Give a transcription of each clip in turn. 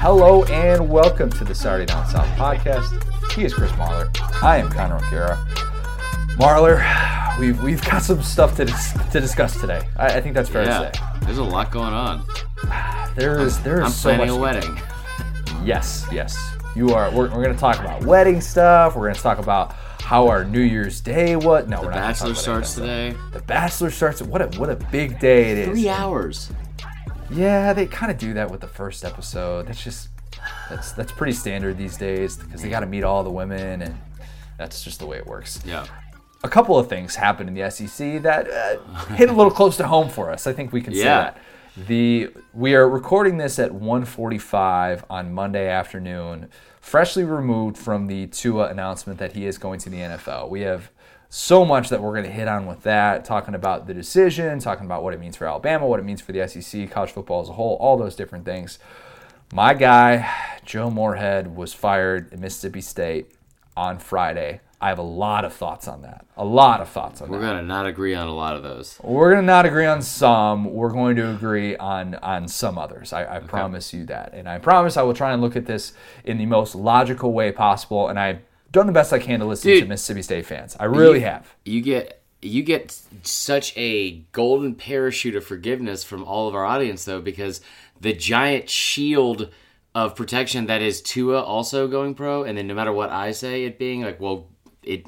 Hello and welcome to the Saturday Down South podcast. He is Chris Marlar. I am Connor O'Gara. Marlar, we've we've got some stuff to dis- to discuss today. I, I think that's fair Yeah, to say. there's a lot going on. There is there is I'm so planning much. a wedding. Yes, yes. You are. We're, we're going to talk about wedding stuff. We're going to talk about how our New Year's Day. What? No, The we're not. Bachelor starts any of that today. The Bachelor starts. What a what a big day it is. Three hours. Yeah, they kind of do that with the first episode. That's just that's that's pretty standard these days because they got to meet all the women and that's just the way it works. Yeah. A couple of things happened in the SEC that uh, hit a little close to home for us. I think we can say that. The we are recording this at 1:45 on Monday afternoon, freshly removed from the Tua announcement that he is going to the NFL. We have so much that we're going to hit on with that, talking about the decision, talking about what it means for Alabama, what it means for the SEC, college football as a whole, all those different things. My guy, Joe Moorhead, was fired at Mississippi State on Friday. I have a lot of thoughts on that. A lot of thoughts on that. We're gonna not agree on a lot of those. We're gonna not agree on some. We're going to agree on on some others. I, I promise you that, and I promise I will try and look at this in the most logical way possible. And I've done the best I can to listen to Mississippi State fans. I really You- have. You get you get such a golden parachute of forgiveness from all of our audience though, because the giant shield of protection that is Tua also going pro, and then no matter what I say, it being like, well, it.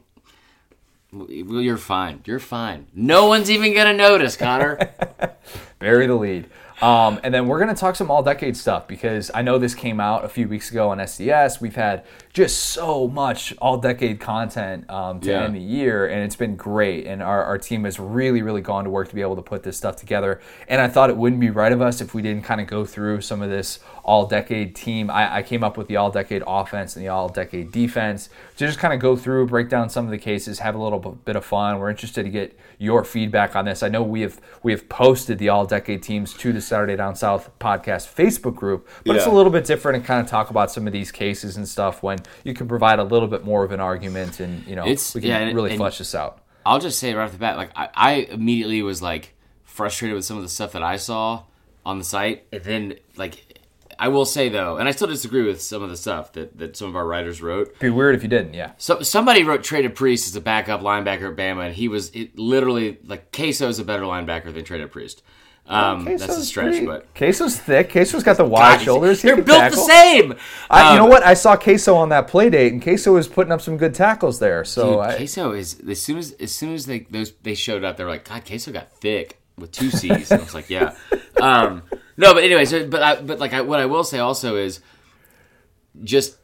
Well, you're fine. You're fine. No one's even gonna notice, Connor. Bury the lead. Um, and then we're going to talk some all decade stuff because I know this came out a few weeks ago on SDS. We've had just so much all decade content um, to Yeah. end the year, and it's been great. And our, our team has really, really gone to work to be able to put this stuff together. And I thought it wouldn't be right of us if we didn't kind of go through some of this all decade team. I, I came up with the all decade offense and the all decade defense to just kind of go through, break down some of the cases, have a little bit of fun. We're interested to get your feedback on this. I know we have we have posted the all decade teams to the Saturday Down South podcast Facebook group, but it's a little bit different and kind of talk about some of these cases and stuff when you can provide a little bit more of an argument and you know It's- we can yeah, and- really and- flesh this out. I'll just say right off the bat, like I, I immediately was like frustrated with some of the stuff that I saw on the site, and then like I will say though, and I still disagree with some of the stuff that, that some of our writers wrote. It'd Be weird if you didn't, yeah. So somebody wrote traded Priest as a backup linebacker at Bama, and he was it, literally like Queso's a better linebacker than traded Priest. Um, that's a stretch, pretty- but Queso's thick. Queso's got the wide God, shoulders. He They're built tackle. the same. I, you know Um, what? I saw Queso on that play date, and Queso was putting up some good tackles there. So Dude, I, queso is as soon as as soon as they those they showed up, they were like, God, queso got thick with two C's. and I was like, yeah. Um, no, but anyway, so but I, but like I, what I will say also is just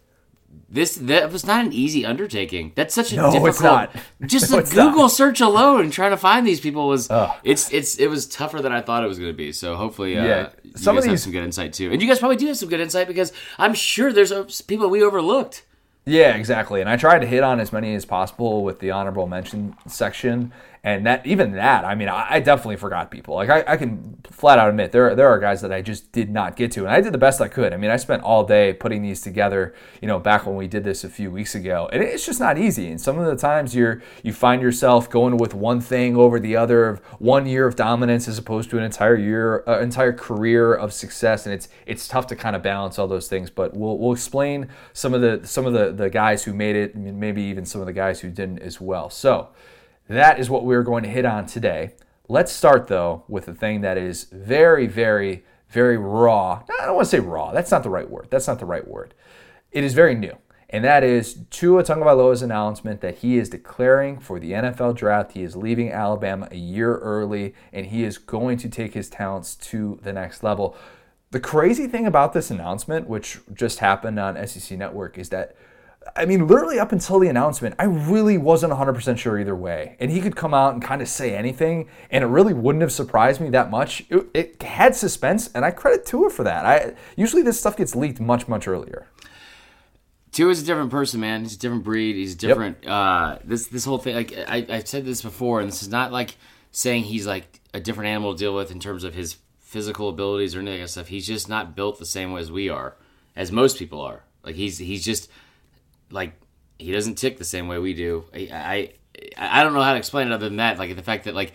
this that was not an easy undertaking. That's such a No, it's difficult. not. Just No, a it's not. Google search alone, trying to find these people was Ugh. it's it's it was tougher than I thought it was going to be. So hopefully, uh, Yeah, you some of guys have these- some good insight too, and you guys probably do have some good insight because I'm sure there's uh, people we overlooked. Yeah, exactly. And I tried to hit on as many as possible with the honorable mention section. And that even that, I mean, I, definitely forgot people. Like I, I can flat out admit there there are guys that I just did not get to, and I did the best I could. I mean, I spent all day putting these together. You know, back when we did this a few weeks ago, and it's just not easy. And some of the times you're you find yourself going with one thing over the other, of one year of dominance as opposed to an entire year, uh, entire career of success, and it's it's tough to kind of balance all those things. But we'll we'll explain some of the some of the the guys who made it, maybe even some of the guys who didn't as well. So that is what we're going to hit on today. Let's start though with a thing that is very, very, very raw. I don't want to say raw. That's not the right word. That's not the right word. It is very new. And that is Tua Tagovailoa's announcement that he is declaring for the NFL draft. He is leaving Alabama a year early, and he is going to take his talents to the next level. The crazy thing about this announcement, which just happened on SEC Network, is that I mean, literally up until the announcement, I really wasn't 100% sure either way. And he could come out and kind of say anything, and it really wouldn't have surprised me that much. It, it had suspense, and I credit Tua for that. I Usually this stuff gets leaked much, much earlier. Tua is a different person, man. He's a different breed. He's different. Uh, this this whole thing, like I, I've said this before, and this is not like saying he's like a different animal to deal with in terms of his physical abilities or any of that stuff. He's just not built the same way as we are, as most people are. Like he's he's just like he doesn't tick the same way we do. I I, I don't know how to explain it other than that. Like the fact that like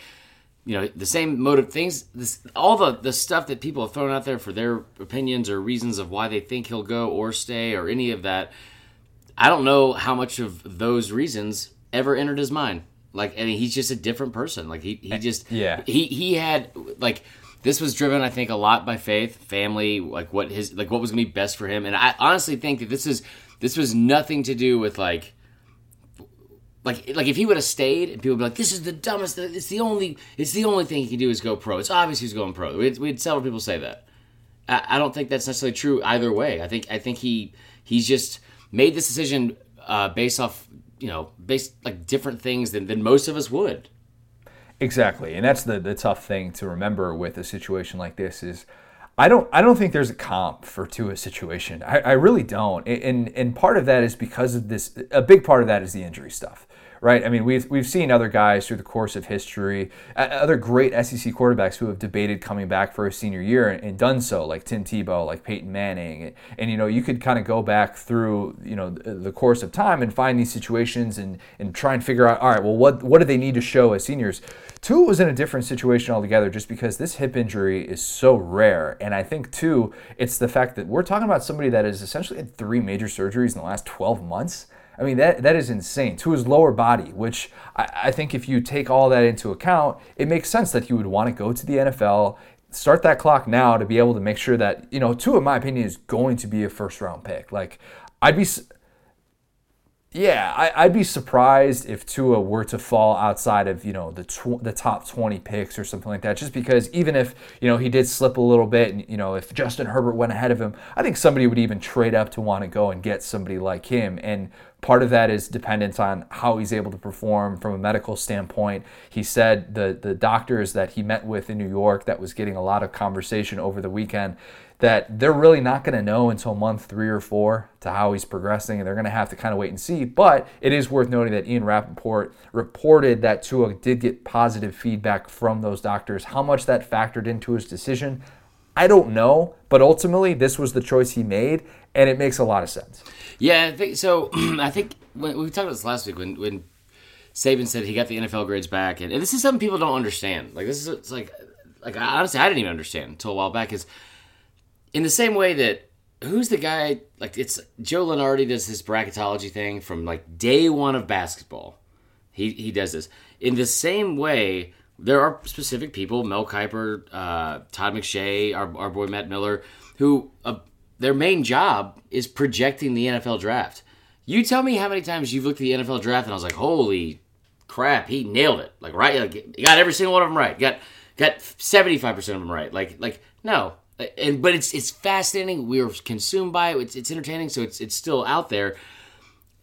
you know the same motive things this, all the the stuff that people have thrown out there for their opinions or reasons of why they think he'll go or stay or any of that i don't know how much of those reasons ever entered his mind like I mean, he's just a different person like he, he eh, just Yeah. he he had like this was driven i think a lot by faith family like what his like what was gonna be best for him and i honestly think that this is this was nothing to do with like like like if he would have stayed and people would be like this is the dumbest it's the only it's the only thing he can do is go pro. It's obvious he's going pro. We had, we had several people say that. I, I don't think that's necessarily true either way. I think i think he he's just made this decision uh, based off you know based like different things than, than most of us would. Exactly, and that's the the tough thing to remember with a situation like this is. I don't. I don't think there's a comp for Tua's situation. I, I really don't. And and part of that is because of this. A big part of that is the injury stuff, right? I mean, we've we've seen other guys through the course of history, other great SEC quarterbacks who have debated coming back for a senior year and, and done so, like Tim Tebow, like Peyton Manning, and, and you know you could kind of go back through you know the, the course of time and find these situations and and try and figure out, all right, well, what what do they need to show as seniors? Tua was in a different situation altogether just because this hip injury is so rare. And I think, too, it's the fact that we're talking about somebody that has essentially had three major surgeries in the last 12 months. I mean, that, that is insane. To his lower body, which I, I think if you take all that into account, it makes sense that he would want to go to the NFL, start that clock now to be able to make sure that, you know, Tua, in my opinion, is going to be a first round pick. Like, I'd be. Yeah, I, would be surprised if Tua were to fall outside of you know the tw- the top twenty picks or something like that. Just because even if you know he did slip a little bit, and you know if Justin Herbert went ahead of him, I think somebody would even trade up to want to go and get somebody like him. And part of that is dependent on how he's able to perform from a medical standpoint. He said the the doctors that he met with in New York that was getting a lot of conversation over the weekend that they're really not going to know until month three or four to how he's progressing, and they're going to have to kind of wait and see. But it is worth noting that Ian Rapoport reported that Tua did get positive feedback from those doctors. How much that factored into his decision, I don't know, but ultimately this was the choice he made, and it makes a lot of sense. Yeah, I think so. I think when, we talked about this last week when when Saban said he got the NFL grades back, and, and this is something people don't understand. Like this is like like honestly, I didn't even understand until a while back. Is in the same way that who's the guy like it's Joe Lunardi does his bracketology thing from like day one of basketball. He he does this in the same way. There are specific people, Mel Kiper, uh, Todd McShay, our, our boy Matt Miller, who uh, their main job is projecting the NFL draft. You tell me how many times you've looked at the NFL draft and I was like, holy crap, he nailed it. Like right, like, got every single one of them right. Got got seventy five percent of them right. Like like no, and but it's it's fascinating. We're consumed by it. It's, it's entertaining, so it's it's still out there.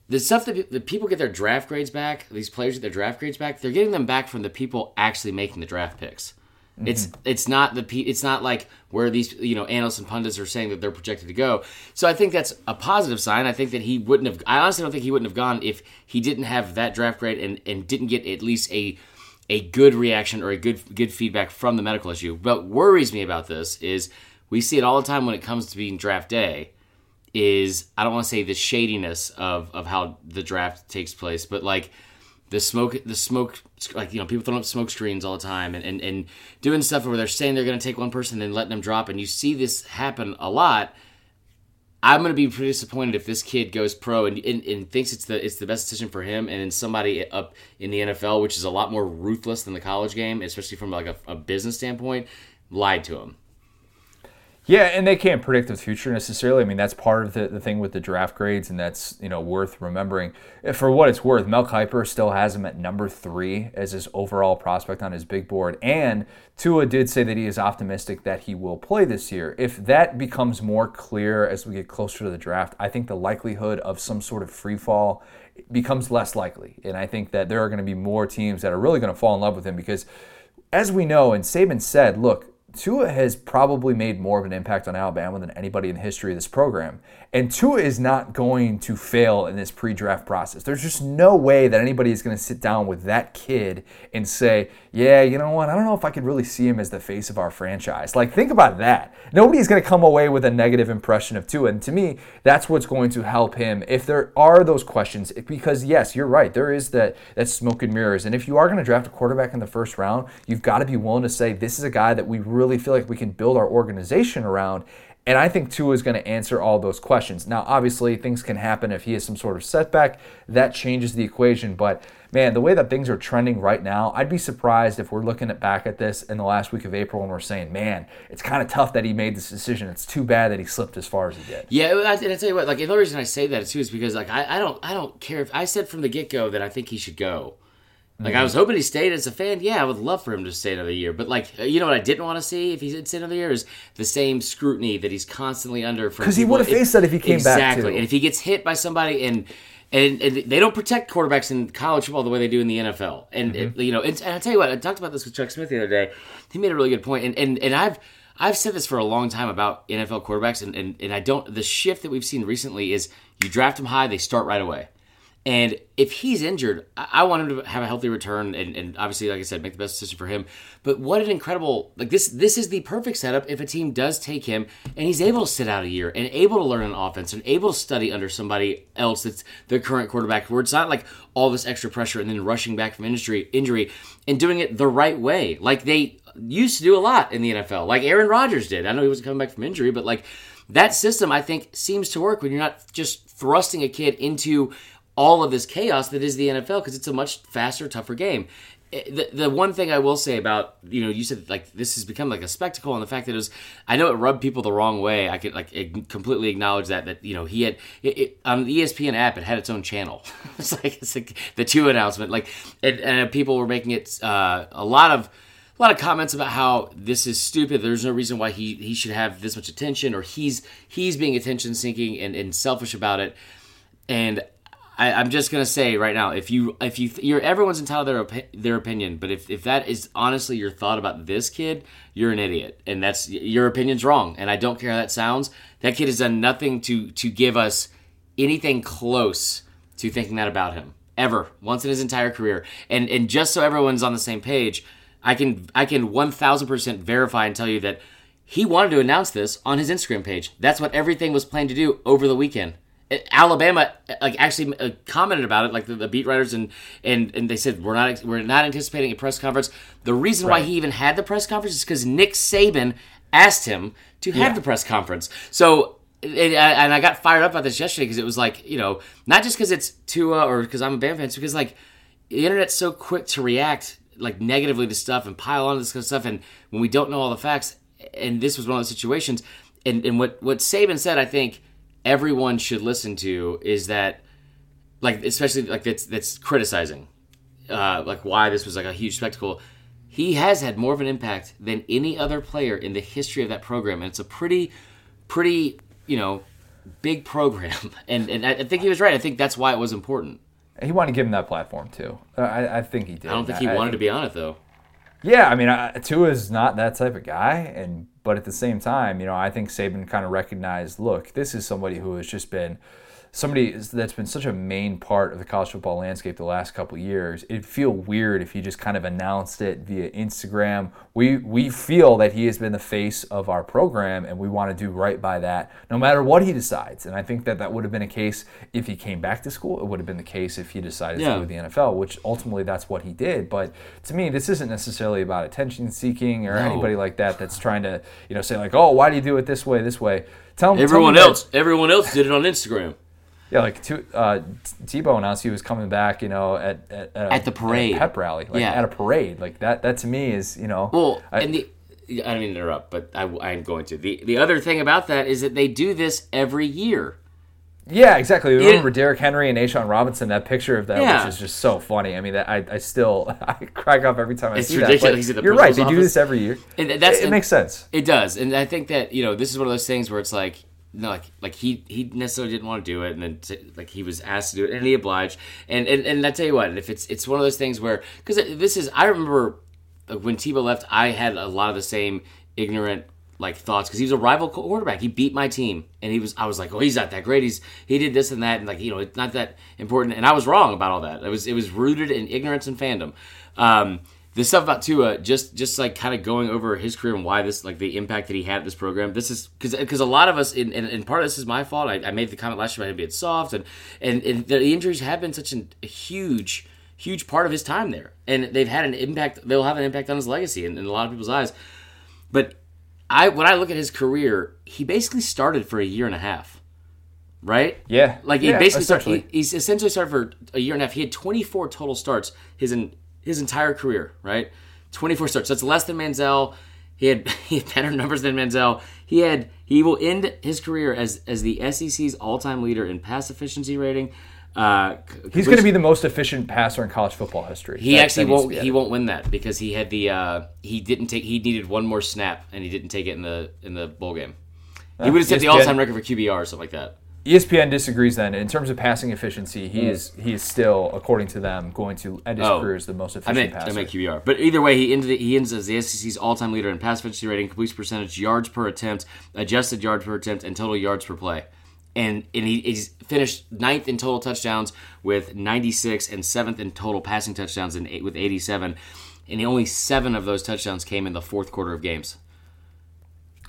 The stuff that the people get their draft grades back, these players get their draft grades back. They're getting them back from the people actually making the draft picks. Mm-hmm. It's it's not the it's not like where these you know analysts and pundits are saying that they're projected to go. So I think that's a positive sign. I think that he wouldn't have. I honestly don't think he wouldn't have gone if he didn't have that draft grade and and didn't get at least a a good reaction or a good good feedback from the medical issue. What worries me about this is we see it all the time when it comes to being draft day is I don't want to say the shadiness of of how the draft takes place, but like the smoke the smoke like you know people throwing up smoke screens all the time and, and, and doing stuff where they're saying they're going to take one person and letting them drop and you see this happen a lot. I'm going to be pretty disappointed if this kid goes pro and, and, and, thinks it's the it's the best decision for him and then somebody up in the nfl which is a lot more ruthless than the college game especially from like a, a business standpoint lied to him yeah, and they can't predict the future necessarily. I mean, that's part of the, the thing with the draft grades, and that's you know worth remembering. For what it's worth, Mel Kiper still has him at number three as his overall prospect on his big board, and Tua did say that he is optimistic that he will play this year. If that becomes more clear as we get closer to the draft, I think the likelihood of some sort of free fall becomes less likely, and I think that there are going to be more teams that are really going to fall in love with him because, as we know, and Saban said, look Tua has probably made more of an impact on Alabama than anybody in the history of this program. And Tua is not going to fail in this pre draft process. There's just no way that anybody is going to sit down with that kid and say, yeah, you know what? I don't know if I could really see him as the face of our franchise. Like, think about that. Nobody's going to come away with a negative impression of Tua. And to me, that's what's going to help him if there are those questions. Because, yes, you're right. There is that, that smoke and mirrors. And if you are going to draft a quarterback in the first round, you've got to be willing to say, this is a guy that we really feel like we can build our organization around. And I think Tua is going to answer all those questions. Now, obviously, things can happen if he has some sort of setback. That changes the equation. But man, the way that things are trending right now, I'd be surprised if we're looking at back at this in the last week of April and we're saying, man, it's kind of tough that he made this decision. It's too bad that he slipped as far as he did. Yeah, and I tell you what, like the only reason I say that too is because like I, I don't I don't care if I said from the get go that I think he should go. Like I was hoping he stayed as a fan. Yeah, I would love for him to stay another year. But like, you know what I didn't want to see if he did stay another year is the same scrutiny that he's constantly under. Because he would have faced that if he came exactly. back. Exactly, and if he gets hit by somebody and. And, and, they don't protect quarterbacks in college football the way they do in the NFL. And Mm-hmm. it- you know, and, and I tell you what, I talked about this with Chuck Smith the other day. He made a really good point. And and, and I've I've said this for a long time about NFL quarterbacks, and, and, and I don't. The shift that we've seen recently is you draft them high, they start right away. And if he's injured, I, want him to have a healthy return, and, and obviously, like I said, make the best decision for him. But what an incredible like this! This is the perfect setup if a team does take him, and he's able to sit out a year, and able to learn an offense, and able to study under somebody else that's the current quarterback. Where it's not like all this extra pressure and then rushing back from injury, injury, and doing it the right way, like they used to do a lot in the NFL, like Aaron Rodgers did. I know he wasn't coming back from injury, but like that system, I think, seems to work when you're not just thrusting a kid into all of this chaos that is the NFL because it's a much faster, tougher game. Eh, The, the one thing I will say about you know you said like this has become like a spectacle and the fact that it was I know it rubbed people the wrong way I could like completely acknowledge that that you know he had it, it, on the ESPN app it had its own channel it's like it's like the Tua announcement like and, and people were making it uh, a lot of a lot of comments about how this is stupid. There's no reason why he, he should have this much attention, or he's he's being attention seeking and, and selfish about it. And I, I'm just gonna say right now, if you if you you're everyone's entitled their opi- their opinion, but if, if that is honestly your thought about this kid, you're an idiot, and that's your opinion's wrong. And I don't care how that sounds. That kid has done nothing to to give us anything close to thinking that about him ever once in his entire career. And and just so everyone's on the same page, I can I can one thousand percent verify and tell you that he wanted to announce this on his Instagram page. That's what everything was planned to do over the weekend. Alabama like actually uh, commented about it, like the, the beat writers, and and and they said we're not we're not anticipating a press conference. The reason why he even had the press conference is because Nick Saban asked him to have Yeah. the press conference. So and I and I got fired up about this yesterday because it was like you know not just because it's Tua or because I'm a Bama fan, it's because like the internet's so quick to react like negatively to stuff and pile on this kind of stuff, and when we don't know all the facts, and this was one of those situations, and and what what Saban said, I think everyone should listen to is that like especially like that's that's criticizing uh, like why this was like a huge spectacle. He has had more of an impact than any other player in the history of that program, and it's a pretty, pretty you know, big program. And and I I think he was right. I think that's why it was important. He wanted to give him that platform too. I, I think he did. I don't think he wanted to be on it though. Yeah, I mean, I, is not that type of guy, and but at the same time, you know, I think Saban kind of recognized, look, this is somebody who has just been somebody that's been such a main part of the college football landscape the last couple of years. It'd feel weird if he just kind of announced it via Instagram. We we feel that he has been the face of our program, and we want to do right by that, no matter what he decides. And I think that that would have been a case if he came back to school. It would have been the case if he decided Yeah. to go to the NFL, which ultimately that's what he did. But to me, this isn't necessarily about attention seeking or No. anybody like that that's trying to, you know, say like, oh, why do you do it this way, this way? Tell tell Everyone that- else, everyone else did it on Instagram. Yeah, like Tu- uh, Tebow announced he was coming back, you know, at at, a- At the parade. a pep rally, like Yeah. at a parade, like that. That to me is, you know, Well, I- and the I don't mean to interrupt, but I, I'm going to. the The other thing about that is that they do this every year. yeah, exactly. Yeah. Remember Derrick Henry and A'Shawn Robinson? That picture of that, Yeah. which is just so funny. I mean, that I, I still I crack up every time I It's see ridiculous. that. But you're right. They principal's do this every year. And that's it, it and- makes sense. It does, and I think that you know this is one of those things where it's like like like he he necessarily didn't want to do it, and then t- like he was asked to do it, and he obliged. And and and I tell you what, if it's it's one of those things where because this is I remember when Tebow left, I had a lot of the same ignorant like thoughts because he was a rival quarterback. He beat my team, and he was. I was like, oh, he's not that great. He's he did this and that, and like you know, it's not that important. And I was wrong about all that. It was it was rooted in ignorance and fandom. Um, the stuff about Tua, just just like kind of going over his career and why this like the impact that he had at this program. This is because because a lot of us, and, and, and, part of this is my fault. I, I, made the comment last year about him being soft, and and, and the injuries have been such an, a huge huge part of his time there, and they've had an impact. They'll have an impact on his legacy in, in a lot of people's eyes. But I when I look at his career, he basically started for a year and a half, right? Yeah, like he yeah, basically started. He, he's essentially started for a year and a half. He had 24 total starts his in, his entire career, right? 24 starts. That's less than Manziel. He had he had better numbers than Manziel. He had he will end his career as as the SEC's all time leader in pass efficiency rating, uh, He's going to be the most efficient passer in college football history. He that, actually that won't. He won't win that because he had the. Uh, he didn't take. He needed one more snap and he didn't take it in the in the bowl game. He would have set the all time record for QBR or something like that. ESPN disagrees. Then, in terms of passing efficiency, he mm. is he is still, according to them, going to end his oh, career as the most efficient I meant, passer. I meant QBR, but either way, he ended. He ends as the SEC's all-time leader in pass efficiency rating, completion percentage, yards per attempt, adjusted yards per attempt, and total yards per play and, and he, he's finished ninth in total touchdowns with 96 and seventh in total passing touchdowns in eight, with 87 and only seven of those touchdowns came in the fourth quarter of games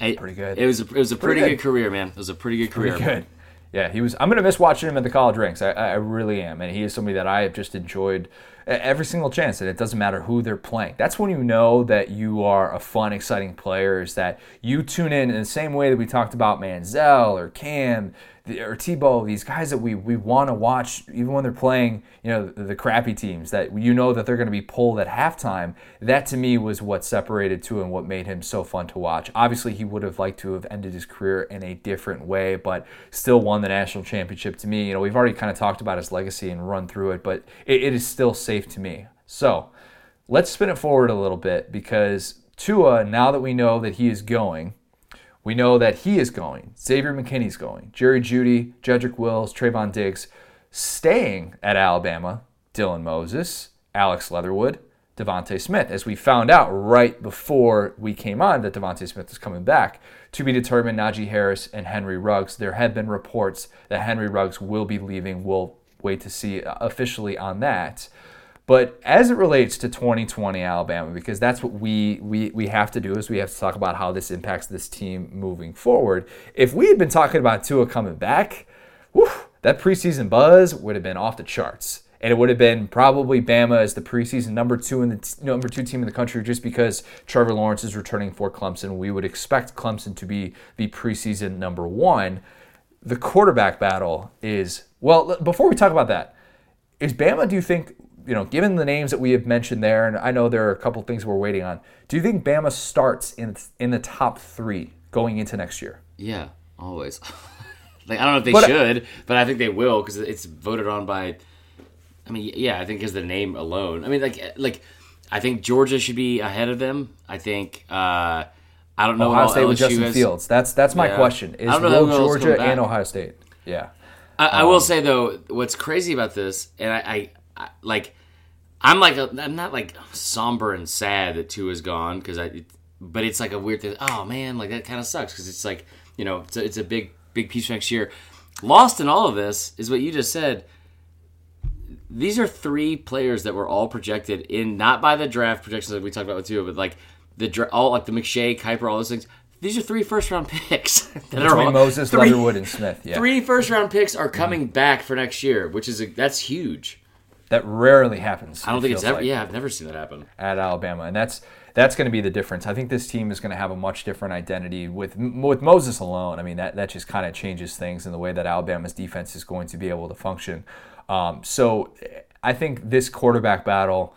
it, pretty good it was a, it was a pretty, pretty good. good. career man it was a pretty good career pretty good yeah he was i'm gonna miss watching him at the college ranks I, I really am and he is somebody that i have just enjoyed every single chance, and it doesn't matter who they're playing. That's when you know that you are a fun, exciting player. Is that you tune in in the same way that we talked about Manziel or Cam or Tebow, these guys that we, we want to watch, even when they're playing, you know, the, the crappy teams that you know that they're going to be pulled at halftime. That to me was what separated Tua and what made him so fun to watch. Obviously, he would have liked to have ended his career in a different way, but still won the national championship. To me, you know, we've already kind of talked about his legacy and run through it, but it, it is still safe to me. So let's spin it forward a little bit because Tua, now that we know that he is going we know that he is going. Xavier McKinney's going. Jerry Jeudy, Jedrick Wills, Trevon Diggs staying at Alabama. Dylan Moses, Alex Leatherwood, DeVonta Smith. As we found out right before we came on that DeVonta Smith is coming back. To be determined, Najee Harris and Henry Ruggs. There have been reports that Henry Ruggs will be leaving. We'll wait to see officially on that. But as it relates to 2020 Alabama, because that's what we, we, we have to do is we have to talk about how this impacts this team moving forward. If we had been talking about Tua coming back, whew, that preseason buzz would have been off the charts. And it would have been probably Bama as the preseason number two in the number two team in the country, just because Trevor Lawrence is returning for Clemson. We would expect Clemson to be the preseason number one. The quarterback battle is well. Before we talk about that, is Bama? Do you think you know, given the names that we have mentioned there, and I know there are a couple things we're waiting on. Do you think Bama starts in in the top three going into next year? Yeah, always. like I don't know if they but, should, but I think they will because it's voted on by. I mean, yeah, I think because the name alone. I mean, like like I think Georgia should be ahead of them. I think. uh I don't know. Ohio State with Justin has, Fields. That's that's my yeah. question. Is will Georgia and Ohio State? Yeah. I, I um, will say though, what's crazy about this, and I, I like I'm like a, I'm not like somber and sad that Tua is gone because I, it, but it's like a weird thing. Oh man, like that kind of sucks because it's like you know it's a, it's a big big piece for next year. Lost in all of this is what you just said. These are three players that were all projected in not by the draft projections that we talked about with Tua, but like the all like the McShay, Kiper, all those things. These are three first round picks that Between are all, Moses, three, Leatherwood, and Smith. Yeah. Three first round picks are coming mm-hmm. back for next year, which is a, that's huge. That rarely happens. I don't think it's ever. Like, yeah, I've never seen that happen at Alabama, and that's that's going to be the difference. I think this team is going to have a much different identity with with Moses alone. I mean, that that just kind of changes things in the way that Alabama's defense is going to be able to function. Um, so, I think this quarterback battle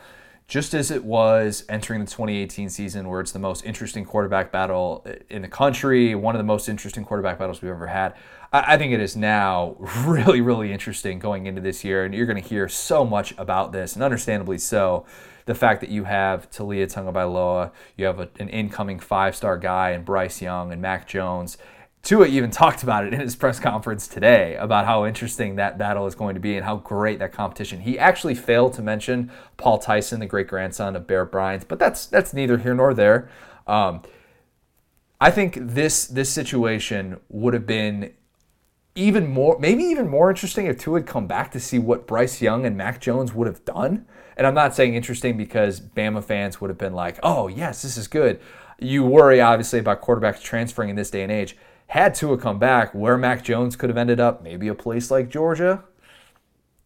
just as it was entering the 2018 season, where it's the most interesting quarterback battle in the country, one of the most interesting quarterback battles we've ever had. I, think it is now really, really interesting going into this year, and you're going to hear so much about this, and understandably so. The fact that you have Taulia Tagovailoa, you have a, an incoming five-star guy, and Bryce Young and Mac Jones, Tua even talked about it in his press conference today about how interesting that battle is going to be and how great that competition. He actually failed to mention Paul Tyson, the great grandson of Bear Bryant, but that's that's neither here nor there. Um, I think this this situation would have been even more, maybe even more interesting if Tua had come back to see what Bryce Young and Mac Jones would have done. And I'm not saying interesting because Bama fans would have been like, "Oh yes, this is good." You worry obviously about quarterbacks transferring in this day and age. Had Tua come back, where Mac Jones could have ended up, maybe a place like Georgia,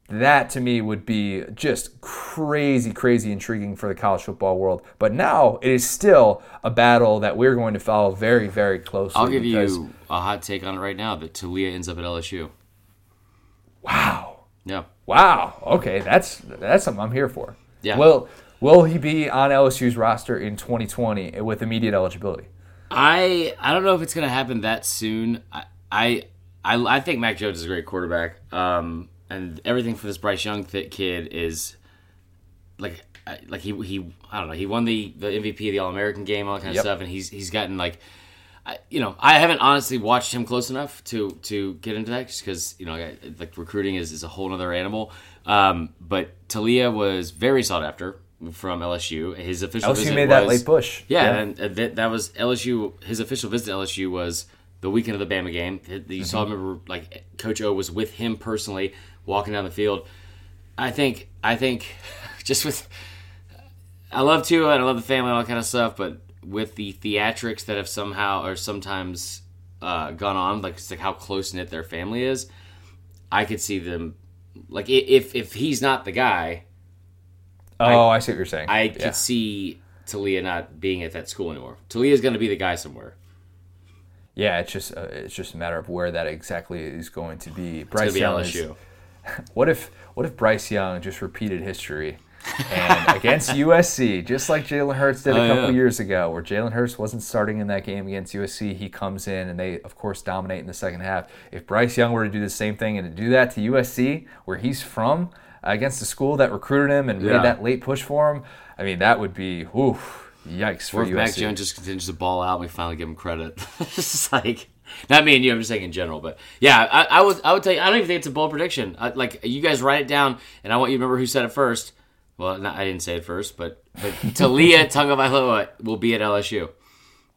that to me would be just crazy, crazy intriguing for the college football world. But now it is still a battle that we're going to follow very, very closely. I'll give you a hot take on it right now that Taulia ends up at LSU. Wow. Yeah. Wow. Okay, that's that's something I'm here for. Yeah. Will Will he be on LSU's roster in 2020 with immediate eligibility? I I don't know if it's gonna happen that soon. I I I, I think Mac Jones is a great quarterback. Um, and everything for this Bryce Young kid is like like he he I don't know he won the the MVP of the All American game all that kind Yep. of stuff and he's he's gotten like I, you know I haven't honestly watched him close enough to to get into that just because you know like recruiting is, is a whole other animal um, but Taulia was very sought after from LSU his official LSU visit made that late push. yeah, and uh, that, that was LSU. His official visit to LSU was the weekend of the Bama game. You saw, Mm-hmm. remember, like Coach O was with him personally, walking down the field. I think, I think, just with, I love Tua and I love the family and all that kind of stuff, but with the theatrics that have somehow or sometimes uh, gone on, like it's like how close knit their family is, I could see them, like if if he's not the guy, Oh, I, see what you're saying. I Yeah. could see Taulia not being at that school anymore. Taulia's going to be the guy somewhere. Yeah, it's just uh, it's just a matter of where that exactly is going to be. It's going Bryce to be Young is- LSU. What if what if Bryce Young just repeated history and against USC, just like Jalen Hurts did a Oh, couple yeah. years ago, where Jalen Hurts wasn't starting in that game against USC, he comes in and they of course dominate in the second half. If Bryce Young were to do the same thing and to do that to USC, where he's from, against the school that recruited him and Yeah. made that late push for him, I mean that would be oof, yikes for Or if Mac USC. Jones just continues to ball out and we finally give him credit. it's just like, not me and you, I'm just saying in general. But yeah, I, I would I would tell you, I don't even think it's a bold prediction. I, like, you guys write it down, and I want you to remember who said it first. Well, not, I didn't say it first, but, but Taulia Tagovailoa will be at LSU.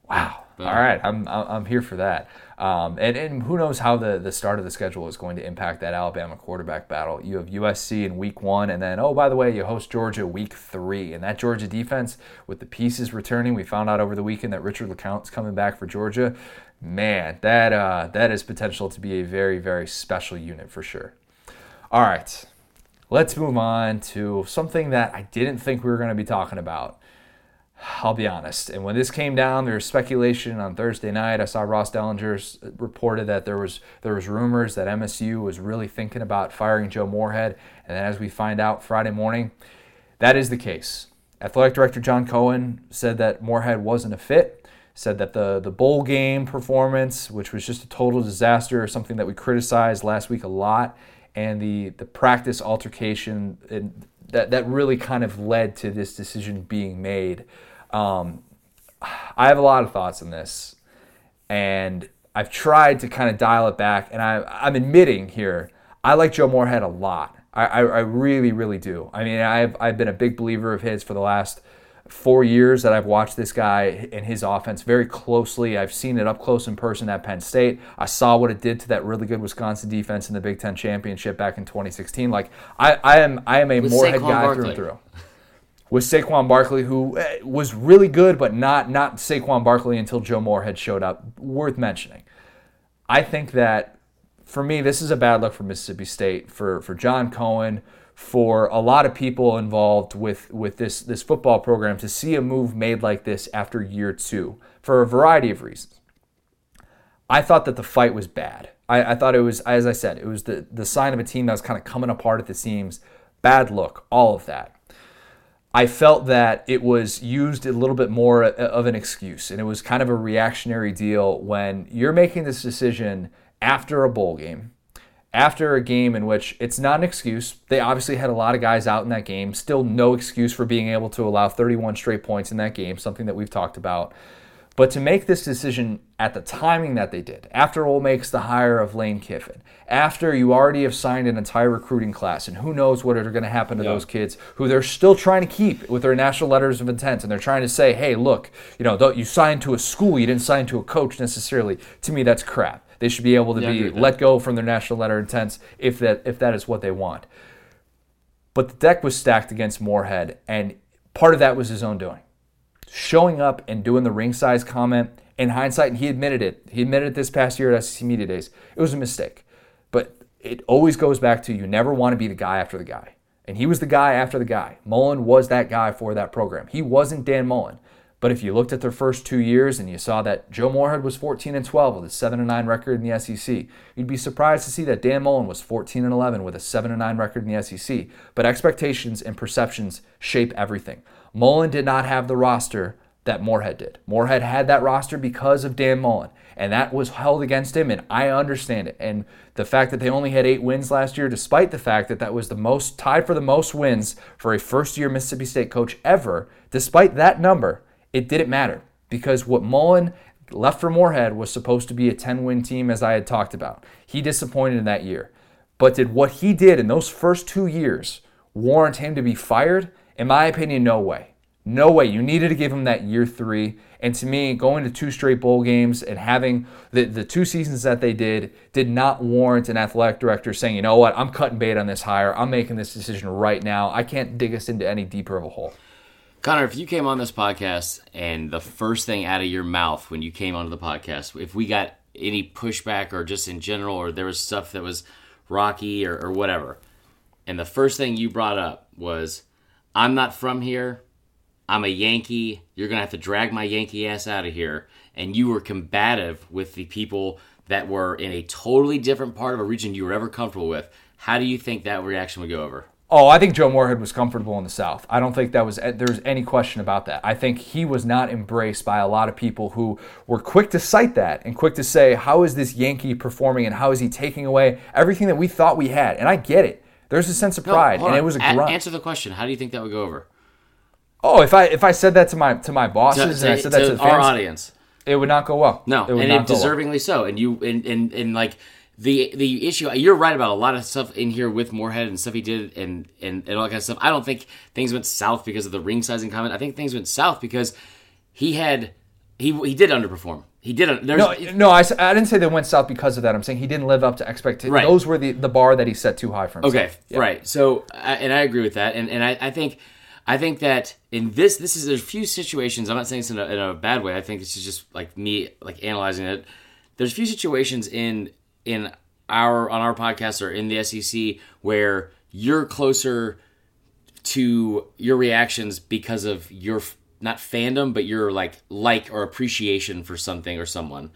Wow. All right, I'm I'm here for that. Um, and and who knows how the the start of the schedule is going to impact that Alabama quarterback battle. You have USC in week one, and then oh by the way, you host Georgia week three, and that Georgia defense with the pieces returning. We found out over the weekend that Richard LeCounte's coming back for Georgia. Man, that uh, that is potential to be a very very special unit for sure. All right, let's move on to something that I didn't think we were going to be talking about. I'll be honest. And when this came down, there was speculation on Thursday night. I saw Ross Dellenger reported that there was there was rumors that MSU was really thinking about firing Joe Moorhead. And then as we find out Friday morning, that is the case. Athletic director John Cohen said that Moorhead wasn't a fit. Said that the the bowl game performance, which was just a total disaster, something that we criticized last week a lot, and the the practice altercation and that that really kind of led to this decision being made. Um, I have a lot of thoughts on this, and I've tried to kind of dial it back. And I, I'm admitting here, I like Joe Moorhead a lot. I, I, I really, really do. I mean, I've, I've been a big believer of his for the last four years that I've watched this guy and his offense very closely. I've seen it up close in person at Penn State. I saw what it did to that really good Wisconsin defense in the Big Ten championship back in 2016. Like I, I am, I am a With Moorhead Saquon guy through and through with Saquon Barkley, who eh, was really good, but not not Saquon Barkley until Joe Moorhead showed up. Worth mentioning. I think that for me, this is a bad look for Mississippi State, for for John Cohen, for a lot of people involved with with this this football program to see a move made like this after year two for a variety of reasons. I thought that the fight was bad. I, I thought it was, as I said, it was the, the sign of a team that was kind of coming apart at the seams. Bad look, all of that. I felt that it was used a little bit more uh, of an excuse, and it was kind of a reactionary deal when you're making this decision after a bowl game, after a game in which it's not an excuse. They obviously had a lot of guys out in that game. Still, no excuse for being able to allow 31 straight points in that game, something that we've talked about. But to make this decision at the timing that they did, after Ole makes the hire of Lane Kiffin, after you already have signed an entire recruiting class, and who knows what are going to happen to those kids who they're still trying to keep with their national letters of intent, and they're trying to say, hey, look, you know, you signed to a school, you didn't sign to a coach necessarily. To me, that's crap. They should be able to Yeah, be let go from their national letter intents if that if that is what they want. But the deck was stacked against Moorhead, and part of that was his own doing showing up and doing the ring size comment in hindsight, and he admitted it. He admitted it this past year at SEC Media Days. It was a mistake. But it always goes back to you never want to be the guy after the guy. And he was the guy after the guy. Mullen was that guy for that program. He wasn't Dan Mullen. But if you looked at their first two years and you saw that Joe Moorhead was 14 and 12 with a 7 and 9 record in the SEC, you'd be surprised to see that Dan Mullen was 14 and 11 with a 7 and 9 record in the SEC. But expectations and perceptions shape everything. Mullen did not have the roster that Moorhead did. Moorhead had that roster because of Dan Mullen, and that was held against him, and I understand it. And the fact that they only had eight wins last year, despite the fact that that was the most tied for the most wins for a first-year Mississippi State coach ever, despite that number, it didn't matter because what Mullen left for Moorhead was supposed to be a 10-win team, as I had talked about. He disappointed in that year, but did what he did in those first two years warrant him to be fired? In my opinion, no way. No way. You needed to give him that year three. And to me, going to two straight bowl games and having the, the two seasons that they did did not warrant an athletic director saying, you know what, I'm cutting bait on this hire. I'm making this decision right now. I can't dig us into any deeper of a hole. Connor, if you came on this podcast and the first thing out of your mouth when you came onto the podcast, if we got any pushback or just in general, or there was stuff that was rocky or, or whatever, and the first thing you brought up was, I'm not from here. I'm a Yankee. You're going to have to drag my Yankee ass out of here. And you were combative with the people that were in a totally different part of a region you were ever comfortable with. How do you think that reaction would go over? Oh, I think Joe Moorhead was comfortable in the South. I don't think that was eh, there's any question about that. I think he was not embraced by a lot of people who were quick to cite that and quick to say, "How is this Yankee performing and how is he taking away everything that we thought we had?" And I get it. There's a sense of pride, hold and it was a A- answer the question. How do you think that would go over? oh, if I if I said that to my to my To, bosses and I to- said that to, to the our fans, audience. it would not go well. No, it would and not it go well. deservingly so. And you and, and and like the the issue you're right about a lot of stuff in here with Moorhead and stuff he did and, and and all that kind of stuff. I don't think things went south because of the ring sizing comment. I think things went south because he had he he did underperform. He did. There's, No, no, I didn't say they went south because of that. I'm saying he didn't live up to expectations. Right. Those were the, the bar that he set too high for himself. Okay, Yeah. right. So, and I agree with that, and and I, I think, I think that in this, this is there's a few situations. I'm not saying this in a, in a bad way. I think this is just like me like analyzing it. There's a few situations in in our on our podcast or in the SEC where you're closer to your reactions because of your not fandom, but your like like or appreciation for something or someone,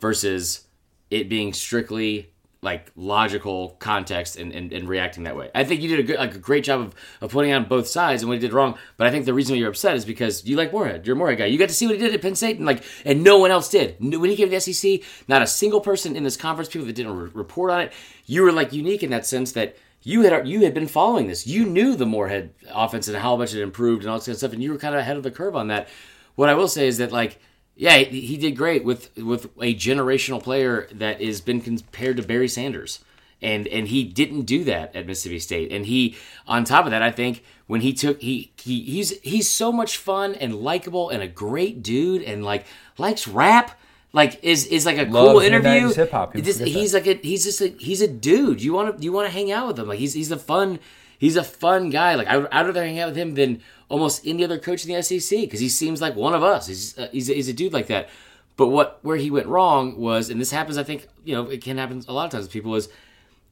versus it being strictly like logical context and, and, and reacting that way. I think you did a good like a great job of, of putting on both sides and what he did wrong. But I think the reason why you're upset is because you like Moorhead. You're a Moorhead guy. You got to see what he did at Penn State and like and no one else did. When he came to SEC, not a single person in this conference, people that didn't re- report on it. You were like unique in that sense that you had you had been following this. You knew the Moorhead offense and how much it improved and all this kind of stuff, and you were kind of ahead of the curve on that. What I will say is that like yeah, he did great with with a generational player that has been compared to Barry Sanders. And and he didn't do that at Mississippi State. And he on top of that, I think when he took he he he's he's so much fun and likable and a great dude and like likes rap. Like is is like a cool interview. People Just- forget that. he's like a he's just a he's a dude. You want to you want to hang out with him. Like he's he's a fun he's a fun guy. Like I would I'd rather hang out with him than almost any other coach in the SEC because he seems like one of us. He's uh, he's a, he's a dude like that. But what where he went wrong was, and this happens, I think you know it can happen a lot of times with people is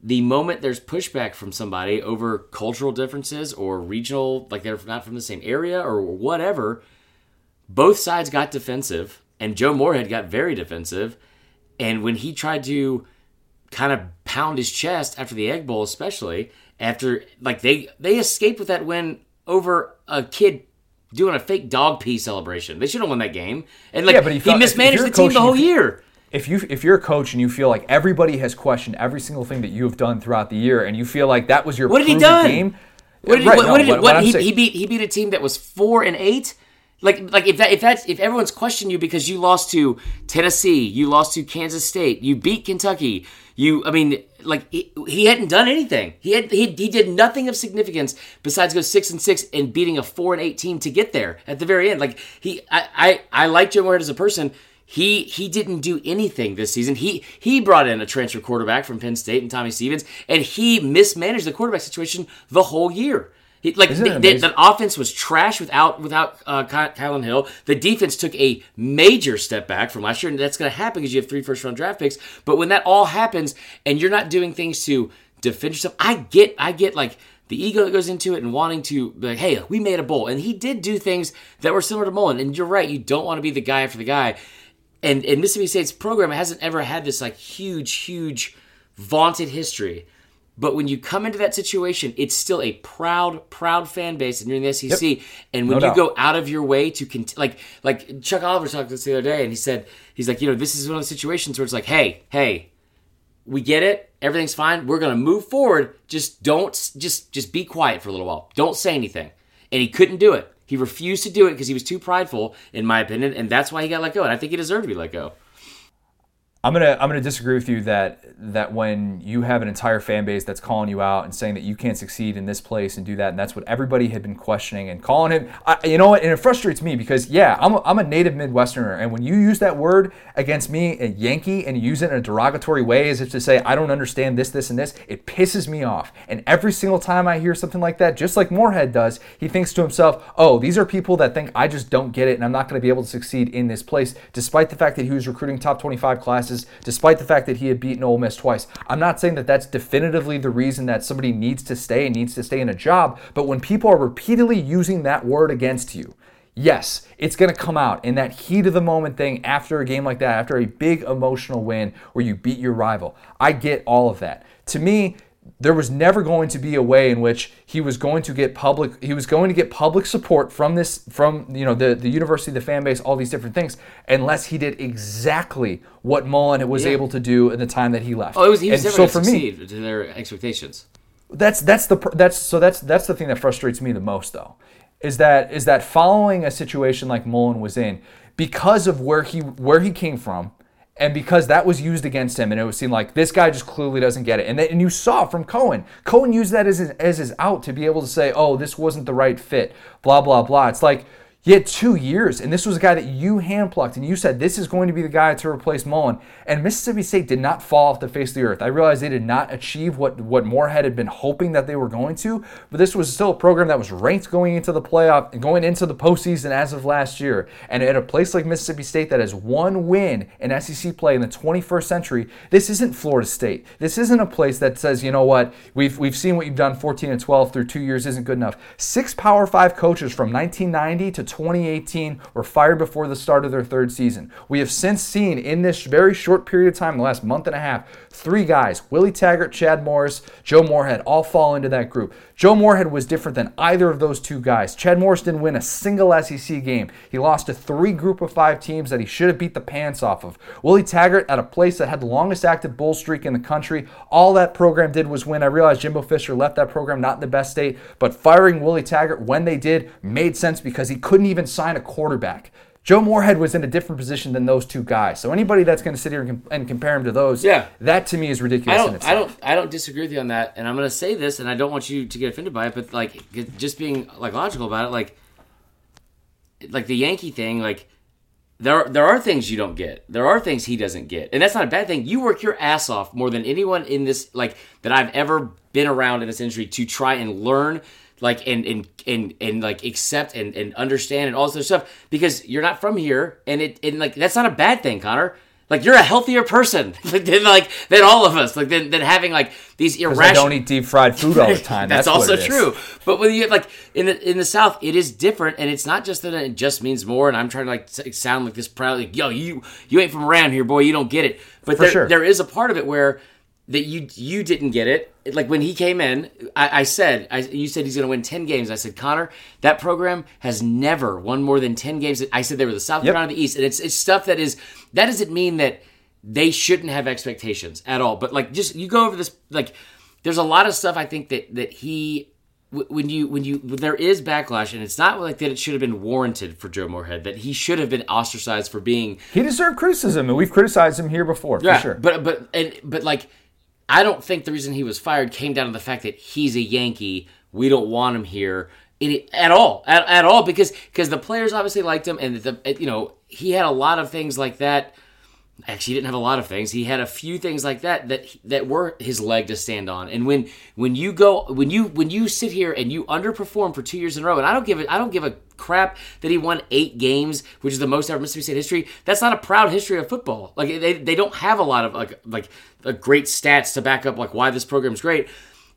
the moment there's pushback from somebody over cultural differences or regional, like they're not from the same area or whatever, both sides got defensive, and Joe Moorhead got very defensive. And when he tried to kind of pound his chest after the Egg Bowl, especially after like they they escaped with that win over a kid doing a fake dog pee celebration. They should have won that game, and like Yeah, but he he, felt- if- if mismanaged the team the whole year. if you if you're a coach and you feel like everybody has questioned every single thing that you have done throughout the year, and you feel like that was your What did he done? game, What did he, Right, what, no, what did what, what he, he beat he beat a team that was four and eight, Like like if that if that's if everyone's questioning you because you lost to Tennessee, you lost to Kansas State, you beat Kentucky, you I mean like he, he hadn't done anything. He had he, he did nothing of significance besides go six and six and beating a four and eight team to get there at the very end. Like he I I, I like Joe Moorhead as a person. He he didn't do anything this season. He he brought in a transfer quarterback from Penn State and Tommy Stevens, and he mismanaged the quarterback situation the whole year. He, like the, the, the offense was trash without without uh, Kylan Hill. The defense took a major step back from last year, and that's going to happen because you have three first round draft picks. But when that all happens, and you're not doing things to defend yourself, I get I get like the ego that goes into it and wanting to be like, hey, we made a bowl, and he did do things that were similar to Mullen. And you're right, you don't want to be the guy after the guy. And and Mississippi State's program hasn't ever had this like huge, huge, vaunted history. But when you come into that situation, it's still a proud, proud fan base, and you're in the SEC. And when No you doubt. go out of your way to cont- like, like Chuck Oliver talked to us the other day, and he said he's like, you know, this is one of the situations where it's like, hey, hey, we get it, everything's fine, we're gonna move forward. Just don't, just just be quiet for a little while. Don't say anything. And he couldn't do it. He refused to do it because he was too prideful, in my opinion, and that's why he got let go. And I think he deserved to be let go. I'm gonna I'm gonna disagree with you that that when you have an entire fan base that's calling you out and saying that you can't succeed in this place and do that, and that's what everybody had been questioning and calling him. I, you know what? And it frustrates me because yeah, I'm a, I'm a native Midwesterner, and when you use that word against me, a Yankee, and use it in a derogatory way as if to say I don't understand this, this, and this, it pisses me off. And every single time I hear something like that, just like Moorhead does, he thinks to himself, "Oh, these are people that think I just don't get it, and I'm not to be able to succeed in this place," despite the fact that he was recruiting top 25 classes despite the fact that he had beaten Ole Miss twice. I'm not saying that that's definitively the reason that somebody needs to stay and needs to stay in a job, but when people are repeatedly using that word against you, yes, it's going to come out in that heat of the moment thing after a game like that, after a big emotional win where you beat your rival. I get all of that. To me, there was never going to be a way in which he was going to get public he was going to get public support from this from you know the the university the fan base all these different things unless he did exactly what Mullen was Yeah. able to do in the time that he left Oh, it was he was and never so for to me to their expectations. that's that's the that's so that's that's the thing that frustrates me the most though is that is that following a situation like Mullen was in because of where he where he came from and because that was used against him and it would seem like this guy just clearly doesn't get it. And, and you saw from Cohen. Cohen used that as his, as his out to be able to say oh this wasn't the right fit blah blah blah. It's like you had two years, and this was a guy that you handplucked, and you said this is going to be the guy to replace Mullen. And Mississippi State did not fall off the face of the earth. I realized they did not achieve what what Moorhead had been hoping that they were going to, but this was still a program that was ranked going into the playoff and going into the postseason as of last year. And at a place like Mississippi State that has one win in SEC play in the 21st century, this isn't Florida State. This isn't a place that says, you know what, we've we've seen what you've done 14 and 12 through two years isn't good enough. Six Power Five coaches from 1990 to 2018 were fired before the start of their third season. We have since seen in this very short period of time, the last month and a half, three guys, Willie Taggart, Chad Morris, Joe Moorhead, all fall into that group. Joe Moorhead was different than either of those two guys. Chad Morris didn't win a single SEC game. He lost to three group of five teams that he should have beat the pants off of. Willie Taggart at a place that had the longest active bull streak in the country. All that program did was win. I realized Jimbo Fisher left that program not in the best state, but firing Willie Taggart when they did made sense because he couldn't even sign a quarterback. Joe Moorhead was in a different position than those two guys. So anybody that's going to sit here and, com- and compare him to those, Yeah. that to me is ridiculous. I don't, itself. I don't, I don't disagree with you on that, and I'm going to say this, and I don't want you to get offended by it, but like, just being like logical about it, like, like the Yankee thing, like, there, there are things you don't get. There are things he doesn't get, and that's not a bad thing. You work your ass off more than anyone in this, like, that I've ever been around in this industry to try and learn, like, and and and and like accept and and understand and all this other stuff because you're not from here, and it and like that's not a bad thing, Connor. Like you're a healthier person than like than all of us. Like than, than having like these 'Cause I irrational. don't eat deep fried food all the time. That's, That's, also true. But when you get like in the in the South, it is different, and it's not just that it just means more. And I'm trying to like sound like this proud, like yo, you you ain't from around here, boy, you don't get it. But For there, sure. there is a part of it where that you you didn't get it. Like when he came in, I, I said, I, you said he's going to win ten games. I said, Connor, that program has never won more than ten games. I said they were the South Yep. Carolina of the East, and it's it's stuff that is that doesn't mean that they shouldn't have expectations at all. But like, just you go over this like. There's a lot of stuff I think that that he when you when you there is backlash, and it's not like that it should have been warranted for Joe Moorhead that he should have been ostracized for being He deserved criticism, and we've criticized him here before, for sure. But but and but like, I don't think the reason he was fired came down to the fact that he's a Yankee. We don't want him here at all, at, at all, because because the players obviously liked him, and the you know he had a lot of things like that. Actually, he didn't have a lot of things. He had a few things like that that that were his leg to stand on. And when when you go when you when you sit here and you underperform for two years in a row, and I don't give it I don't give a crap that he won eight games, which is the most ever Mississippi State history. That's not a proud history of football. Like they, they don't have a lot of like like great stats to back up like why this program's great.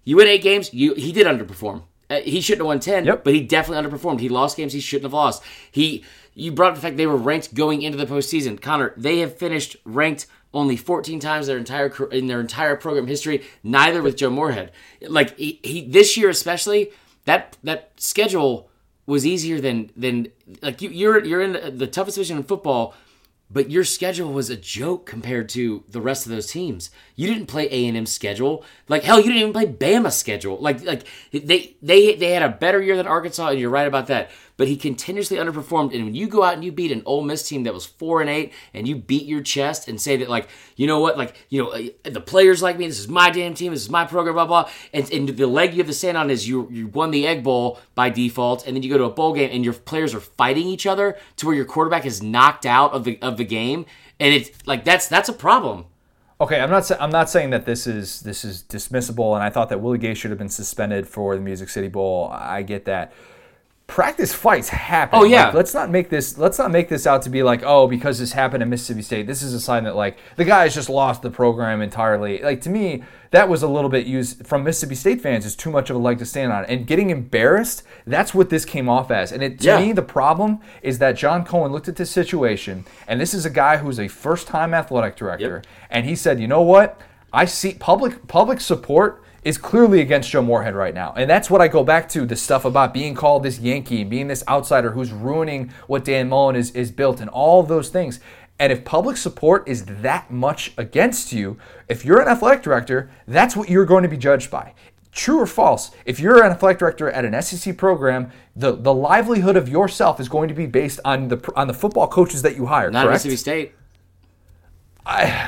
You win eight games, you he did underperform. Uh, he shouldn't have won ten, Yep. but he definitely underperformed. He lost games he shouldn't have lost. He you brought up the fact they were ranked going into the postseason. Connor, they have finished ranked only 14 times their entire in their entire program history. Neither with Joe Moorhead. Like he, he this year especially that that schedule was easier than than like you, you're you're in the, toughest division in football, but your schedule was a joke compared to the rest of those teams. You didn't play A and M schedule like hell. You didn't even play Bama schedule. Like like they they they had a better year than Arkansas, and you're right about that. But he continuously underperformed. And when you go out and you beat an Ole Miss team that was four and eight, and you beat your chest and say that like you know what like you know uh, the players like me. This is my damn team. This is my program. Blah blah. And and the leg you have to stand on is you you won the Egg Bowl by default, and then you go to a bowl game and your players are fighting each other to where your quarterback is knocked out of the of the game, and it's like that's that's a problem. Okay, I'm not. I'm not saying that this is this is dismissible, and I thought that Willie Gay should have been suspended for the Music City Bowl. I get that. Practice fights happen. Oh, yeah. Like, let's not make this. Let's not make this out to be like, oh, because this happened in Mississippi State. This is a sign that like the guys just lost the program entirely. Like to me, that was a little bit used from Mississippi State fans is too much of a leg to stand on, and getting embarrassed. That's what this came off as. And it to Yeah. me, the problem is that John Cohen looked at this situation, and this is a guy who's a first-time athletic director, Yep. and he said, "You know what? I see public public support is clearly against Joe Moorhead right now, and that's what I go back to the stuff about being called this Yankee, being this outsider who's ruining what Dan Mullen is is built, and all those things." And if public support is that much against you, if you're an athletic director, that's what you're going to be judged by. True or false? If you're an athletic director at an SEC program, the, the livelihood of yourself is going to be based on the on the football coaches that you hire. Not correct? Mississippi State.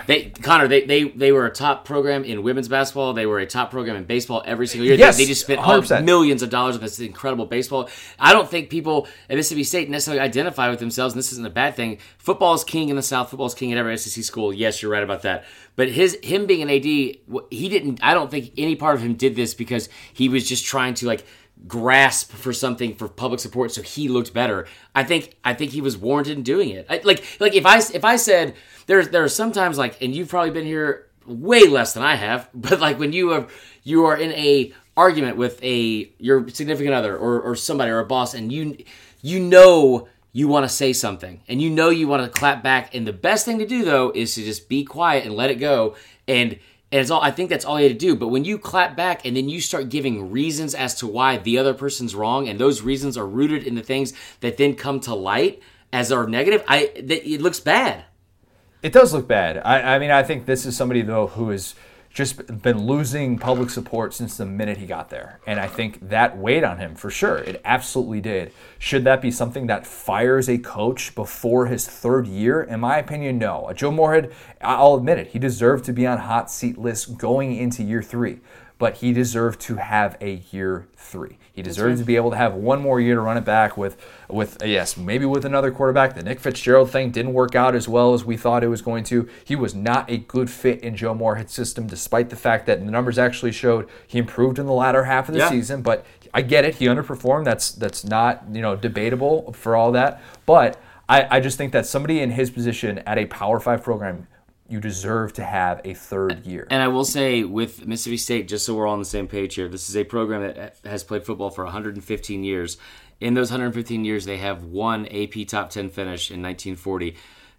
They Connor, they, they they were a top program in women's basketball. They were a top program in baseball every single year. Yes, they, they just spent millions of dollars on this incredible baseball. I don't think people at Mississippi State necessarily identify with themselves, and this isn't a bad thing. Football is king in the South. Football is king at every SEC school. Yes, you're right about that. But his him being an AD, he didn't. I don't think any part of him did this because he was just trying to like grasp for something for public support so he looked better. I think I think he was warranted in doing it. I, like like if I if I said there's there are sometimes like and you've probably been here way less than I have, but like when you have you are in a argument with a your significant other or, or somebody or a boss and you you know you want to say something and you know you want to clap back and the best thing to do though is to just be quiet and let it go and and it's all I think that's all you had to do. But when you clap back and then you start giving reasons as to why the other person's wrong, and those reasons are rooted in the things that then come to light as are negative, I it looks bad. It does look bad. I, I mean, I think this is somebody though who has just been losing public support since the minute he got there, and I think that weighed on him for sure. It absolutely did. Should that be something that fires a coach before his third year? In my opinion, no. Joe Moorhead, I'll admit it, he deserved to be on hot seat lists going into year three, but he deserved to have a year three. He deserved to be able to have one more year to run it back with, with uh, yes, maybe with another quarterback. The Nick Fitzgerald thing didn't work out as well as we thought it was going to. He was not a good fit in Joe Moorhead's system, despite the fact that the numbers actually showed he improved in the latter half of the Yeah. season. But I get it, he underperformed. That's that's not you know debatable for all that. But I, I just think that somebody in his position at a Power Five program, you deserve to have a third year. And I will say with Mississippi State, just so we're all on the same page here, this is a program that has played football for 115 years. In those 115 years, they have one AP top 10 finish in 1940.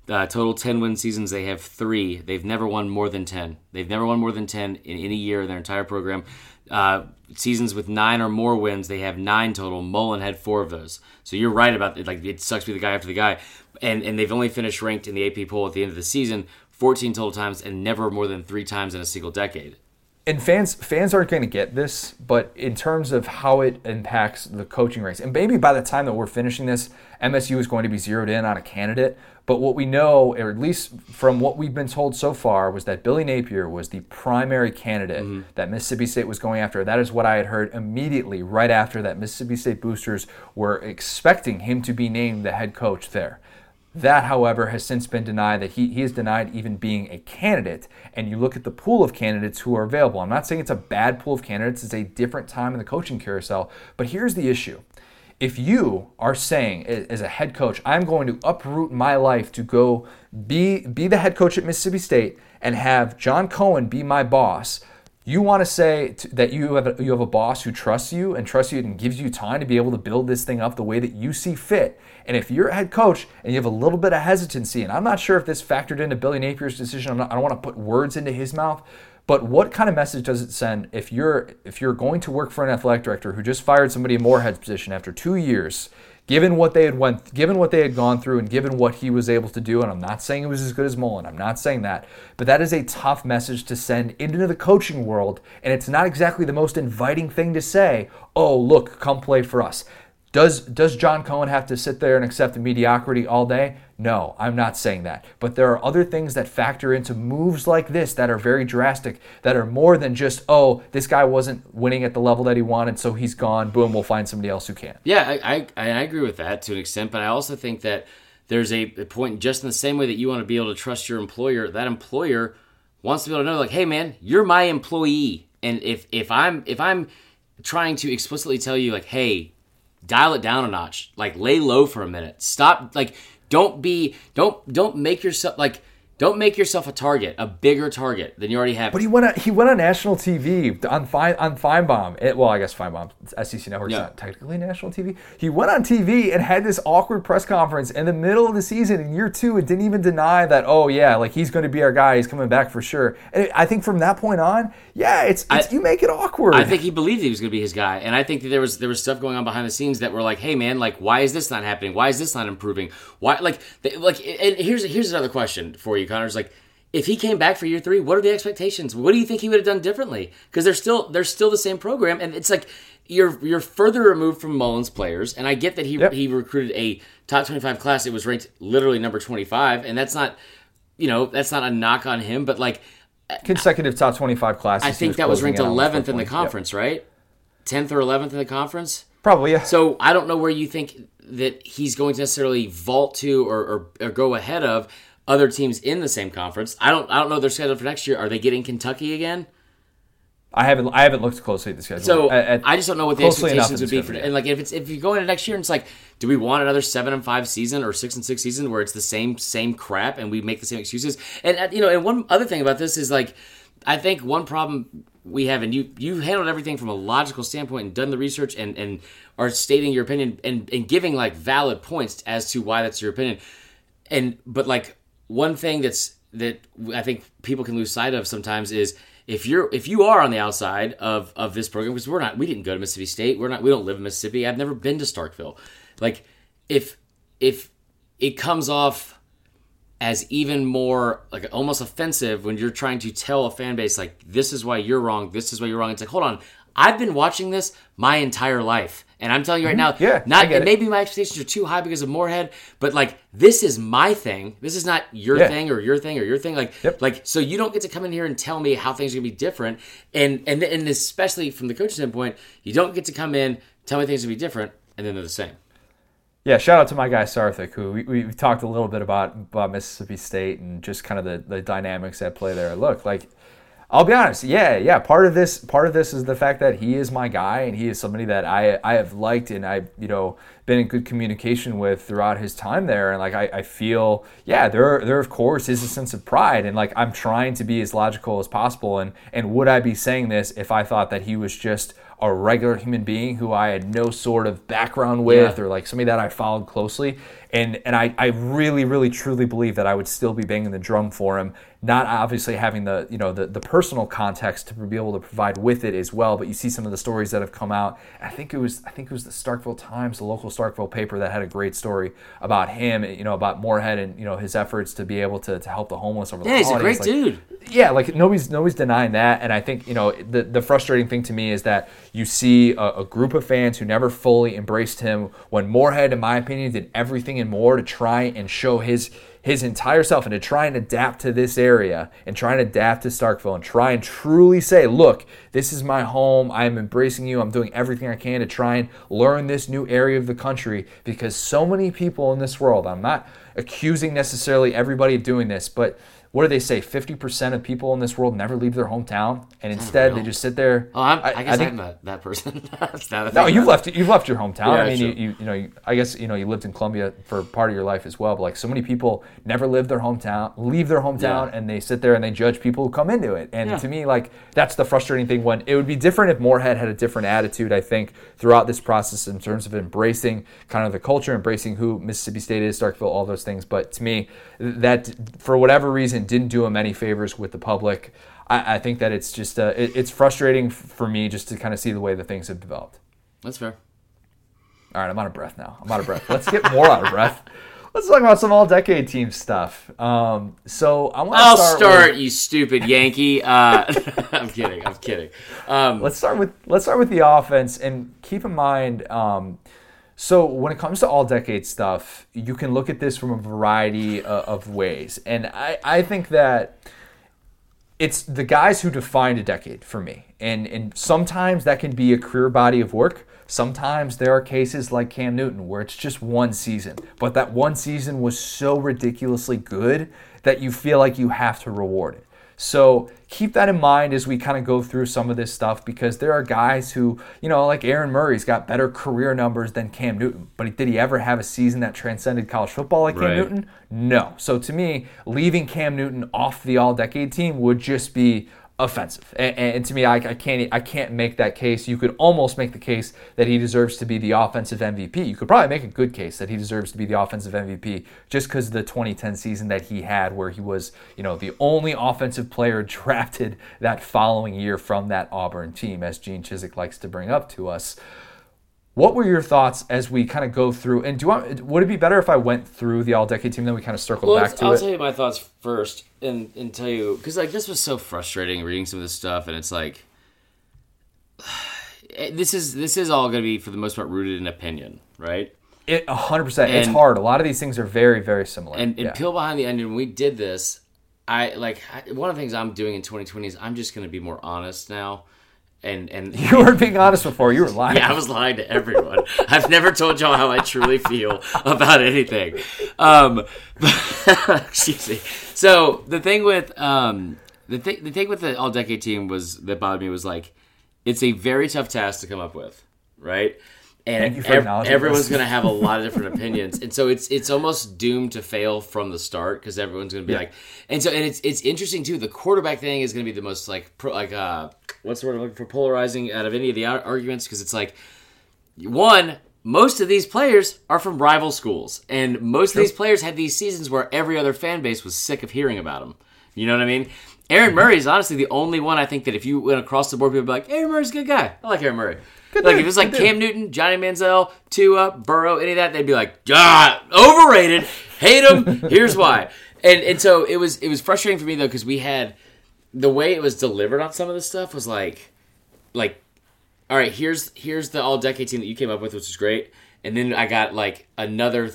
Uh, total 10 win seasons, they have three. They've never won more than 10. They've never won more than 10 in any year in their entire program. Uh, seasons with nine or more wins, they have nine total. Mullen had four of those. So you're right about it. Like it sucks to be the guy after the guy, and and they've only finished ranked in the AP poll at the end of the season 14 total times and never more than three times in a single decade. and fans fans aren't going to get this, but in terms of how it impacts the coaching race, and maybe by the time that we're finishing this, MSU is going to be zeroed in on a candidate. But what we know, or at least from what we've been told so far, was that Billy Napier was the primary candidate mm-hmm. that Mississippi State was going after. That is what I had heard immediately right after that Mississippi State boosters were expecting him to be named the head coach there. That, however, has since been denied, that he, he is denied even being a candidate. And you look at the pool of candidates who are available. I'm not saying it's a bad pool of candidates, it's a different time in the coaching carousel. But here's the issue. If you are saying as a head coach, I'm going to uproot my life to go be, be the head coach at Mississippi State and have John Cohen be my boss, you want to say that you have a, you have a boss who trusts you and trusts you and gives you time to be able to build this thing up the way that you see fit. And if you're a head coach and you have a little bit of hesitancy, and I'm not sure if this factored into Billy Napier's decision, not, I don't want to put words into his mouth, but what kind of message does it send if you're if you're going to work for an athletic director who just fired somebody in Moorhead's position after two years? Given what they had went given what they had gone through and given what he was able to do and I'm not saying it was as good as Mullen I'm not saying that but that is a tough message to send into the coaching world and it's not exactly the most inviting thing to say oh look come play for us does does John Cohen have to sit there and accept the mediocrity all day? No, I'm not saying that. But there are other things that factor into moves like this that are very drastic, that are more than just, oh, this guy wasn't winning at the level that he wanted, so he's gone. Boom, we'll find somebody else who can. Yeah, I, I, I agree with that to an extent, but I also think that there's a, a point just in the same way that you want to be able to trust your employer, that employer wants to be able to know, like, hey man, you're my employee. And if if I'm if I'm trying to explicitly tell you like, hey, dial it down a notch. Like lay low for a minute. Stop like don't be don't don't make yourself like don't make yourself a target, a bigger target than you already have. But he went on, he went on national TV on Fine on Finebaum. It, well, I guess Finebaum, SEC Network, yeah. not technically national TV. He went on TV and had this awkward press conference in the middle of the season in year two, and didn't even deny that. Oh yeah, like he's going to be our guy. He's coming back for sure. And I think from that point on, yeah, it's, it's I, you make it awkward. I think he believed he was going to be his guy, and I think that there was there was stuff going on behind the scenes that were like, hey man, like why is this not happening? Why is this not improving? Why like like and here's here's another question for you, Connor's like if he came back for year three, what are the expectations? What do you think he would have done differently? Because they're still they're still the same program, and it's like you're you're further removed from Mullen's players. And I get that he yep. he recruited a top twenty five class. It was ranked literally number twenty five, and that's not you know that's not a knock on him, but like consecutive top twenty five classes. I think was that was ranked eleventh in the conference, yep. right? Tenth or eleventh in the conference. Probably, yeah. So I don't know where you think that he's going to necessarily vault to or, or, or go ahead of other teams in the same conference. I don't I don't know their schedule for next year. Are they getting Kentucky again? I haven't I haven't looked closely at the schedule. So at, at I just don't know what the expectations would be for and like if it's if you go into next year and it's like, do we want another seven and five season or six and six season where it's the same same crap and we make the same excuses? And uh, you know, and one other thing about this is like, I think one problem we have, and you you handled everything from a logical standpoint and done the research and and are stating your opinion and and giving like valid points as to why that's your opinion. And but like one thing that's that I think people can lose sight of sometimes is if you're if you are on the outside of of this program because we're not we didn't go to Mississippi State. We're not we don't live in Mississippi. I've never been to Starkville. Like if if it comes off as even more like almost offensive when you're trying to tell a fan base like this is why you're wrong this is why you're wrong it's like hold on. I've been watching this my entire life and I'm telling you right mm-hmm. now, yeah, not maybe my expectations are too high because of Moorhead, but like this is my thing. This is not your yeah. thing or your thing or your thing. Like, yep. like so you don't get to come in here and tell me how things are gonna be different. And and and especially from the coaching standpoint, you don't get to come in tell me things are gonna be different and then they're the same. Yeah, shout out to my guy Sarthik, who we, we talked a little bit about about Mississippi State and just kind of the, the dynamics at play there. Look, like I'll be honest. Yeah, yeah. Part of this, part of this is the fact that he is my guy, and he is somebody that I, I have liked, and I, you know, been in good communication with throughout his time there. And like, I, I feel, yeah, there, there of course is a sense of pride, and like, I'm trying to be as logical as possible. And and would I be saying this if I thought that he was just a regular human being who I had no sort of background with, yeah. or like somebody that I followed closely? And and I, I really, really, truly believe that I would still be banging the drum for him not obviously having the you know the, the personal context to be able to provide with it as well. But you see some of the stories that have come out. I think it was I think it was the Starkville Times, the local Starkville paper, that had a great story about him. You know about Moorhead and you know his efforts to be able to, to help the homeless over the Yeah, he's a great Like, dude. yeah, like nobody's nobody's denying that, and I think you know the the frustrating thing to me is that you see a, a group of fans who never fully embraced him when Moorhead, in my opinion, did everything and more to try and show his his entire self and to try and adapt to this area and try and adapt to Starkville and try and truly say, look, this is my home. I am embracing you. I'm doing everything I can to try and learn this new area of the country because so many people in this world. I'm not accusing necessarily everybody of doing this, but what do they say? 50% of people in this world never leave their hometown, and instead they just sit there. Oh, I'm, I, guess I am that, that person. That no, you've left. You've left your hometown. Yeah, I mean, you, sure. you, you know, you, I guess you know you lived in Columbia for part of your life as well. But like so many people never leave their hometown, leave their hometown, Yeah. and they sit there and they judge people who come into it. And Yeah. to me, like that's the frustrating thing. When it would be different if Moorhead had a different attitude. I think throughout this process in terms of embracing kind of the culture, embracing who Mississippi State is, Starkville, all those things. But to me, that for whatever reason didn't do him any favors with the public. I, I think that it's just uh, it, it's frustrating for me just to kind of see the way the things have developed. That's fair. All right, I'm out of breath now. I'm out of breath. Let's get more out of breath. Let's talk about some all-decade team stuff. Um, so I want to I'll start. start, with- you stupid Yankee. Uh, I'm kidding. I'm kidding. Um, let's start with let's start with the offense and keep in mind. Um, so when it comes to all-decade stuff, you can look at this from a variety uh, of ways, and I, I think that it's the guys who defined a decade for me. And and sometimes that can be a career body of work. Sometimes there are cases like Cam Newton where it's just one season, but that one season was so ridiculously good that you feel like you have to reward it. So keep that in mind as we kind of go through some of this stuff because there are guys who, you know, like Aaron Murray's got better career numbers than Cam Newton, but did he ever have a season that transcended college football like Cam Right. Newton? No. So to me, leaving Cam Newton off the all-decade team would just be offensive. And, and to me, I, I can't I can't make that case. You could almost make the case that he deserves to be the offensive MVP. You could probably make a good case that he deserves to be the offensive MVP just because of the 2010 season that he had, where he was you know the only offensive player drafted that following year from that Auburn team, as Gene Chizik likes to bring up to us. What were your thoughts as we kind of go through? And do you want, would it be better if I went through the all-decade team, then we kind of circle Well, back to I'll it? tell you my thoughts first, and and tell you because like this was so frustrating reading some of this stuff, and it's like eh, this is this is all going to be for the most part rooted in opinion, right? It 100%. it's hard. A lot of these things are very, very similar. And, and yeah. peel behind the onion. When we did this, I like I, one of the things I'm doing in 2020 is I'm just going to be more honest now, and and you weren't being honest before. You were lying. Yeah, I was lying to everyone. I've never told y'all how I truly feel about anything. Um, excuse me. So the thing with um, the thing the thing with the all decade team was that bothered me was like it's a very tough task to come up with, right? And ev- everyone's going to have a lot of different opinions, and so it's it's almost doomed to fail from the start because everyone's going to be Yeah. like, and so and it's it's interesting too. The quarterback thing is going to be the most like pro, like uh what's the word I'm looking for polarizing out of any of the arguments because it's like one, most of these players are from rival schools, and most of these players had these seasons where every other fan base was sick of hearing about them. You know what I mean? Aaron Murray is honestly the only one I think that if you went across the board, people would be like, Aaron Murray's a good guy. I like Aaron Murray. Like dude, if it's like good dude. Cam Newton, Johnny Manziel, Tua, Burrow, any of that, they'd be like, ah, overrated, hate him. Here's why. And and so it was it was frustrating for me though because we had the way it was delivered on some of the stuff was like like all right here's here's the all decade team that you came up with which is great and then i got like another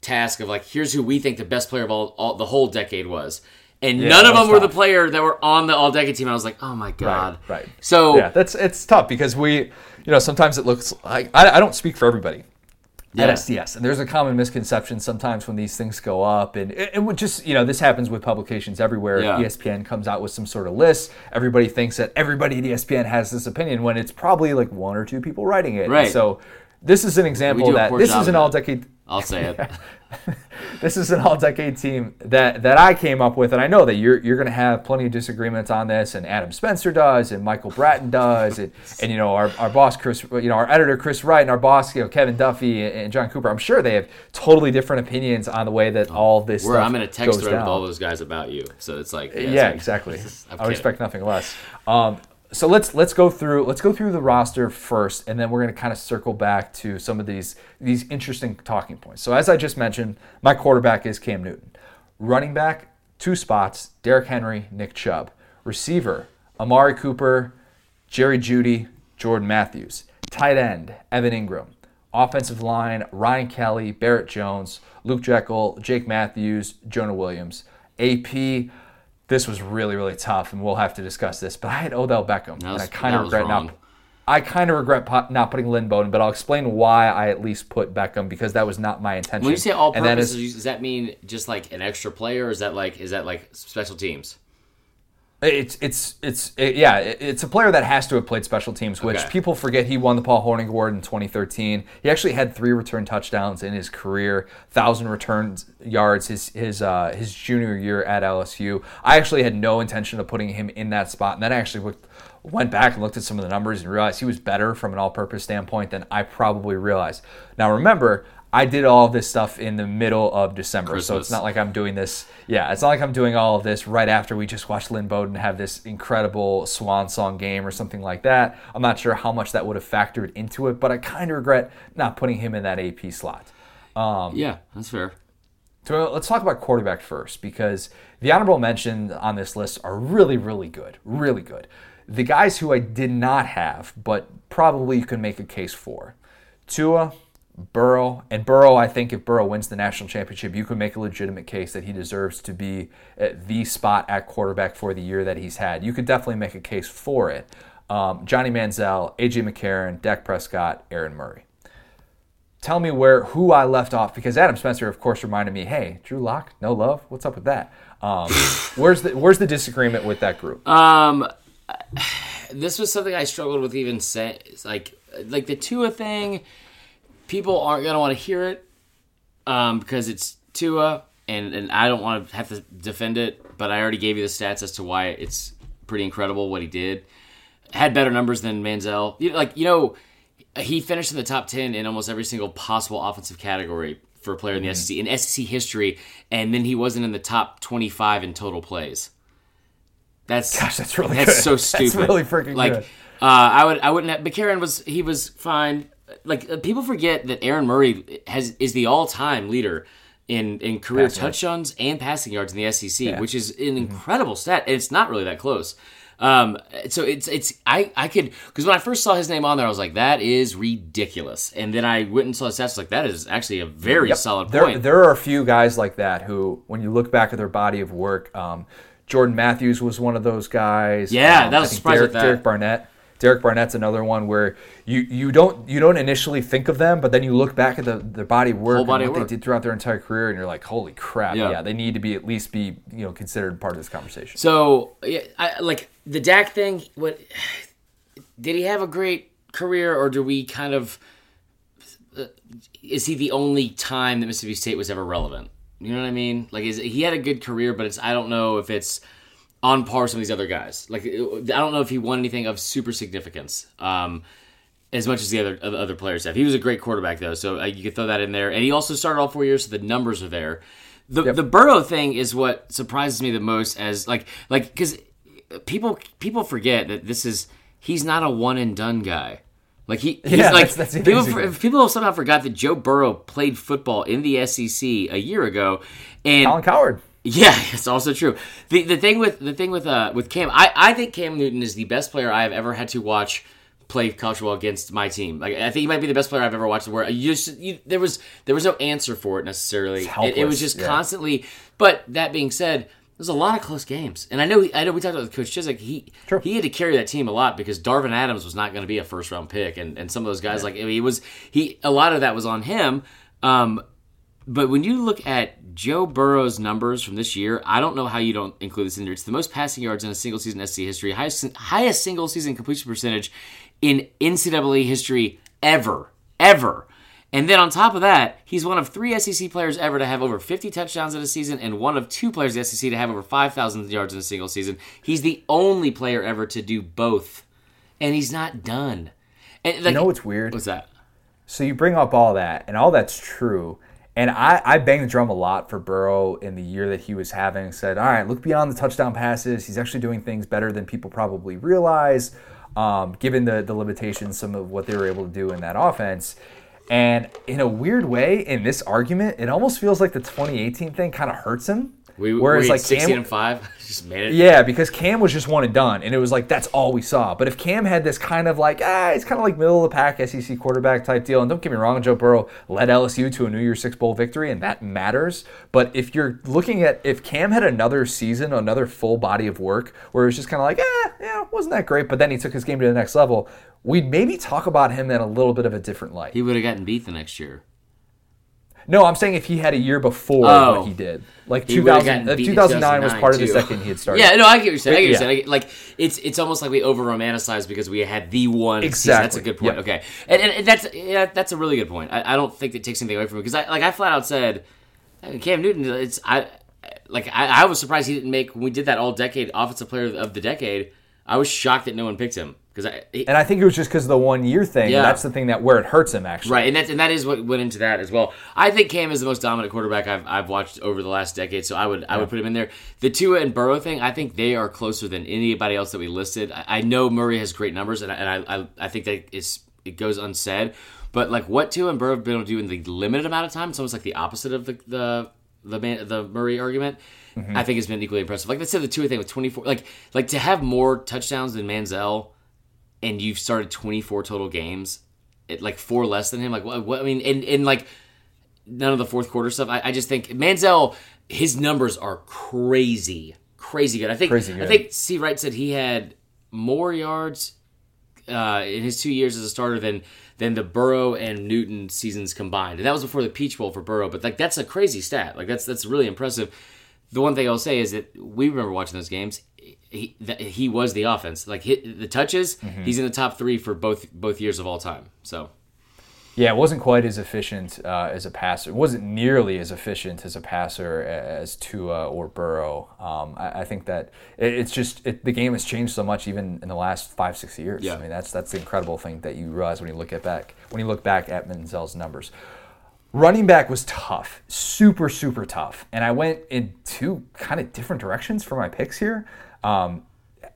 task of like here's who we think the best player of all, all the whole decade was and none of them were the tough. player that were on the all decade team i was like oh my god right. right. so yeah, that's it's tough because we, you know, sometimes it looks like I, I don't speak for everybody Yeah. at SDS, and there's a common misconception sometimes when these things go up, and it, it would just you know this happens with publications everywhere. Yeah. ESPN comes out with some sort of list. Everybody thinks that everybody at ESPN has this opinion when it's probably like one or two people writing it. And Right. So this is an example that this is an all decade. I'll say it. this is an all-decade team that that I came up with, and I know that you're you're going to have plenty of disagreements on this, and Adam Spencer does, and Michael Bratton does, and, and you know our, our boss Chris, you know our editor Chris Wright, and our boss you know Kevin Duffy and John Cooper. I'm sure they have totally different opinions on the way that all this. Where I'm in a text thread down. with all those guys about you, so it's like yeah, Yeah, it's like- exactly. I'm would expect nothing less. Um, so let's let's go through let's go through the roster first, and then we're going to kind of circle back to some of these these interesting talking points. So as I just mentioned, my quarterback is Cam Newton. Running back, two spots: Derrick Henry, Nick Chubb. Receiver: Amari Cooper, Jerry Jeudy, Jordan Matthews. Tight end: Evan Engram. Offensive line: Ryan Kelly, Barrett Jones, Luke Joeckel, Jake Matthews, Jonah Williams. AP. This was really really tough, and we'll have to discuss this. But I had Odell Beckham, and I kind of regret wrong. not. I kind of regret not putting Lynn Bowden, but I'll explain why I at least put Beckham because that was not my intention. When you say all and that is- does that mean just like an extra player, or is that like is that like special teams? It's it's it's it- yeah. It's a player that has to have played special teams, which Okay. people forget. He won the Paul Hornung Award in 2013. He actually had three return touchdowns in his career, thousand return yards his his uh, his junior year at LSU. I actually had no intention of putting him in that spot, and then I actually looked, went back and looked at some of the numbers and realized he was better from an all-purpose standpoint than I probably realized. Now remember. I did all of this stuff in the middle of December, so it's not like I'm doing this. Yeah, it's not like I'm doing all of this right after we just watched Lynn Bowden have this incredible swan song game or something like that. I'm not sure how much that would have factored into it, but I kind of regret not putting him in that AP slot. Um, yeah, that's fair. So let's talk about quarterback first because the honorable mentions on this list are really, really good. Really good. The guys who I did not have, but probably you can make a case for Tua, Burrow, and Burrow, I think if Burrow wins the national championship, you could make a legitimate case that he deserves to be at the spot at quarterback for the year that he's had. You could definitely make a case for it. Um, Johnny Manziel, AJ McCarron, Dak Prescott, Aaron Murray tell me where who I left off because Adam Spencer, of course, reminded me, hey, Drew Lock, no love. What's up with that? Um, where's the where's the disagreement with that group? Um, this was something I struggled with even saying. Like, like the Tua thing, people aren't gonna want to hear it, um, because it's Tua, and and I don't want to have to defend it. But I already gave you the stats as to why it's pretty incredible what he did. Had better numbers than Manziel. You like you know, he finished in the top ten in almost every single possible offensive category for a player in the SEC in SEC history, and then he wasn't in the top twenty-five in total plays. That's Gosh, that's really that's good. so stupid. That's really freaking like, good. Uh, I would I wouldn't have. McCarron was he was fine. Like uh, people forget that Aaron Murray has is the all time leader in in career Passing yards. touchdowns and passing yards in the SEC, which is Mm-hmm. an incredible stat. And it's not really that close. Um, so it's it's I I could because when I first saw his name on there, I was like that is ridiculous. And then I went and saw the stats, like that is actually a very solid There, point. there are a few guys like that who, when you look back at their body of work, um, Jordan Matthews was one of those guys. Yeah, Um, that was surprised Derek. Derek Barnett. Derek Barnett's another one where you, you don't you don't initially think of them, but then you look back at the, their body of work body and what work. they did throughout their entire career, and you're like, holy crap, Yeah. yeah, they need to be at least be you know considered part of this conversation. So, yeah, I, like the Dak thing, what did he have a great career, or do we kind of is he the only time that Mississippi State was ever relevant? You know what I mean? Like, is he had a good career, but it's I don't know if it's on par with some of these other guys. Like, I don't know if he won anything of super significance. Um, as much as the other other players have. He was a great quarterback though, so uh, you could throw that in there. And he also started all four years, so the numbers are there. The the Burrow thing is what surprises me the most, as like like because people people forget that this is he's not a one and done guy. Like he, he's Yeah, like that's- that's people. people somehow forgot that Joe Burrow played football in the SEC a year ago, and Colin Cowherd. Yeah, it's also true. The the thing with the thing with uh with Cam, I, I think Cam Newton is the best player I have ever had to watch play college football against my team. Like I think he might be the best player I've ever watched. Where you just you, there was there was no answer for it necessarily. It, it was just yeah. constantly. But that being said. There's a lot of close games, and I know I know we talked about Coach Chizik. He Sure. he had to carry that team a lot because Darvin Adams was not going to be a first round pick, and, and some of those guys like I mean, he was he a lot of that was on him. Um, but when you look at Joe Burrow's numbers from this year, I don't know how you don't include this in there. It's the most passing yards in a single season SC history, highest, highest single season completion percentage in NCAA history ever, ever. And then on top of that, he's one of three SEC players ever to have over 50 touchdowns in a season, and one of two players in the SEC to have over 5,000 yards in a single season. He's the only player ever to do both, and he's not done. And, like, You know what's weird? what's that? So you bring up all that, and all that's true. And I, I banged the drum a lot for Burrow in the year that he was having. Said, all right, look beyond the touchdown passes. He's actually doing things better than people probably realize, um, given the, the limitations, some of what they were able to do in that offense. And in a weird way, in this argument, it almost feels like the 2018 thing kind of hurts him. We Whereas, were like, 16 Cam- and 5. Just made it. Yeah, because Cam was just one and done, and it was like that's all we saw. But if Cam had this kind of like, ah, it's kind of like middle of the pack SEC quarterback type deal, and don't get me wrong, Joe Burrow led LSU to a New Year's Six bowl victory, and that matters. But if you're looking at if Cam had another season, another full body of work, where it was just kind of like, ah, yeah, wasn't that great, but then he took his game to the next level, we'd maybe talk about him in a little bit of a different light. He would have gotten beat the next year. No, I'm saying if he had a year before Oh. what he did, like He 2000, uh, beat 2009 was part of the second he had started. Yeah, no, I get what you're saying. I get what you're Yeah. saying. I get- like it's it's almost like we over romanticize because we had the one. Season. That's a good point. Yep. Okay, and, and, and that's yeah, that's a really good point. I, I don't think that takes anything away from it because I like I flat out said Cam Newton. It's I like I, I was surprised he didn't make when we did that all decade offensive player of the decade. I was shocked that no one picked him because I. And I think it was just because of the one year thing. Yeah. That's the thing that where it hurts him actually. Right, and that's and that is what went into that as well. I think Cam is the most dominant quarterback I've, I've watched over the last decade, so I would I would put him in there. The Tua and Burrow thing, I think they are closer than anybody else that we listed. I, I know Murray has great numbers, and I, and I, I I think that is it goes unsaid. But like what Tua and Burrow have been able to do in the limited amount of time, it's almost like the opposite of the the the, man, the Murray argument. Mm-hmm. I think has been equally impressive. Like let's say the Tua thing with twenty four, like like to have more touchdowns than Manziel, and you've started twenty four total games it, like four less than him. Like what? what I mean, and, and like none of the fourth quarter stuff. I, I just think Manziel, his numbers are crazy, crazy good. I think Crazy I think C Wright said he had more yards uh, in his two years as a starter than than the Burrow and Newton seasons combined, and that was before the Peach Bowl for Burrow. But like that's a crazy stat. Like that's that's really impressive. The one thing I'll say is that we remember watching those games. He that he was the offense. Like hit, the touches, Mm-hmm. he's in the top three for both both years of all time. So Yeah, it wasn't quite as efficient uh, as a passer. It wasn't nearly as efficient as a passer as Tua or Burrow. Um, I, I think that it, it's just it, the game has changed so much, even in the last five six years. Yeah. I mean, that's that's the incredible thing that you realize when you look at back when you look back at Manziel's numbers. Running back was tough, super super tough, and I went in two kind of different directions for my picks here. Um,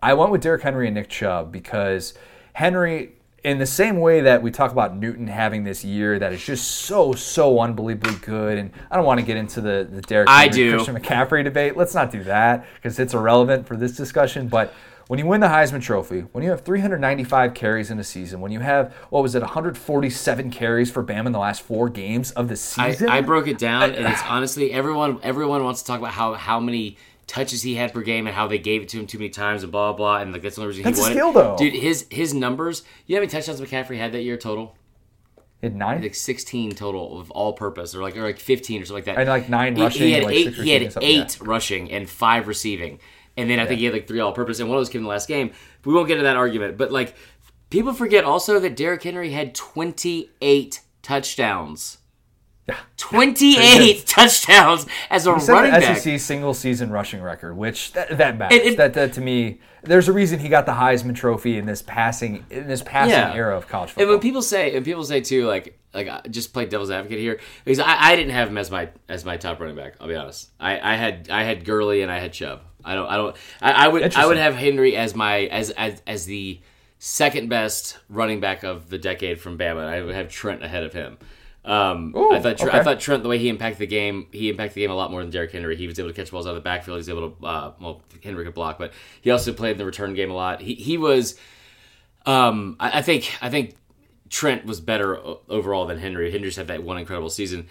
I went with Derrick Henry and Nick Chubb because Henry, in the same way that we talk about Newton having this year that is just so so unbelievably good, and I don't want to get into the the Derrick I Henry do. Christian McCaffrey debate. Let's not do that because it's irrelevant for this discussion. But when you win the Heisman Trophy, when you have 395 carries in a season, when you have what was it 147 carries for Bam in the last four games of the I, season, I broke it down, and it's honestly everyone everyone wants to talk about how how many touches he had per game and how they gave it to him too many times and blah blah. blah and like that's the only reason That's he won. skill, though. dude. His his numbers. You know how many touchdowns McCaffrey had that year total? Had nine. Like sixteen total of all purpose, or like or like fifteen or something like that. And, like, nine He- rushing He had like, eight. he had eight rushing and five receiving, and then I think he had like three all purpose, and one of those came in the last game. We won't get into that argument, but like people forget also that Derrick Henry had twenty eight touchdowns. Yeah. 28 touchdowns as a He set running the back. SEC single season rushing record, which that, that matters. It- it- that, that to me, there's a reason he got the Heisman Trophy in this passing in this passing Yeah. era of college football. And when people say, and people say too, like, like just play devil's advocate here, because I, I didn't have him as my as my top running back. I'll be honest. I, I had I had Gurley and I had Chubb. I don't I don't I, I would I would have Henry as my as as as the second best running back of the decade from Bama. I would have Trent ahead of him. Um, Ooh, I thought Trent, I thought Trent the way he impacted the game, he impacted the game a lot more than Derrick Henry. He was able to catch balls out of the backfield. He was able to uh, well Henry could block, but he also played in the return game a lot. He he was um, I, I think I think Trent was better overall than Henry. Henry just had that one incredible season.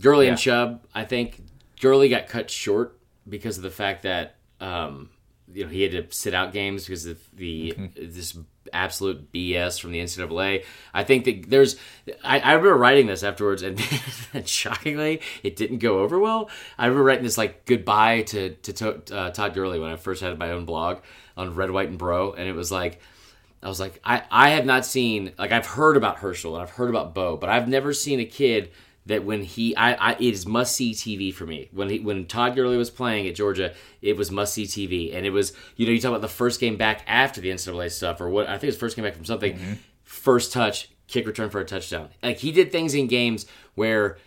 Gurley and Chubb, I think Gurley got cut short because of the fact that um, you know he had to sit out games because of the this absolute BS from the NCAA. I think that there's I, I remember writing this afterwards and, and shockingly it didn't go over well. I remember writing this like goodbye to to, to uh, Todd Gurley when I first had my own blog on Red White and Bro and it was like I was like, I, I have not seen like I've heard about Herschel and I've heard about Bo, but I've never seen a kid that when he I, I it is must see TV for me. When he when Todd Gurley was playing at Georgia, it was must see TV, and it was you know you talk about the first game back after the NCAA stuff or what I think it was first game back from something, mm-hmm. first touch kick return for a touchdown. Like he did things in games where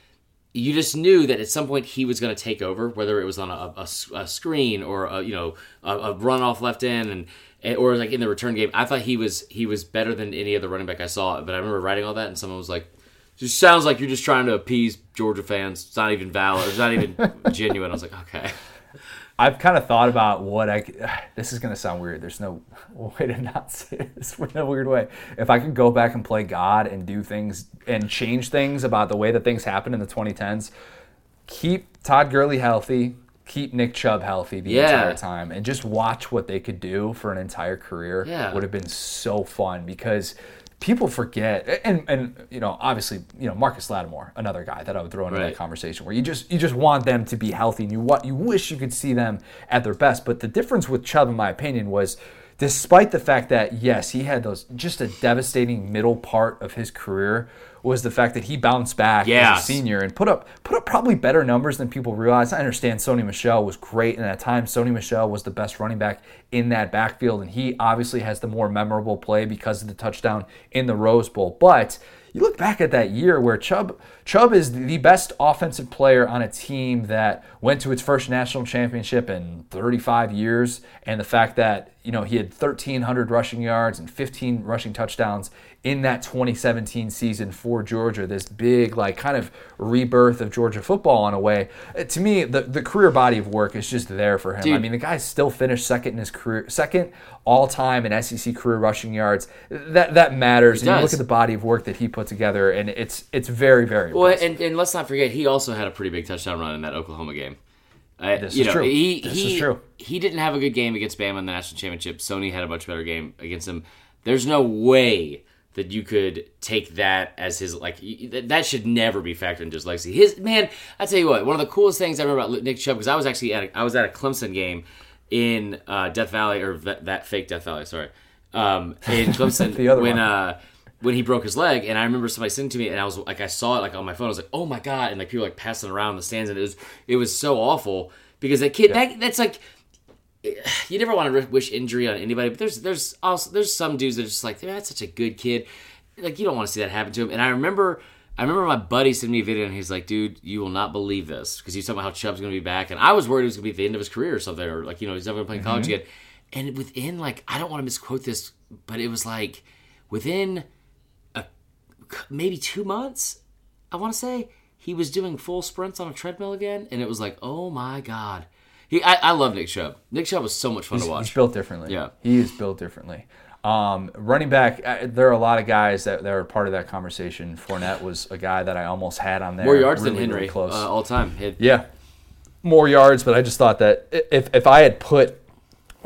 you just knew that at some point he was going to take over, whether it was on a, a, a screen or a, you know a, a run off left end and eh, or like in the return game. I thought he was he was better than any other running back I saw. But I remember writing all that and someone was like, "Just sounds like you're just trying to appease Georgia fans. It's not even valid. It's not even genuine." I was like, "Okay." I've kind of thought about what I. Could, this is going to sound weird. There's no way to not say this in a weird way. If I could go back and play God and do things and change things about the way that things happened in the 2010s, keep Todd Gurley healthy, keep Nick Chubb healthy the Yeah. entire time, and just watch what they could do for an entire career Yeah. would have been so fun because people forget and and you know obviously you know Marcus Lattimore another guy that I would throw into Right. that conversation where you just you just want them to be healthy and you what you wish you could see them at their best but the difference with Chubb in my opinion was despite the fact that yes he had those just a devastating middle part of his career was the fact that he bounced back Yes. as a senior and put up put up probably better numbers than people realize. I understand Sony Michel was great in that time. Sony Michel was the best running back in that backfield, and he obviously has the more memorable play because of the touchdown in the Rose Bowl. But you look back at that year where Chubb Chubb is the best offensive player on a team that went to its first national championship in 35 years, and the fact that you know he had 1,300 rushing yards and 15 rushing touchdowns in that 2017 season for Georgia, this big like kind of rebirth of Georgia football in a way. Uh, To me, the, the career body of work is just there for him. I mean, the guy still finished second in his career, second all time in SEC career rushing yards. That that matters. And you look at the body of work that he put together, and it's it's very very. Well, and, and let's not forget, he also had a pretty big touchdown run in that Oklahoma game. Uh, This you is know, true. He, This he, is true. He didn't have a good game against Bama in the national championship. Sony had a much better game against him. There's no way that you could take that as his like that- should never be factored into his legacy. His man, I tell you what, one of the coolest things I remember about Nick Chubb because I was actually at a, I was at a Clemson game in uh, Death Valley or that, that fake Death Valley, sorry, um, in Clemson when one. uh, when he broke his leg, and I remember somebody sending to me, and I was like, I saw it like on my phone. I was like, oh my god, and like people like passing around the stands, and it was it was so awful because that kid that that's like you never want to wish injury on anybody, but there's there's also there's some dudes that are just like "Man, that's such a good kid, like you don't want to see that happen to him. And I remember I remember my buddy sent me a video, and he's like, dude, you will not believe this because he's talking about how Chubb's going to be back, and I was worried it was going to be the end of his career or something, or like you know he's never going to play in college mm-hmm. again. And within like I don't want to misquote this, but it was like within a maybe two months, I want to say, he was doing full sprints on a treadmill again, and it was like, oh my god. He, I, I love Nick Chubb. Nick Chubb was so much fun to watch. He's built differently. Yeah. he is built differently. Um, running back, uh, there are a lot of guys that, that are part of that conversation. Fournette was a guy that I almost had on there. More yards really, than Henry really close. uh, all time. Had- Yeah, more yards, but I just thought that if if I had put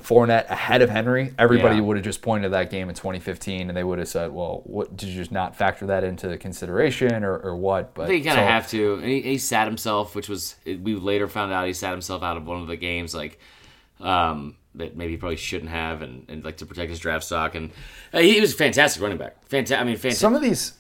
Fournette ahead of Henry, everybody Yeah. would have just pointed to that game in 2015, and they would have said, "Well, what did you just not factor that into consideration, or, or what?" But you kind of so- have to. And he, he sat himself, which was we later found out he sat himself out of one of the games, like um, that maybe he probably shouldn't have, and, and like to protect his draft stock. And uh, he was a fantastic running back. Fantastic. I mean, fantastic. some of these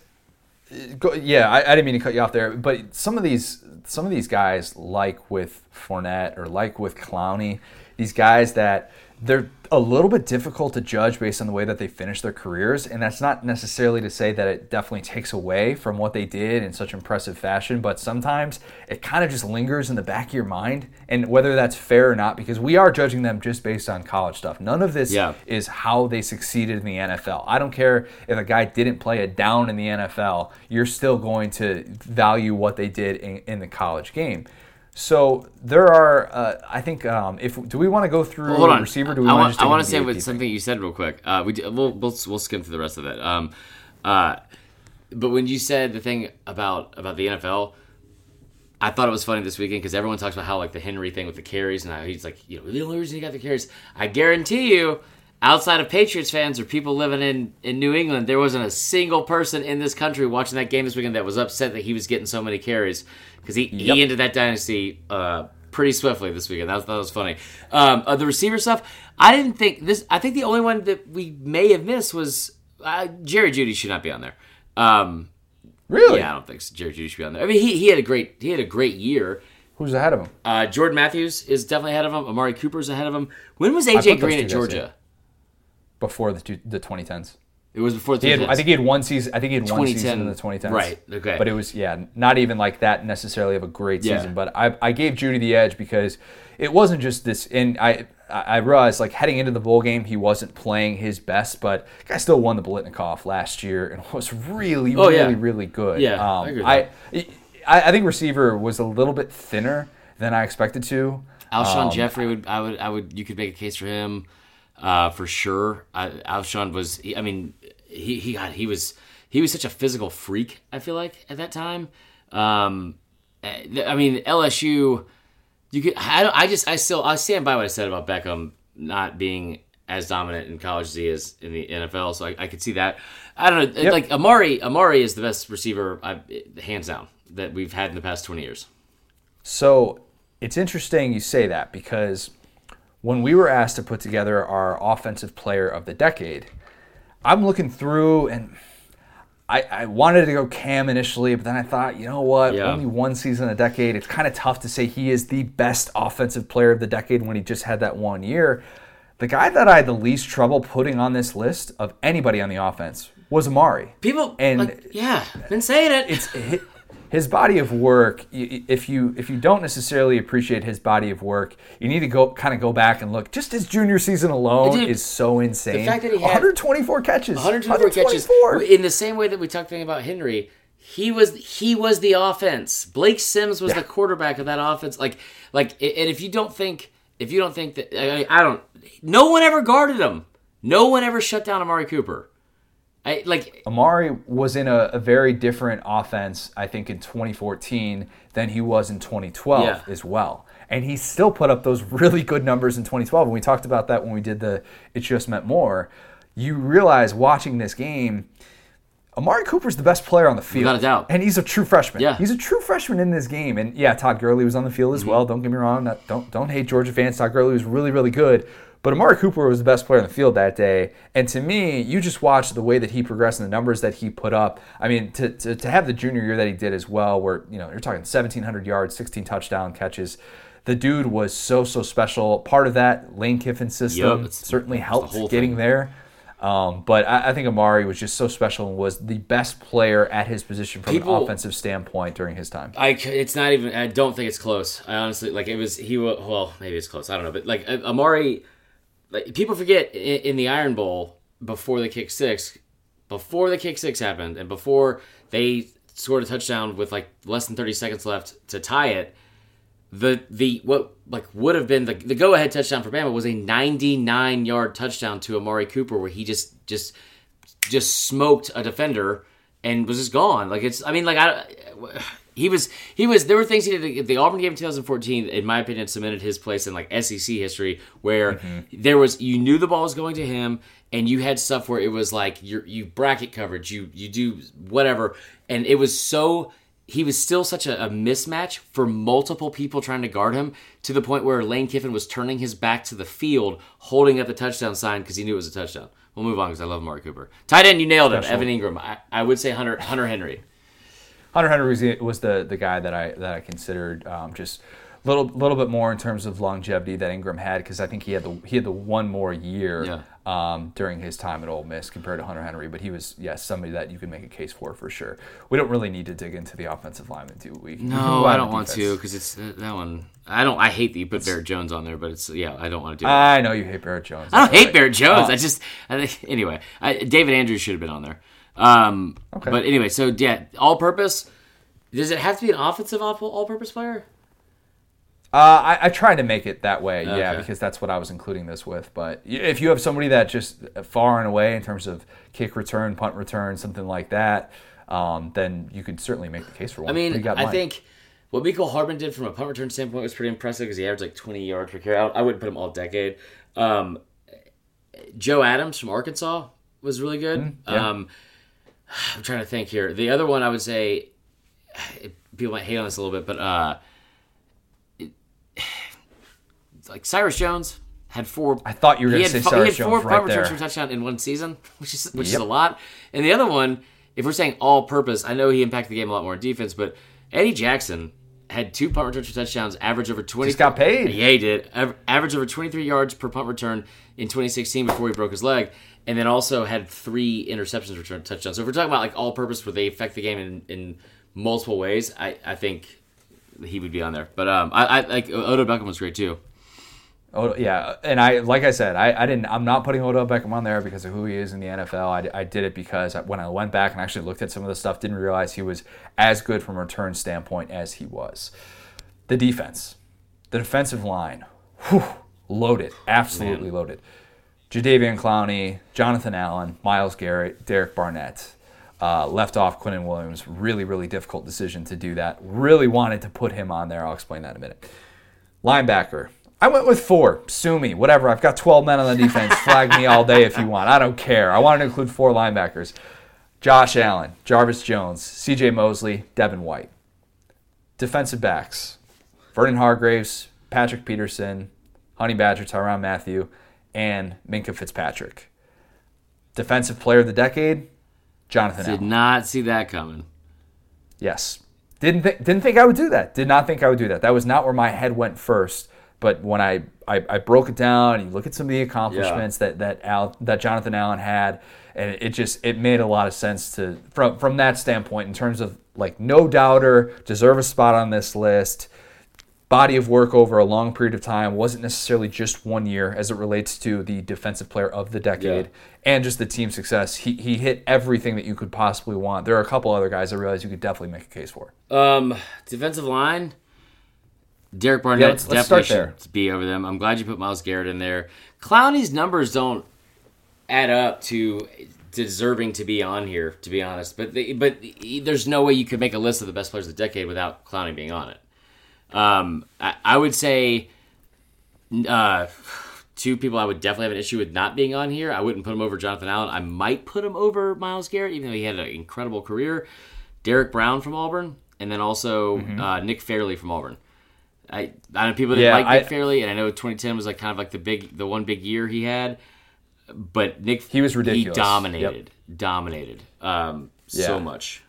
go, yeah I, I didn't mean to cut you off there but some of these some of these guys like with Fournette or like with Clowney these guys that they're a little bit difficult to judge based on the way that they finish their careers and that's not necessarily to say that it definitely takes away from what they did in such impressive fashion but sometimes it kind of just lingers in the back of your mind and whether that's fair or not because we are judging them just based on college stuff none of this Yeah. is how they succeeded in the NFL. I don't care if a guy didn't play a down in the NFL, you're still going to value what they did in, in the college game. So there are, uh, I think, um, if do we want to go through Well, hold on. receiver? Do we I want I want to say with something you said real quick. Uh, we do, we'll, we'll we'll skim through the rest of it. Um, uh, but when you said the thing about about the NFL, I thought it was funny this weekend because everyone talks about how like the Henry thing with the carries and how he's like, you know, the only reason he got the carries. I guarantee you, outside of Patriots fans or people living in in New England, there wasn't a single person in this country watching that game this weekend that was upset that he was getting so many carries because he Yep. he ended that dynasty uh, pretty swiftly this weekend. That was, that was funny. Um, uh, the receiver stuff, I didn't think this. I think the only one that we may have missed was uh, Jerry Jeudy should not be on there. Um, Really? yeah, I don't think so. Jerry Jeudy should be on there. I mean, he, he had a great he had a great year. Who's ahead of him? Uh, Jordan Matthews is definitely ahead of him. Amari Cooper's ahead of him. When was AJ Green at Georgia? Before the two, the 2010s. It was before the He had, 2010s. I think he had one season. I think he had one season in the 2010s. Right, okay. But it was yeah, not even like that necessarily of a great Yeah. season. But I, I gave Jeudy the edge because it wasn't just this. And I I realized like heading into the bowl game, he wasn't playing his best, but guy still won the Biletnikoff last year and was really Oh, yeah. really really good. Yeah, um, I agree I, I I think receiver was a little bit thinner than I expected to. Alshon Um, Jeffery would I would I would you could make a case for him uh, for sure. I, Alshon was he- I mean he he got he was he was such a physical freak. I feel like at that time. Um, eh, I mean LSU. You could I don't, I just I still I stand by what I said about Beckham not being as dominant in college as he is in the NFL. So I, I could see that. I don't know. Yep. Like Amari Amari is the best receiver I, hands down that we've had in the past twenty years. So it's interesting you say that because when we were asked to put together our offensive player of the decade, I'm looking through and I, I wanted to go Cam initially, but then I thought, you know what? Yeah. Only one season a decade. It's kind of tough to say he is the best offensive player of the decade when he just had that one year. The guy that I had the least trouble putting on this list of anybody on the offense was Amari. People And- like, yeah, been saying it. it's hi- his body of work if you if you don't necessarily appreciate his body of work you need to go kind of go back and look just his junior season alone Dude, is so insane The fact that he had 124 catches 124 catches in the same way that we talked about Henry. He was he was the offense. Blake Sims was the quarterback of that offense. Like like and if you don't think if you don't think that I, I don't no one ever guarded him. No one ever shut down Amari Cooper. I like Amari was in a, a very different offense, I think, in 2014 than he was in 2012 Yeah. as well. And he still put up those really good numbers in 2012. And we talked about that when we did the It Just Meant More. You realize watching this game, Amari Cooper's the best player on the field. Without a doubt. And he's a true freshman. Yeah. He's a true freshman in this game. And yeah, Todd Gurley was on the field as mm-hmm. well. Don't get me wrong. Not- don't, don't hate Georgia fans. Todd Gurley was really, really good. But Amari Cooper was the best player on the field that day. And to me, you just watch the way that he progressed and the numbers that he put up. I mean, to, to, to have the junior year that he did as well, where, you know, you're talking 1,700 yards, 16 touchdown catches. The dude was so, so special. Part of that Lane Kiffin system it's- certainly it's the helped getting thing. there. Um, but I, I think Amari was just so special and was the best player at his position from People- an offensive standpoint during his time. I it's not even I don't think it's close. I honestly like it was he well maybe it's close. I don't know, but like uh, Amari like people forget in, in the Iron Bowl before the kick six, before the kick six happened, and before they scored a touchdown with like less than thirty seconds left to tie it. The the what like would have been the, the go ahead touchdown for Bama was a ninety nine yard touchdown to Amari Cooper where he just just just smoked a defender and was just gone. Like it's, I mean, like I, he was, he was. There were things he did. The Auburn game in 2014, in my opinion, cemented his place in like SEC history, where mm-hmm. there was you knew the ball was going to him, and you had stuff where it was like you you bracket coverage, you you do whatever, and it was so. He was still such a, a mismatch for multiple people trying to guard him to the point where Lane Kiffin was turning his back to the field, holding up the touchdown sign because he knew it was a touchdown. We'll move on because I love Amari Cooper. Tight end, you nailed it. Evan Engram. I, I would say Hunter Hunter Henry. Hunter Henry was the, was the, the guy that I that I considered um, just a little little bit more in terms of longevity that Engram had because I think he had the he had the one more year Yeah. um, during his time at Ole Miss compared to Hunter Henry, but he was yes somebody that you can make a case for for sure. We don't really need to dig into the offensive lineman, do we? No, I don't want to because it's that that one. I don't. I hate that you put Barrett Jones on there, but it's yeah. I don't want to do it. I know you hate Barrett Jones. I don't hate right. Barrett Jones. Uh, I just I, think- anyway. I, David Andrews should have been on there. Um, Okay. But anyway, so yeah, all purpose. Does it have to be an offensive all- all-purpose player? Uh, I, I tried to make it that way, yeah, because that's what I was including this with. But if you have somebody that just far and away in terms of kick return, punt return, something like that, um, then you could certainly make the case for one. I mean, I think what Mecole Hardman did from a punt return standpoint was pretty impressive because he averaged like 20 yards per carry. I, I wouldn't put him all decade. Um, Joe Adams from Arkansas was really good. Mm-hmm. yeah. um, I'm trying to think here. The other one I would say, people might hate on this a little bit, but uh, it- like Cyrus Jones had four. I thought you were going to say fo- he had four Jones punt right returns for touchdown in one season, which is which is a lot. And the other one, if we're saying all purpose, I know he impacted the game a lot more in defense, but Eddie Jackson had two punt returns for touchdowns, average over twenty. Just got paid. Yeah, he did. Aver- Average over twenty three yards per punt return in 2016 before he broke his leg, and then also had three interceptions return touchdowns. So if we're talking about like all purpose where they affect the game in, in multiple ways, I, I think he would be on there. But um, I, I like Odell Beckham was great too. Oh yeah, and I like I said, I, I didn't. I'm not putting Odell Beckham on there because of who he is in the NFL. I, I did it because when I went back and actually looked at some of the stuff, didn't realize he was as good from a return standpoint as he was. The defense, the defensive line, whew, loaded, absolutely loaded. Jadeveon Clowney, Jonathan Allen, Myles Garrett, Derek Barnett. Uh, left off Quinnen Williams. Really, really difficult decision to do that. Really wanted to put him on there. I'll explain that in a minute. Linebacker. I went with four. Sue me. Whatever. I've got 12 men on the defense. Flag me all day if you want. I don't care. I wanted to include four linebackers Josh Allen, Jarvis Jones, CJ Mosley, Devin White. Defensive backs Vernon Hargreaves, Patrick Peterson, Honey Badger, Tyrann Mathieu, and Minkah Fitzpatrick. Defensive player of the decade, Jonathan Did Allen. not see that coming. Yes. Didn't think didn't think I would do that. Did not think I would do that. That was not where my head went first. But when I, I, I broke it down and you look at some of the accomplishments that that Al, that Jonathan Allen had, and it just it made a lot of sense to from from that standpoint in terms of like no doubter, deserve a spot on this list. Body of work over a long period of time wasn't necessarily just one year as it relates to the defensive player of the decade Yeah. and just the team success. He, he hit everything that you could possibly want. There are a couple other guys I realize you could definitely make a case for. Um, defensive line. Derek Barnett Yeah, definitely start should be over them. I'm glad you put Myles Garrett in there. Clowney's numbers don't add up to deserving to be on here, to be honest. But the, but there's no way you could make a list of the best players of the decade without Clowney being on it. Um, I, I would say uh, two people I would definitely have an issue with not being on here. I wouldn't put him over Jonathan Allen. I might put him over Myles Garrett, even though he had an incredible career. Derrick Brown from Auburn, and then also uh, Nick Fairley from Auburn. I, I know people didn't Yeah, like Nick I- Fairley, and I know 2010 was like kind of like the big, the one big year he had. But Nick, He was ridiculous. He dominated, dominated, um, so much.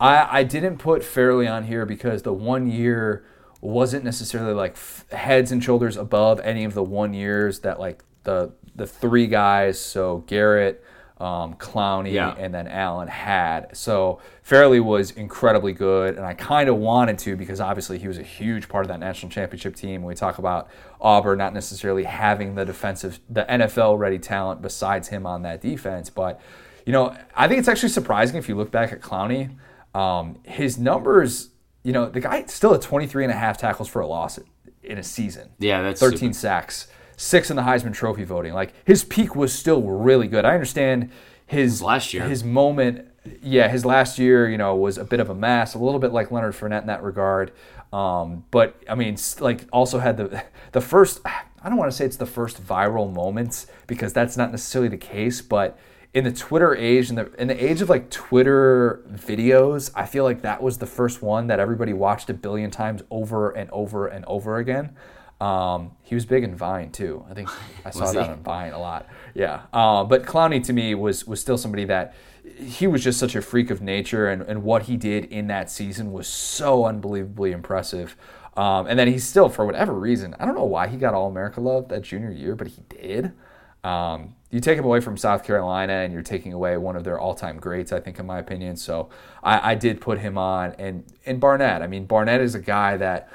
I, I didn't put Fairley on here because the one year wasn't necessarily like f- heads and shoulders above any of the one years that like the the three guys, so Garrett, um, Clowney, Yeah. and then Allen had. So Fairley was incredibly good, and I kind of wanted to because obviously he was a huge part of that national championship team. When we talk about Auburn not necessarily having the defensive, the NFL ready talent besides him on that defense, but you know, I think it's actually surprising if you look back at Clowney. Um, his numbers, you know, the guy still at 23 and a half tackles for a loss in a season. Yeah, that's 13 stupid. sacks, six in the Heisman Trophy voting. Like his peak was still really good. I understand his Last year. his moment. Yeah, his last year, you know, was a bit of a mess, a little bit like Leonard Fournette in that regard. Um, but I mean, like also had the the first. I don't want to say it's the first viral moments because that's not necessarily the case, but in the Twitter age, in the in the age of like Twitter videos, I feel like that was the first one that everybody watched a billion times over and over and over again. Um, he was big in Vine too. I think I saw that he? on Vine a lot. Yeah. Uh, but Clowney to me was was still somebody that he was just such a freak of nature, and, and what he did in that season was so unbelievably impressive. Um, and then he's still, for whatever reason, I don't know why he got All America love that junior year, but he did. Um, you take him away from South Carolina, and you're taking away one of their all-time greats, I think, in my opinion. So I, I did put him on, and and Barnett. I mean, Barnett is a guy that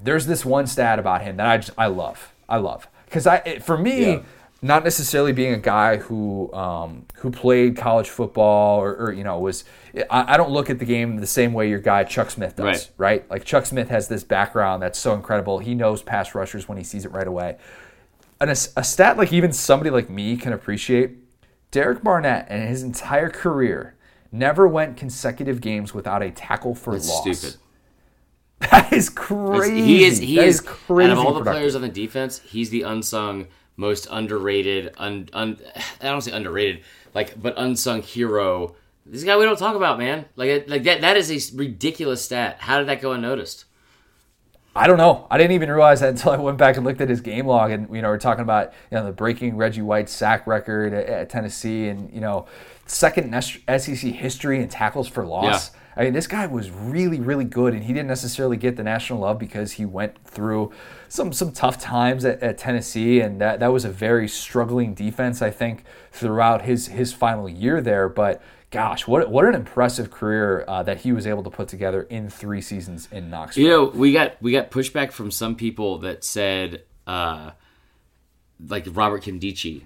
there's this one stat about him that I just I love. I love because I it- for me, Yeah. not necessarily being a guy who um, who played college football or, or you know was I, I don't look at the game the same way your guy Chuck Smith does. Right. right? Like Chuck Smith has this background that's so incredible. He knows pass rushers when he sees it right away. And a, stat like even somebody like me can appreciate. Derek Barnett and his entire career never went consecutive games without a tackle for That's loss. stupid. That is crazy. He is he That is, crazy. out of all the productive. players on the defense, he's the unsung, most underrated. Un, un, I don't say underrated, like but unsung hero. This guy we don't talk about, man. Like like that that is a ridiculous stat. How did that go unnoticed? I don't know. I didn't even realize that until I went back and looked at his game log, and you know, we're talking about you know the breaking Reggie White sack record at, at Tennessee, and you know, second SEC history in tackles for loss. Yeah. I mean, this guy was really, really good, and he didn't necessarily get the national love because he went through some some tough times at, at Tennessee, and that that was a very struggling defense, I think, throughout his his final year there. But gosh, what what an impressive career uh, that he was able to put together in three seasons in Knoxville. You know, we got we got pushback from some people that said uh, like Robert Nkemdiche,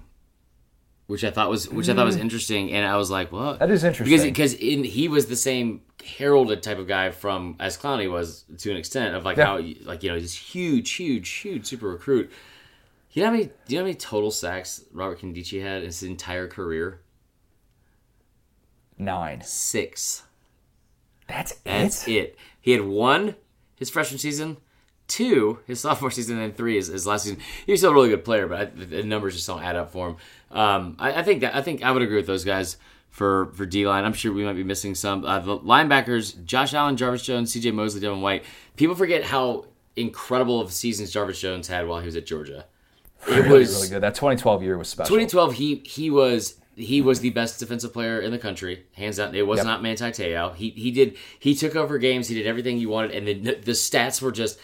which I thought was which I thought was interesting, and I was like, well, That is interesting. because because in he was the same heralded type of guy from as Clowney was to an extent of like Yeah. how like you know this huge huge huge super recruit. You know how many? Do you know how many total sacks Robert Nkemdiche had in his entire career? Nine. Six. That's, That's it. it. He had one his freshman season, two his sophomore season, and three his, his last season. He was still a really good player, but I, the- the numbers just don't add up for him. Um, I, I think that I think I would agree with those guys for for D line. I'm sure we might be missing some. Uh, the linebackers: Josh Allen, Jarvis Jones, C.J. Mosley, Devin White. People forget how incredible of seasons Jarvis Jones had while he was at Georgia. It Really, was really good. That 2012 year was special. 2012 he he was he was the best defensive player in the country hands down. It was Yep. not Manti Te'o. He he did he took over games he did everything you wanted and the the stats were just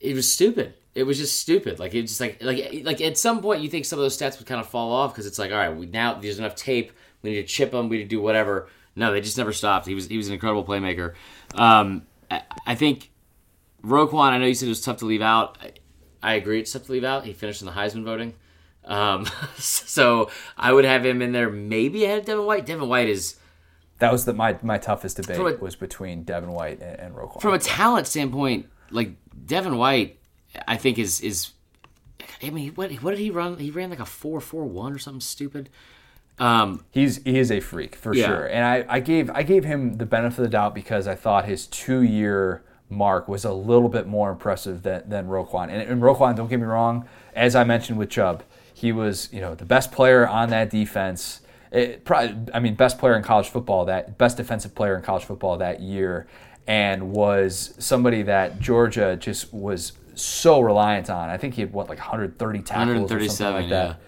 it was stupid. It was just stupid. Like it just like like like at some point you think some of those stats would kind of fall off because it's like all right we now there's enough tape we need to chip them we need to do whatever. No they just never stopped. He was he was an incredible playmaker. Um I, I think Roquan I know you said it was tough to leave out. I, I agree it's tough to leave out. He finished in the Heisman voting um, so I would have him in there maybe ahead of Devin White. Devin White is That was the, my my toughest debate a- was between Devin White and, and Roquan. from a talent standpoint, like Devin White, I think is is. I mean, what what did he run? He ran like a four four one or something stupid. Um, He's he is a freak for Yeah. sure, and I, I gave I gave him the benefit of the doubt because I thought his two year mark was a little bit more impressive than than Roquan. And, and Roquan, don't get me wrong, as I mentioned with Chubb, he was you know the best player on that defense. It, probably, I mean, best player in college football that best defensive player in college football that year, and was somebody that Georgia just was so reliant on. I think he had what like 130 tackles or something 137, like yeah. that.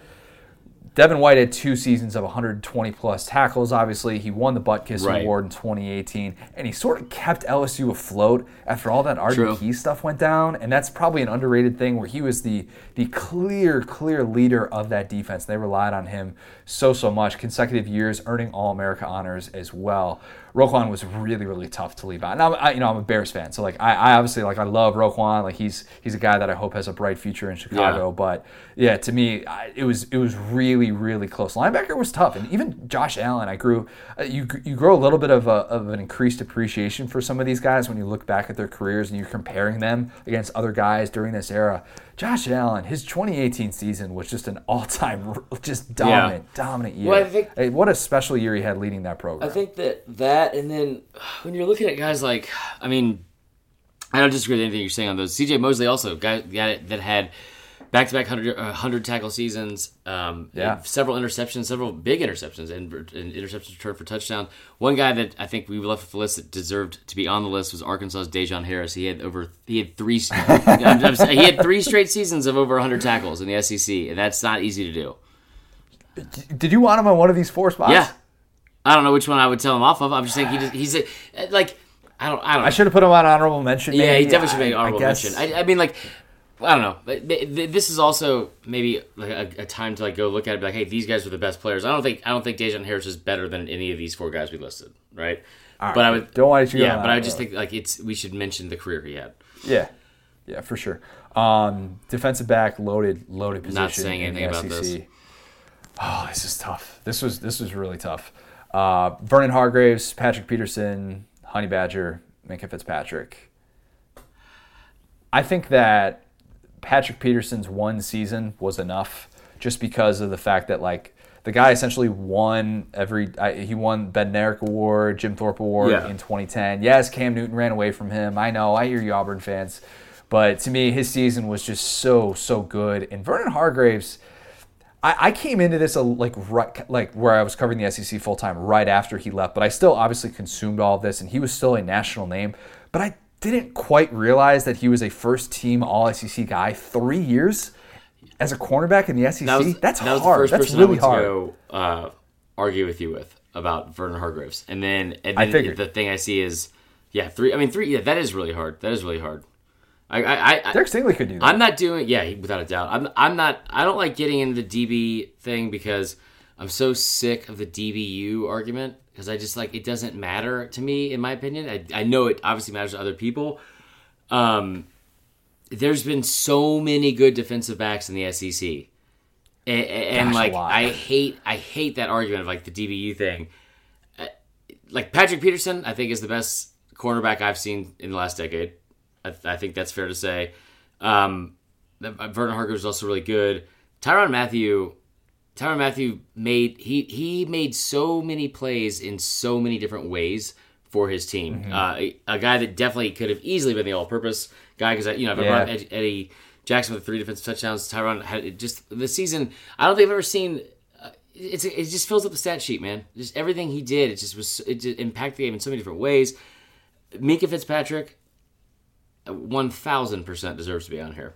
Devin White had two seasons of 120 plus tackles. Obviously, he won the Butkus Right. Award in 2018, and he sort of kept LSU afloat after all that. Key stuff went down. And that's probably an underrated thing where he was the the clear, clear leader of that defense. They relied on him so so much, consecutive years earning All America honors as well. Roquan was really, really tough to leave out. And I'm, I, you know, I'm a Bears fan, so like I, I obviously like I love Roquan. Like he's he's a guy that I hope has a bright future in Chicago. But yeah, to me, I, it was it was really really close. Linebacker was tough, and even Josh Allen. I grew uh, you you grow a little bit of a, of an increased appreciation for some of these guys when you look back at their careers and you're comparing them against other guys during this era. Josh Allen, his 2018 season was just an all-time, just dominant, dominant year. Well, I think- Hey, what a special year he had leading that program. I think that that, and then when you're looking at guys like, I mean, I don't disagree with anything you're saying on those. C.J. Mosley also guy, guy that had back-to-back 100, uh, 100 tackle seasons, um, Yeah. several interceptions, several big interceptions, and, and interceptions returned for touchdowns. One guy that I think we left off the list that deserved to be on the list was Arkansas's De'Jon Harris. He had over he had three he had three straight seasons of over 100 tackles in the SEC, and that's not easy to do. Did you want him on one of these four spots? Yeah. I don't know which one I would tell him off of. I'm just saying he just, he's a, like I don't I don't I should have put him on honorable mention. yeah maybe. he definitely should make honorable I mention. I, I mean like I don't know. But th- th- This is also maybe like a, a time to like go look at it. And be like, hey, these guys were the best players. I don't think I don't think De'Jon Harris is better than any of these four guys we listed, right? but I would Don't want you yeah, but I just road. think like it's we should mention the career he had. Yeah, yeah, for sure. Um, defensive back, loaded, loaded position. Not saying anything about this. Oh, this is tough. This was this was really tough. Uh, Vernon Hargreaves, Patrick Peterson, Honey Badger, Minkah Fitzpatrick. I think that Patrick Peterson's one season was enough, just because of the fact that like the guy essentially won every. I, he won Bednarik Award, Jim Thorpe Award Yeah. in 2010. Yes, Cam Newton ran away from him. I know. I hear you, Auburn fans. But to me, his season was just so so good. And Vernon Hargreaves, I, I came into this a, like right, like where I was covering the SEC full time right after he left. But I still obviously consumed all of this, and he was still a national name. But I didn't quite realize that he was a first team All SEC guy three years as a cornerback in the SEC. That was, That's that hard. the first That's person really I hard. to go uh, argue with you with about Vernon Hargreaves, and then and I then figured. the thing I see is yeah three. I mean three. Yeah, that is really hard. That is really hard. I I, I Derek Stingley could do that. I'm not doing yeah without a doubt. I'm I'm not. I don't like getting into the DB thing because I'm so sick of the DBU argument because I just like it doesn't matter to me in my opinion. I I know it obviously matters to other people. Um, there's been so many good defensive backs in the SEC. And, and Gosh, like. I hate I hate that argument of like the DBU thing. Uh, Like Patrick Peterson, I think is the best cornerback I've seen in the last decade. I, I think that's fair to say. Um, Vernon Hargreaves is also really good. Tyrann Mathieu, Tyrann Mathieu made he he made so many plays in so many different ways for his team. Uh, a, a guy that definitely could have easily been the all-purpose guy because you know I've Yeah. brought Ed, Eddie Jackson with three defensive touchdowns. Tyrann had just the season. I don't think I've ever seen. uh, It's it just fills up the stat sheet, man. Just everything he did, it just was it just impacted the game in so many different ways. Minkah Fitzpatrick, one thousand percent deserves to be on here.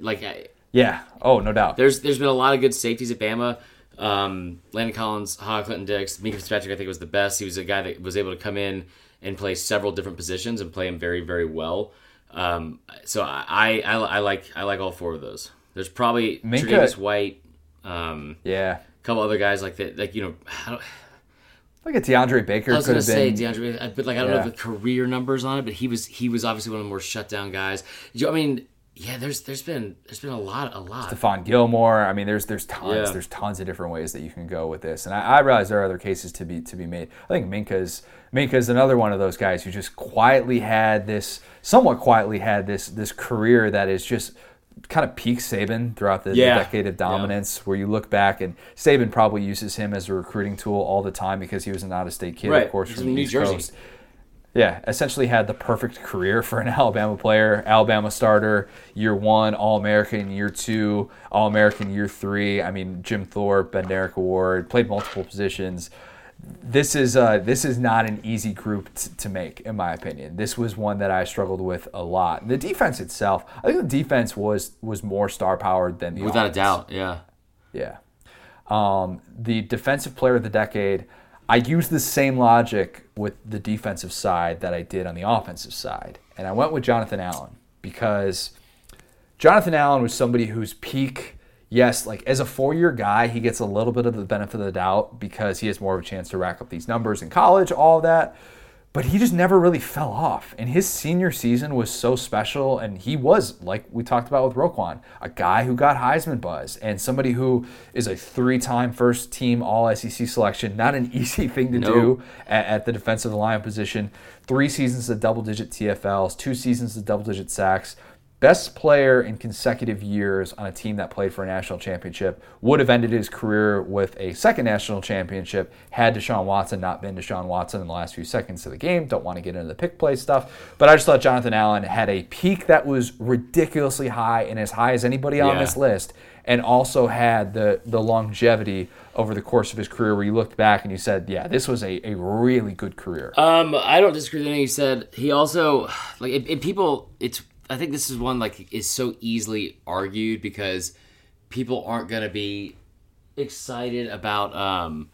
Like I, yeah. Oh, no doubt. there's there's been a lot of good safeties at Bama. Um, Landon Collins, Ha, Clinton Dix, Minkah Fitzpatrick, I think was the best. He was a guy that was able to come in and play several different positions and play them very very well. Um, so I, I I like I like all four of those. There's probably Minkah- Tre'Davious White, um, yeah. a couple other guys like that. Like you know, I, don't, Like a DeAndre Baker I was gonna say been. DeAndre, I- but like I don't Yeah. know the career numbers on it. But he was he was obviously one of the more shut down guys. You- I mean, yeah, there's there's been there's been a lot a lot. Stephon Gilmore. I mean, there's there's tons Yeah. there's tons of different ways that you can go with this, and I, I realize there are other cases to be to be made. I think Minkah's Minkah's another one of those guys who just quietly had this, somewhat quietly had this this career that is just kind of peak Saban throughout the, the decade of dominance. Where you look back and Saban probably uses him as a recruiting tool all the time because he was an out of state kid, Right. of course, He's from in the New East Jersey. Coast. Yeah, essentially had the perfect career for an Alabama player. Alabama starter, year one, All American, year two, All American, year three. I mean, Jim Thorpe, Bednarik Award, played multiple positions. This is uh, this is not an easy group t- to make, in my opinion. This was one that I struggled with a lot. The defense itself, I think the defense was was more star powered than the Without a doubt, yeah. Yeah. Um, the defensive player of the decade, I used the same logic with the defensive side that I did on the offensive side. And I went with Jonathan Allen because Jonathan Allen was somebody whose peak, yes, like as a four year guy, he gets a little bit of the benefit of the doubt because he has more of a chance to rack up these numbers in college, all of that. But he just never really fell off. And his senior season was so special. And he was, like we talked about with Roquan, a guy who got Heisman buzz and somebody who is a three time first team All SEC selection. Not an easy thing to do at, at the defensive line position. Three seasons of double digit TFLs, two seasons of double digit sacks. Best player in consecutive years on a team that played for a national championship would have ended his career with a second national championship had Deshaun Watson not been Deshaun Watson in the last few seconds of the game. Don't want to get into the pick play stuff, but I just thought Jonathan Allen had a peak that was ridiculously high and as high as anybody on Yeah. this list, and also had the the longevity over the course of his career where you looked back and you said, yeah, this was a, a really good career. Um, I don't disagree with anything you said. He also like and, and people. It's I think this is one like is so easily argued because people aren't gonna be excited about um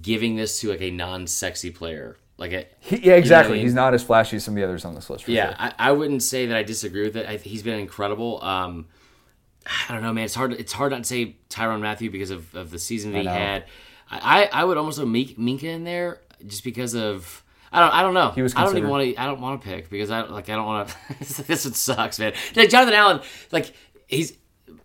giving this to like a non-sexy player. Like a He, yeah, exactly. mean? He's not as flashy as some of the others on this list. Yeah, sure. I, I wouldn't say that I disagree with it. I, he's been incredible. Um, I don't know, man. It's hard. It's hard not to say Tyrann Mathieu because of, of the season that he had. I, I I would almost throw Minkah in there just because of I don't I don't know. He was I don't even want to. I don't want to pick because I like I don't want to. this one sucks, man. Like Jonathan Allen, like he's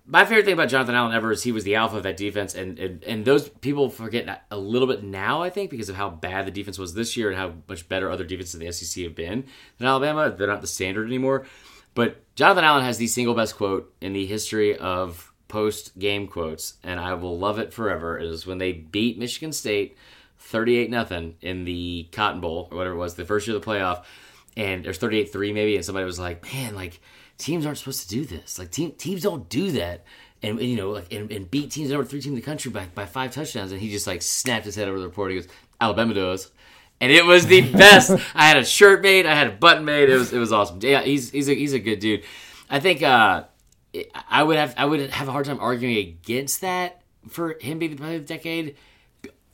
my favorite thing about Jonathan Allen ever is he was the alpha of that defense, and and, and those people forget a little bit now. I think because of how bad the defense was this year and how much better other defenses in the SEC have been than Alabama. They're not the standard anymore. But Jonathan Allen has the single best quote in the history of post game quotes, and I will love it forever. It is when they beat Michigan State 38 nothing in the Cotton Bowl or whatever it was, the first year of the playoff, and there's 38 3 maybe, and somebody was like, man, like teams aren't supposed to do this. Like team, teams don't do that. And, and, you know, like and, and beat teams number three team in the country by, by five touchdowns, and he just like snapped his head over the report. He goes, Alabama does, and it was the best. I had a shirt made, I had a button made. It was it was awesome. Yeah, he's he's a he's a good dude. I think uh, I would have I would have a hard time arguing against that for him being the player of the decade.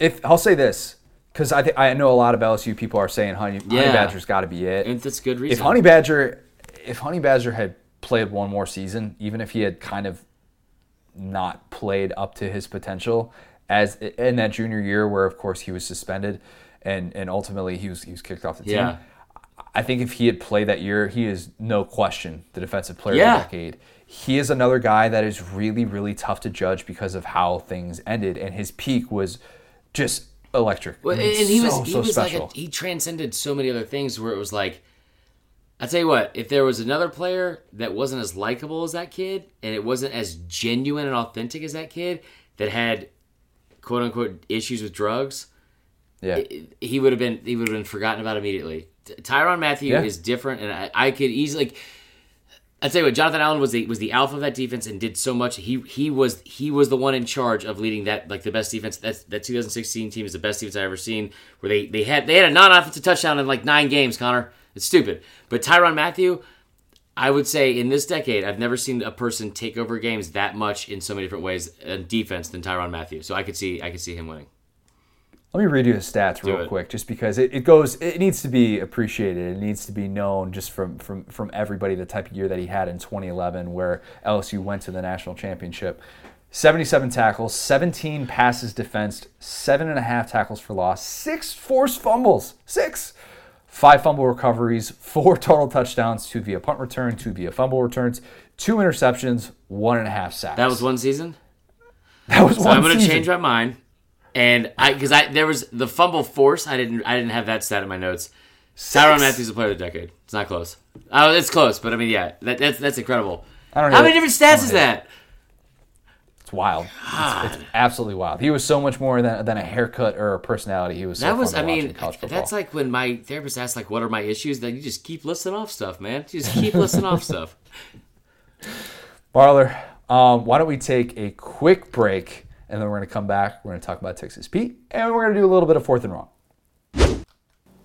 If I'll say this, because I th- I know a lot of LSU people are saying Honey, Honey Badger's got to be it. And that's good reason. if Honey Badger, if Honey Badger had played one more season, even if he had kind of not played up to his potential, as in that junior year where of course he was suspended, and and ultimately he was he was kicked off the team. Yeah. I think if he had played that year, he is no question the defensive player Yeah. of the decade. He is another guy that is really, really tough to judge because of how things ended, and his peak was just electric. Well, I mean, and he so, was he so was special. like a, he transcended so many other things where it was like I tell you what, if there was another player that wasn't as likable as that kid and it wasn't as genuine and authentic as that kid that had quote unquote issues with drugs, yeah, he would have been he would have been forgotten about immediately. Tyrann Mathieu Yeah. is different, and I, I could easily. Like, I'd say what Jonathan Allen was the was the alpha of that defense and did so much. He he was he was the one in charge of leading that like the best defense. That's that 2016 team is the best defense I've ever seen. Where they they had they had a non offensive touchdown in like nine games. Connor, it's stupid. But Tyrann Mathieu, I would say in this decade, I've never seen a person take over games that much in so many different ways in defense than Tyrann Mathieu. So I could see I could see him winning. Let me read you his stats real it. quick, just because it, it goes. It needs to be appreciated. It needs to be known just from from from everybody. The type of year that he had in 2011, where LSU went to the national championship. 77 tackles, 17 passes defensed, seven and a half tackles for loss, six forced fumbles, six, five fumble recoveries, four total touchdowns, two via punt return, two via fumble returns, two interceptions, one and a half sacks. That was one season. that was one season. So one I'm going to change my mind, and I because I there was the fumble force. I didn't I didn't have that stat in my notes. Tyrann Mathieu's the player of the decade. It's not close. Oh, it's close, but I mean, yeah, that, that's that's incredible. I don't know. How many different stats is that? It's wild. It's, it's absolutely wild. He was so much more than, than a haircut or a personality. He was so That was, I mean, that's like when my therapist asked, like, what are my issues? Then you just keep listing off stuff, man. You just keep listing off stuff. Marler, um, why don't we take a quick break and then we're going to come back. We're going to talk about Texas Pete and we're going to do a little bit of fourth and wrong.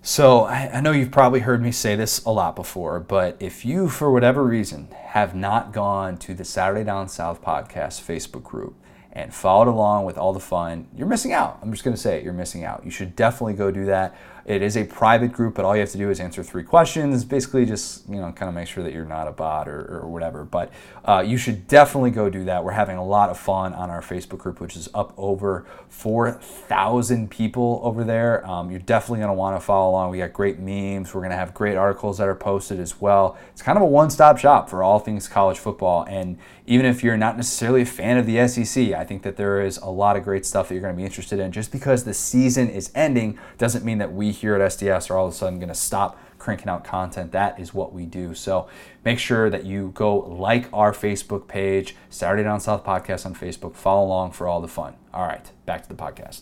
So I, I know you've probably heard me say this a lot before, but if you, for whatever reason, have not gone to the Saturday Down South podcast Facebook group and followed along with all the fun, you're missing out. I'm just going to say it, you're missing out. You should definitely go do that. It is a private group, but all you have to do is answer three questions. Basically, just you know, kind of make sure that you're not a bot or, or whatever. But uh, you should definitely go do that. We're having a lot of fun on our Facebook group, which is up over 4,000 people over there. Um, you're definitely going to want to follow along. We got great memes. We're going to have great articles that are posted as well. It's kind of a one-stop shop for all things college football. And even if you're not necessarily a fan of the SEC, I think that there is a lot of great stuff that you're going to be interested in. Just because the season is ending doesn't mean that we here at SDS are all of a sudden going to stop cranking out content. That is what we do. So make sure that you go like our Facebook page, Saturday Down South Podcast on Facebook. Follow along for all the fun. All right, back to the podcast.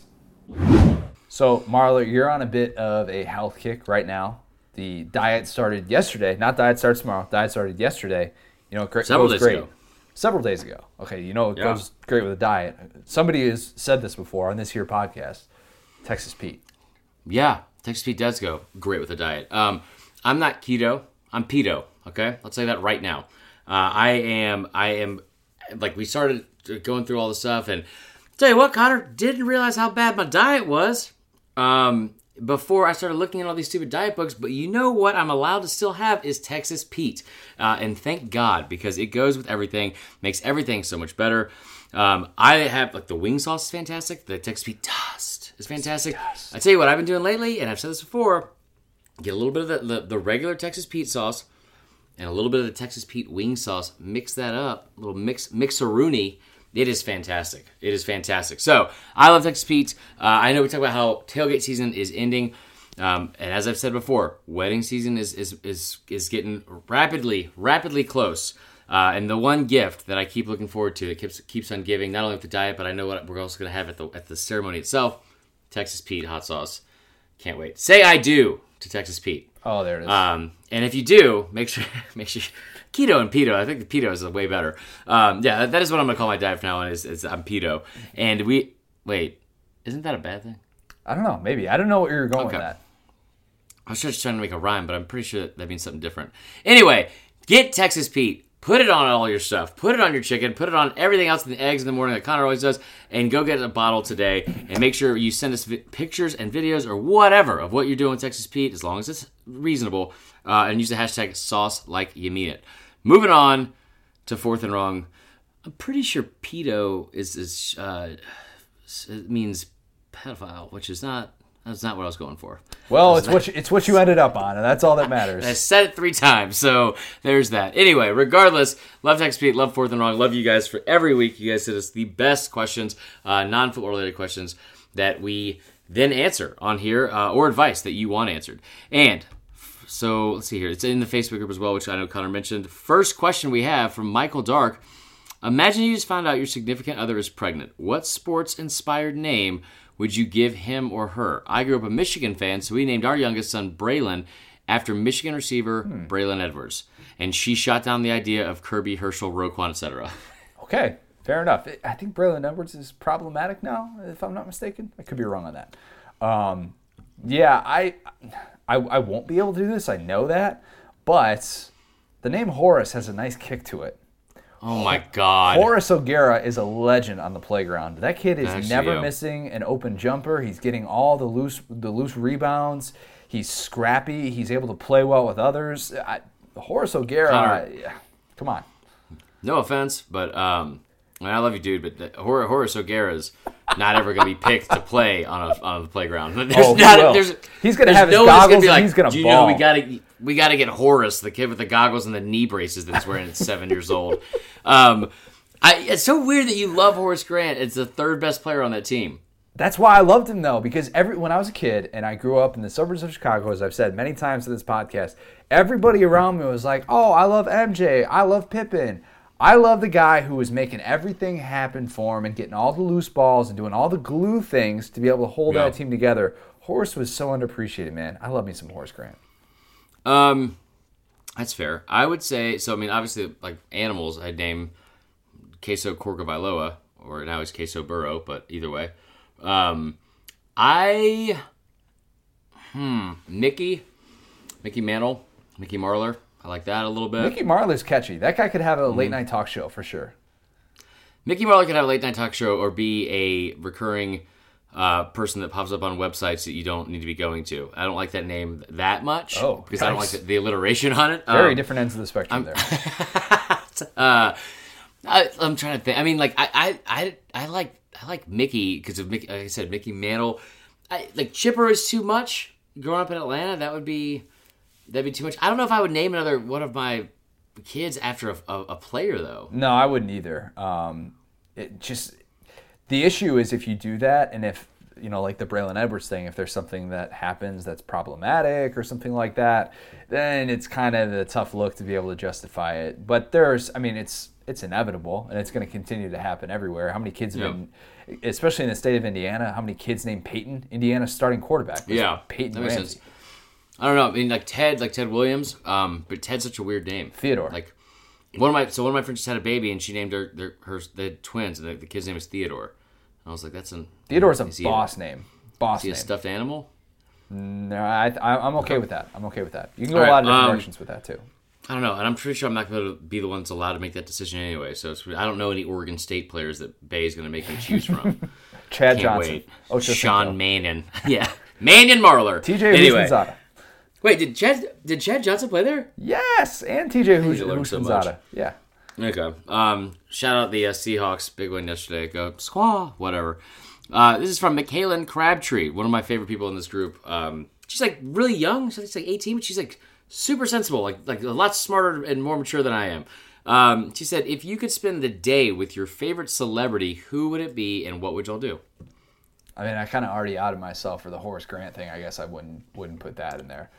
So, Marler, you're on a bit of a health kick right now. The diet started yesterday. Not diet starts tomorrow. Diet started yesterday. You know, it Several goes days great. ago. Several days ago. Okay, you know it Yeah. goes great with a diet. Somebody has said this before on this here podcast. Texas Pete. Yeah, Texas Pete does go great with a diet. Um, I'm not keto. I'm pedo. Okay, let's say that right now. Uh, I am. I am. Like we started going through all the stuff, and tell you what, Connor didn't realize how bad my diet was um, before I started looking at all these stupid diet books. But you know what? I'm allowed to still have is Texas Pete, uh, and thank God because it goes with everything, makes everything so much better. Um, I have like the wing sauce is fantastic. The Texas Pete dust is fantastic. I tell you what I've been doing lately, and I've said this before. Get a little bit of the, the, the regular Texas Pete sauce and a little bit of the Texas Pete wing sauce. Mix that up, a little mix mixeroonie. It is fantastic. It is fantastic. So I love Texas Pete. Uh, I know we talk about how tailgate season is ending, um, and as I've said before, wedding season is is is is getting rapidly rapidly close. Uh, and the one gift that I keep looking forward to, that keeps keeps on giving, not only with the diet, but I know what we're also going to have at the at the ceremony itself, Texas Pete hot sauce. Can't wait. Say I do to Texas Pete. Oh, there it is. Um, and if you do, make sure make sure keto and pedo. I think the pedo is way better. Um, yeah, that is what I'm gonna call my diet from now on. Is, is I'm pedo. And we wait, isn't that a bad thing? I don't know. Maybe I don't know where you're going Okay. with that. I was just trying to make a rhyme, but I'm pretty sure that, that means something different. Anyway, get Texas Pete. Put it on all your stuff. Put it on your chicken. Put it on everything else in the eggs in the morning that Connor always does. And go get a bottle today. And make sure you send us vi- pictures and videos or whatever of what you're doing with Texas Pete, as long as it's reasonable. Uh, and use the hashtag sauce like you mean it. Moving on to fourth and wrong. I'm pretty sure pedo is, is uh, means pedophile, which is not that's not what I was going for. Well, it's what you, it's what you ended up on, and that's all that matters. I said it three times, so there's that. Anyway, regardless, love Text Pete, love Fourth and Wrong, love you guys for every week. You guys send us the best questions, uh, non football related questions that we then answer on here, uh, or advice that you want answered. And so let's see here. It's in the Facebook group as well, which I know Connor mentioned. First question we have from Michael Dark. Imagine you just found out your significant other is pregnant. What sports inspired name would you give him or her? I grew up a Michigan fan, so we named our youngest son Braylon after Michigan receiver Braylon Edwards. And she shot down the idea of Kirby, Herschel, Roquan, etc. Okay, fair enough. I think Braylon Edwards is problematic now, if I'm not mistaken. I could be wrong on that. Um, yeah, I, I, I won't be able to do this. I know that, but the name Horace has a nice kick to it. Oh my God. Horace O'Gara is a legend on the playground. That kid is Actually, never yeah. missing an open jumper. He's getting all the loose the loose rebounds. He's scrappy. He's able to play well with others. I, Horace O'Gara, Connor. yeah, come on. No offense, but um, I, love you, dude. But the, Hor- Horace O'Gara's not ever going to be picked to play on a on the playground. There's Oh, he not. will. There's, He's gonna have his no that's goggles be and he's gonna Do you know we ball." got to we got to get Horace, the kid with the goggles and the knee braces that's wearing at seven years old. Um, I, it's so weird that you love Horace Grant. It's the third best player on that team. That's why I loved him though, because every when I was a kid and I grew up in the suburbs of Chicago, as I've said many times in this podcast, everybody around me was like, "Oh, I love MJ. I love Pippen. I love the guy who was making everything happen for him and getting all the loose balls and doing all the glue things to be able to hold Yeah. that team together." Horace was so underappreciated, man. I love me some Horace Grant. Um, that's fair. I would say so. I mean, obviously, like animals, I'd name Queso Corcovailoa, or now it's Queso Burrow, but either way. Um, I, hmm, Mickey, Mickey Mantle, Mickey Marler. I like that a little bit. Mickey Marler's catchy. That guy could have a Mm-hmm. late night talk show for sure. Mickey Marler could have a late night talk show or be a recurring uh, person that pops up on websites that you don't need to be going to. I don't like that name that much Oh, because I don't like the, the alliteration on it. Very Um, different ends of the spectrum there. uh, I, I'm trying to think. I mean, like I, I, I, I like I like Mickey because of Mickey. Like I said, Mickey Mantle. I like Chipper is too much. Growing up in Atlanta, that would be that'd be too much. I don't know if I would name another one of my kids after a, a, a player though. No, I wouldn't either. Um, it just the issue is if you do that, and if you know, like the Braylon Edwards thing, if there's something that happens that's problematic or something like that, then it's kind of a tough look to be able to justify it. But there's, I mean, it's it's inevitable, and it's going to continue to happen everywhere. How many kids have been, especially in the state of Indiana, how many kids named Peyton? indiana starting quarterback. Yeah, Peyton that makes Ramsey. sense. I don't know. I mean, like Ted, like Ted Williams. Um, but Ted's such a weird name. Theodore. Like one of my so one of my friends just had a baby and she named her their her had twins and the, the kid's name is Theodore. I was like, that's an Theodore's a boss name. Boss Is he a name. stuffed animal? No, I, I, I'm okay with that. I'm okay with that. You can go All a right, lot of different um, directions with that too. I don't know, and I'm pretty sure I'm not going to be the one that's allowed to make that decision anyway. So it's, I don't know any Oregon State players that Bay is going to make me choose from. Chad Can't Johnson. wait. Ocho Sean. Mannion, yeah, Mannion Marler. TJ anyway. Wait, did Chad did Chad Johnson play there? Yes, and TJ learn so. Yeah. Okay. Um, shout out the uh, Seahawks. Big win yesterday. Go squaw. Whatever. Uh, this is from McKaylin Crabtree, one of my favorite people in this group. Um, she's like really young. She's like 18, but she's like super sensible, like like a lot smarter and more mature than I am. Um, she said, if you could spend the day with your favorite celebrity, who would it be, and what would y'all do? I mean, I kind of already outed myself for the Horace Grant thing. I guess I wouldn't wouldn't put that in there.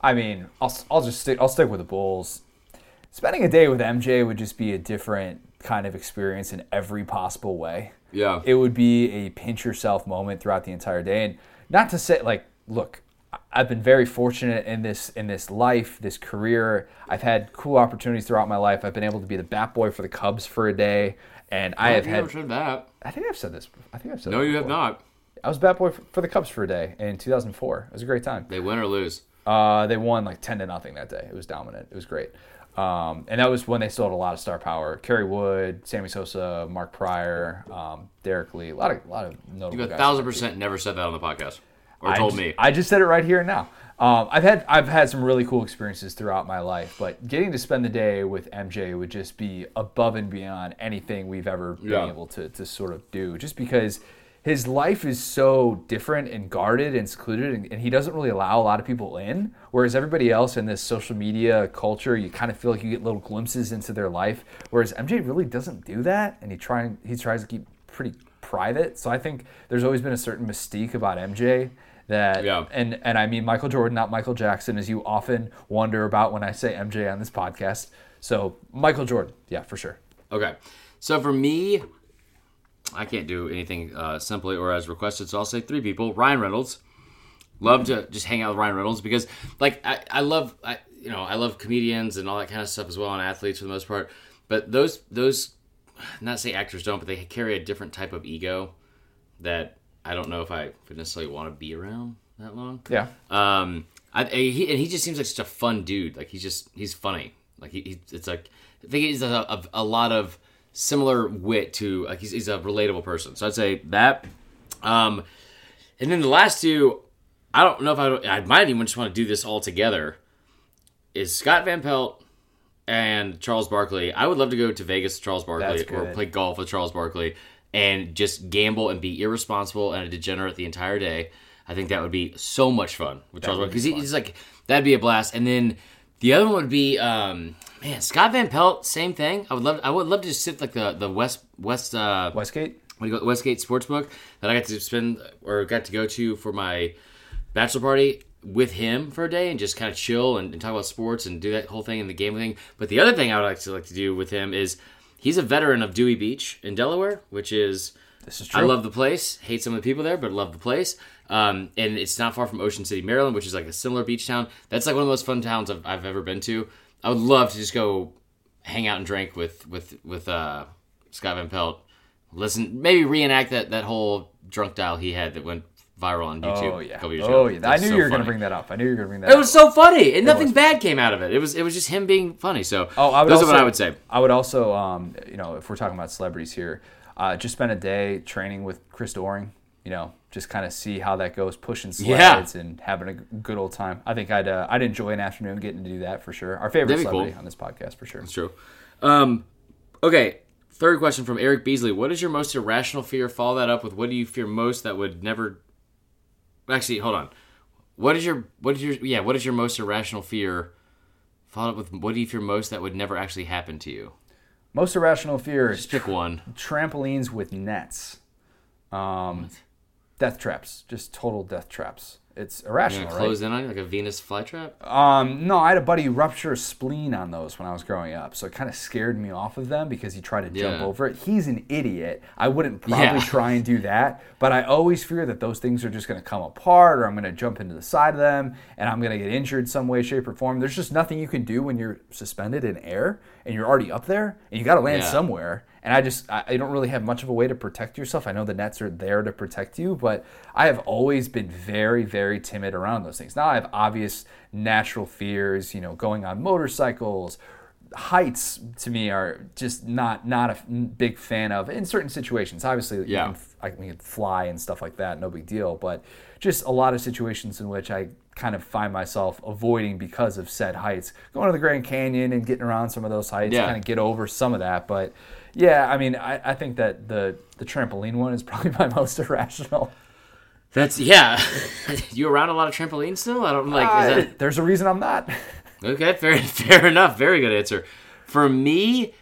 I mean, I'll I'll just stick I'll stick with the Bulls. Spending a day with MJ would just be a different kind of experience in every possible way. Yeah. It would be a pinch yourself moment throughout the entire day, and not to say like, look, I- I've been very fortunate in this in this life, this career. I've had cool opportunities throughout my life. I've been able to be the bat boy for the Cubs for a day, and I have you never had. said that. I think I've said this. I think I've said. No, you have not. I was bat boy for for the Cubs for a day in 2004. It was a great time. They win or lose. Uh, they won like ten to nothing that day. It was dominant. It was great. Um, and that was when they still had a lot of star power. Kerry Wood, Sammy Sosa, Mark Prior, um, Derrek Lee, a lot of a lot of notable You a thousand percent never said that on the podcast or I told just, me. I just said it right here and now. Um, I've had I've had some really cool experiences throughout my life, but getting to spend the day with MJ would just be above and beyond anything we've ever Yeah. been able to to sort of do. Just because his life is so different and guarded and secluded, and, and he doesn't really allow a lot of people in. Whereas everybody else in this social media culture, you kind of feel like you get little glimpses into their life. Whereas MJ really doesn't do that, and he try he tries to keep pretty private. So I think there's always been a certain mystique about MJ that Yeah. and and I mean Michael Jordan, not Michael Jackson, as you often wonder about when I say MJ on this podcast. So Michael Jordan, yeah, for sure. Okay. So for me, I can't do anything uh, simply or as requested, so I'll say three people. Ryan Reynolds. Love to just hang out with Ryan Reynolds because, like, I, I love, I, you know, I love comedians and all that kind of stuff as well, and athletes for the most part. But those, those, not say actors don't, but they carry a different type of ego that I don't know if I would necessarily want to be around that long. Yeah. Um, I, he, and he just seems like such a fun dude. Like he's just he's funny. Like he, he it's like I think he's a, a, a lot of similar wit to like he's, he's a relatable person. So I'd say that. Um, and then the last two, I don't know if I I might even just want to do this all together. Is Scott Van Pelt and Charles Barkley? I would love to go to Vegas with Charles Barkley or play golf with Charles Barkley and just gamble and be irresponsible and a degenerate the entire day. I think that would be so much fun with Charles Barkley because he's like that'd be a blast. And then the other one would be um, man Scott Van Pelt. Same thing. I would love I would love to just sit like the the West West uh, Westgate. when you go Westgate Sportsbook that I got to spend or got to go to for my bachelor party with him for a day and just kind of chill and, and talk about sports and do that whole thing and the game thing. But the other thing I would like to like to do with him is he's a veteran of Dewey Beach in Delaware, which is This is I love the place. Hate some of the people there, but love the place. Um, and it's not far from Ocean City, Maryland, which is like a similar beach town. That's like one of the most fun towns I've, I've ever been to. I would love to just go hang out and drink with with with uh, Scott Van Pelt. Listen, maybe reenact that that whole drunk dial he had that went viral on YouTube. Oh yeah. a couple years Oh ago. yeah. I knew so you were going to bring that up. I knew you were going to bring that It up. was so funny, and nothing was. bad came out of it. It was it was just him being funny. So Oh, I would those also, are what I would say. I would also, um, you know, if we're talking about celebrities here, uh, just spend a day training with Chris Doering. You know, just kind of see how that goes, pushing Yeah. sleds and having a good old time. I think I'd uh, I'd enjoy an afternoon getting to do that for sure. Our favorite That'd cool. celebrity on this podcast for sure. That's true. Um, okay, third question from Eric Beasley. What is your most irrational fear? Follow that up with what do you fear most that would never. Actually, hold on. What is your what is your yeah? What is your most irrational fear? Follow up with what do you fear most that would never actually happen to you? Most irrational fear is Just pick one. trampolines with nets. Um, death traps, just total death traps. It's irrational, right? close in on you like a Venus flytrap? Um, no, I had a buddy rupture a spleen on those when I was growing up, so it kind of scared me off of them because he tried to jump Yeah. over it. He's an idiot. I wouldn't probably Yeah. try and do that, but I always fear that those things are just going to come apart, or I'm going to jump into the side of them, and I'm going to get injured some way, shape, or form. There's just nothing you can do when you're suspended in air and you're already up there, and you got to land Yeah. somewhere. And I just I, don't really have much of a way to protect yourself. I know the nets are there to protect you, but I have always been very very timid around those things. Now I have obvious natural fears, you know, going on motorcycles. Heights to me are just not not a big fan of in certain situations. Obviously, Yeah. can I can fly and stuff like that, no big deal. But just a lot of situations in which I kind of find myself avoiding because of said heights. Going to the Grand Canyon and getting around some of those heights, Yeah. kind of get over some of that. But yeah, I mean, I, I think that the the trampoline one is probably my most irrational. That's yeah. you around a lot of trampolines still? I don't like. is that, Uh, there's a reason I'm not. Okay, fair, fair enough. Very good answer. For me,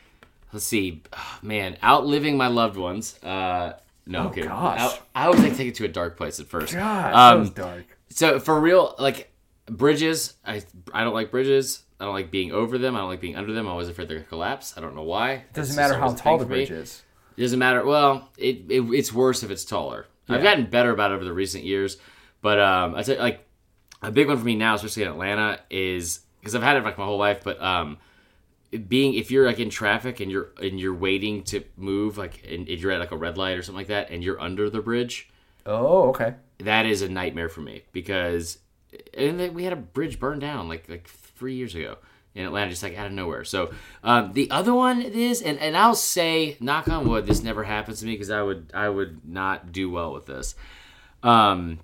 let's see, oh, man, outliving my loved ones. Uh, no. Oh, gosh. I, I always like take it to a dark place at first. God, Um, that was dark. So for real, like bridges, I I don't like bridges. I don't like being over them. I don't like being under them. I'm always afraid they're gonna collapse. I don't know why. It doesn't matter how tall the bridge is. It doesn't matter. Well, it, it it's worse if it's taller. I've gotten better about it over the recent years, but um, I say like a big one for me now, especially in Atlanta, is because I've had it like my whole life. But um, being if you're like in traffic and you're and you're waiting to move, like and if you're at like a red light or something like that, and you're under the bridge, Oh, okay. that is a nightmare for me because and then we had a bridge burned down like like three years ago in Atlanta, just like out of nowhere. So um, the other one is, and, and I'll say, knock on wood, this never happens to me because I would I would not do well with this. Um,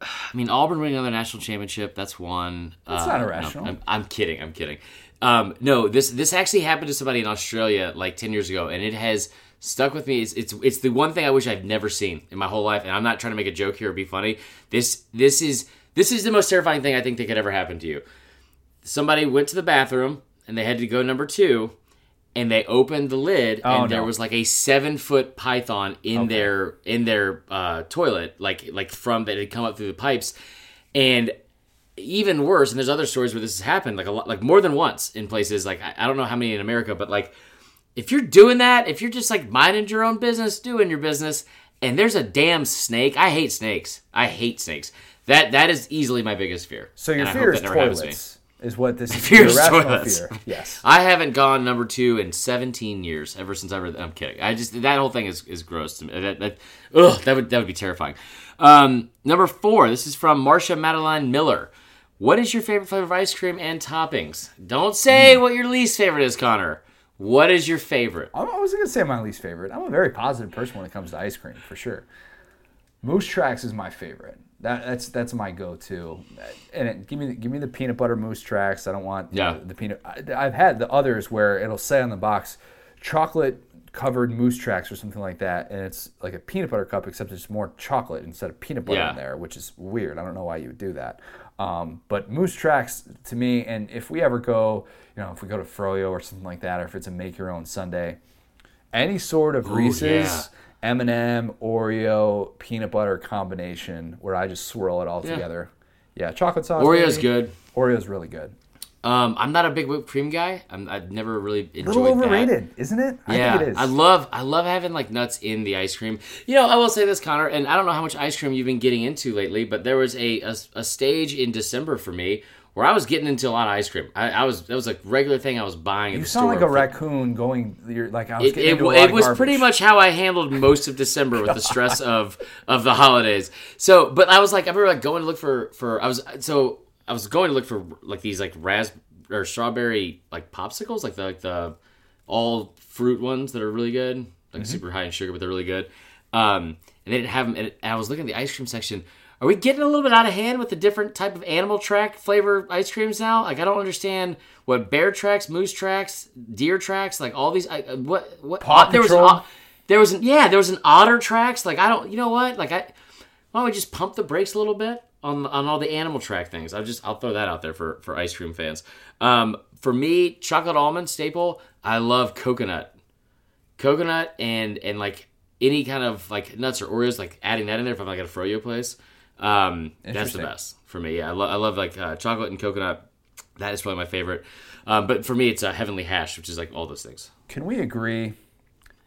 I mean, Auburn winning another national championship. That's one. That's Uh, not no, irrational. I'm, I'm kidding. I'm kidding. Um, no, this this actually happened to somebody in Australia like ten years ago, and it has stuck with me. It's, it's it's the one thing I wish I've never seen in my whole life. And I'm not trying to make a joke here or be funny. This this is this is the most terrifying thing I think that could ever happen to you. Somebody went to the bathroom and they had to go number two, and they opened the lid, Oh, and there no. was like a seven foot python in their in their uh, toilet, like like from that had come up through the pipes, and even worse, and there's other stories where this has happened, like a lot, like more than once in places. Like I, I don't know how many in America, but like if you're doing that, if you're just like minding your own business, doing your business, and there's a damn snake, I hate snakes. I hate snakes. That that is easily my biggest fear. So your And I hope fear is never happens to me. toilets, is what this is. fear your is irrational toilets. fear. Yes. I haven't gone number two in 17 years. Ever since I read, I'm kidding. I just that whole thing is, is gross to me. That, that, ugh, that would that would be terrifying. Um, number four. This is from Marsha Madeline Miller. What is your favorite flavor of ice cream and toppings? Don't Hmm. say what your least favorite is, Connor. What is your favorite? I'm, I wasn't gonna say my least favorite. I'm a very positive person when it comes to ice cream, for sure. Moose Tracks is my favorite. That, that's that's my go-to. And it, give me the, give me the peanut butter Moose Tracks. I don't want Yeah. know, the peanut. I, I've had the others where it'll say on the box, chocolate covered Moose Tracks or something like that, and it's like a peanut butter cup except it's more chocolate instead of peanut butter Yeah. in there, which is weird. I don't know why you would do that. Um, but Moose Tracks to me, and if we ever go, you know, if we go to Froyo or something like that, or if it's a make your own Sunday, any sort of Reese's, yeah. M&M, Oreo, peanut butter combination where I just swirl it all Yeah. together. Yeah, chocolate sauce. Oreo's maybe. good. Oreo's really good. Um, I'm not a big whipped cream guy. I'm, I've never really A enjoyed little that. overrated, isn't it? I Yeah, think it is. I love I love having like nuts in the ice cream. You know, I will say this, Connor, and I don't know how much ice cream you've been getting into lately, but there was a a, a stage in December for me where I was getting into a lot of ice cream. I, I was that was a regular thing I was buying. At you the sound like a raccoon going. You're like I was It, getting it, into a lot it was pretty much how I handled most of December with the stress of of the holidays. So, but I was like, I remember like going to look for for I was so I was going to look for like these like ras or strawberry like popsicles, like the like the all fruit ones that are really good, like Mm-hmm. super high in sugar, but they're really good. Um, and they didn't have them. And I was looking at the ice cream section. Are we getting a little bit out of hand with the different type of animal track flavor ice creams now? Like I don't understand what bear tracks, moose tracks, deer tracks, like all these. I, uh, what what? Paw there was an, there was an yeah there was an otter tracks. Like I don't you know what like I why don't we just pump the brakes a little bit on on all the animal track things? I'll just I'll throw that out there for for ice cream fans. Um, for me, chocolate almond staple. I love coconut, coconut, and and like any kind of like nuts or Oreos. Like adding that in there if I'm like at a froyo place. Um, that's the best for me. Yeah, I, lo- I love like uh, chocolate and coconut. That is probably my favorite. Um, but for me, it's a heavenly hash, which is like all those things. Can we agree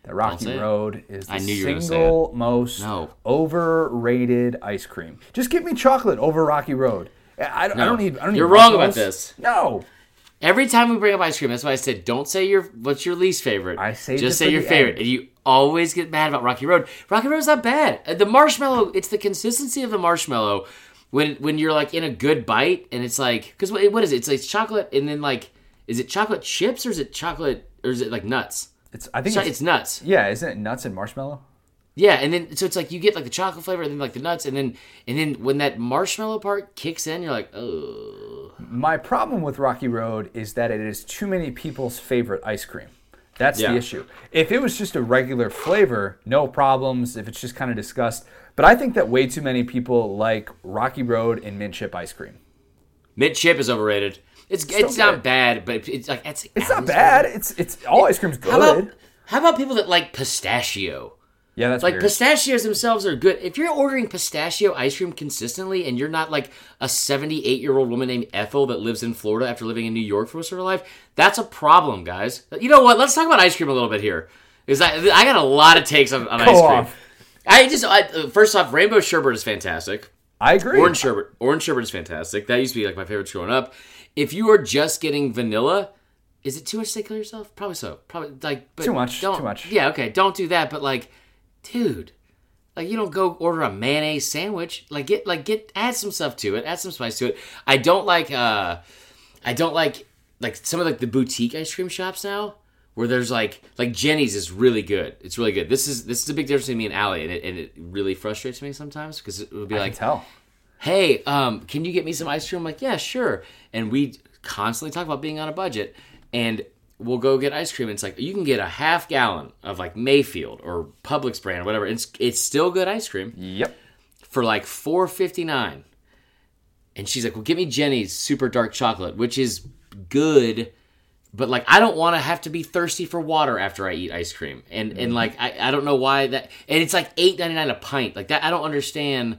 that Rocky. Road is the I knew you were gonna say single most No. overrated ice cream? Just give me chocolate over Rocky Road. I, I don't- I don't need. I don't need You're wrong about this. No. Every time we bring up ice cream, that's why I said don't say your what's your least favorite. I saved just say your favorite, end. and you always get mad about Rocky Road. Rocky Road's not bad. Uh, The marshmallow, it's the consistency of the marshmallow when when you're like in a good bite, and it's like because what, what is it? It's like chocolate, and then like is it chocolate chips or is it chocolate or is it like nuts? It's. I think It's, it's, it's nuts. yeah. Isn't it nuts and marshmallow? Yeah, and then so it's like you get like the chocolate flavor, and then like the nuts, and then and then when that marshmallow part kicks in, you're like, oh, My problem with Rocky Road is that it is too many people's favorite ice cream. That's Yeah. the issue. If it was just a regular flavor, no problems. If it's just kind of discussed, but I think that way too many people like Rocky Road and mint chip ice cream. mint chip is overrated. It's it's not bad, but it's like it's It's not bad. It's it's all ice cream's good. How about how about people that like pistachio? Yeah, that's Like weird. pistachios themselves are good. If you're ordering pistachio ice cream consistently and you're not like a 78 year old woman named Ethel that lives in Florida after living in New York for most of her life, that's a problem, guys. You know what? Let's talk about ice cream a little bit here. Is I, I got a lot of takes on, on ice cream. off. I just I, first off, rainbow sherbet is fantastic. I agree. Orange sherbet, orange sherbet is fantastic. That used to be like my favorite growing up. If you are just getting vanilla, is it too much to kill yourself? Probably so. Probably like but Too much, too much. Yeah, okay. Don't do that. But like, dude, Like you don't go order a mayonnaise sandwich. Like get like get add some stuff to it. Add some spice to it. I don't like uh I don't like like some of like the boutique ice cream shops now where there's like like Jeni's is really good. It's really good. This is this is a big difference between me and Allie, and it, and it really frustrates me sometimes because it would be I like, tell. hey, um, can you get me some ice cream? I'm like, yeah, sure. And we constantly talk about being on a budget, and we'll go get ice cream. And it's like you can get a half gallon of like Mayfield or Publix brand or whatever. It's it's still good ice cream Yep. for like four fifty nine. And she's like, "Well, give me Jeni's super dark chocolate, which is good, but like I don't want to have to be thirsty for water after I eat ice cream." And and mm-hmm. like I, I don't know why that. And it's like eight ninety nine a pint. Like that, I don't understand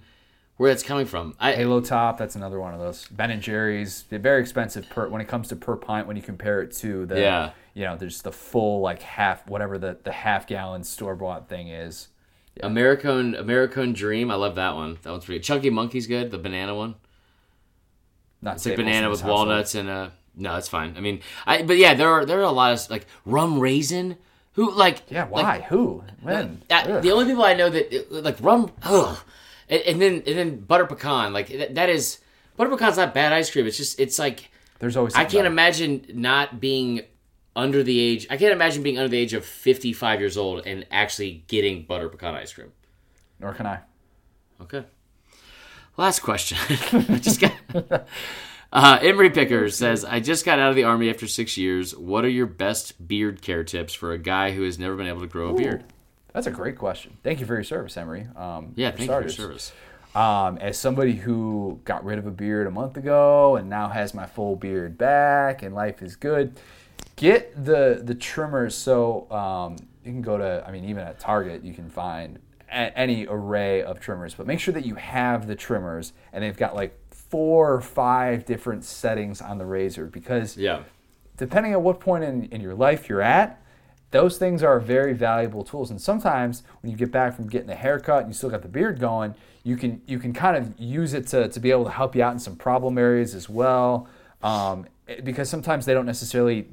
where that's coming from. I Halo Top, that's another one of those. Ben and Jerry's, they're very expensive per when it comes to per pint when you compare it to the Yeah. you know, there's the full like half whatever the, the half gallon store bought thing is. American Americone Dream, I love that one. That one's pretty. Chunky Monkey's good. The banana one. Not It's like banana with walnuts and uh no, it's fine. I mean, I but yeah, there are there are a lot of like rum raisin. Who like Yeah, like, why? Who? When? Uh, the only people I know that like rum, ugh, and, and then and then butter pecan, like that, that is butter pecan's not bad ice cream. It's just it's like There's always I can't better. imagine not being under the age. I can't imagine being under the age of fifty five years old and actually getting butter pecan ice cream. Nor can I. Okay. Last question. I just got. Uh, Emery Picker says, "I just got out of the army after six years. What are your best beard care tips for a guy who has never been able to grow a beard?" That's a great question. Thank you for your service, Emery. Um, Yeah, thank you for your service. Um, as somebody who got rid of a beard a month ago and now has my full beard back and life is good, get the the trimmers. So um, you can go to, I mean, even at Target, you can find a- any array of trimmers, but make sure that you have the trimmers and they've got like four or five different settings on the razor because Yeah. depending on what point in, in your life you're at, those things are very valuable tools. And sometimes when you get back from getting a haircut and you still got the beard going, you can you can kind of use it to, to be able to help you out in some problem areas as well. Um, because sometimes they don't necessarily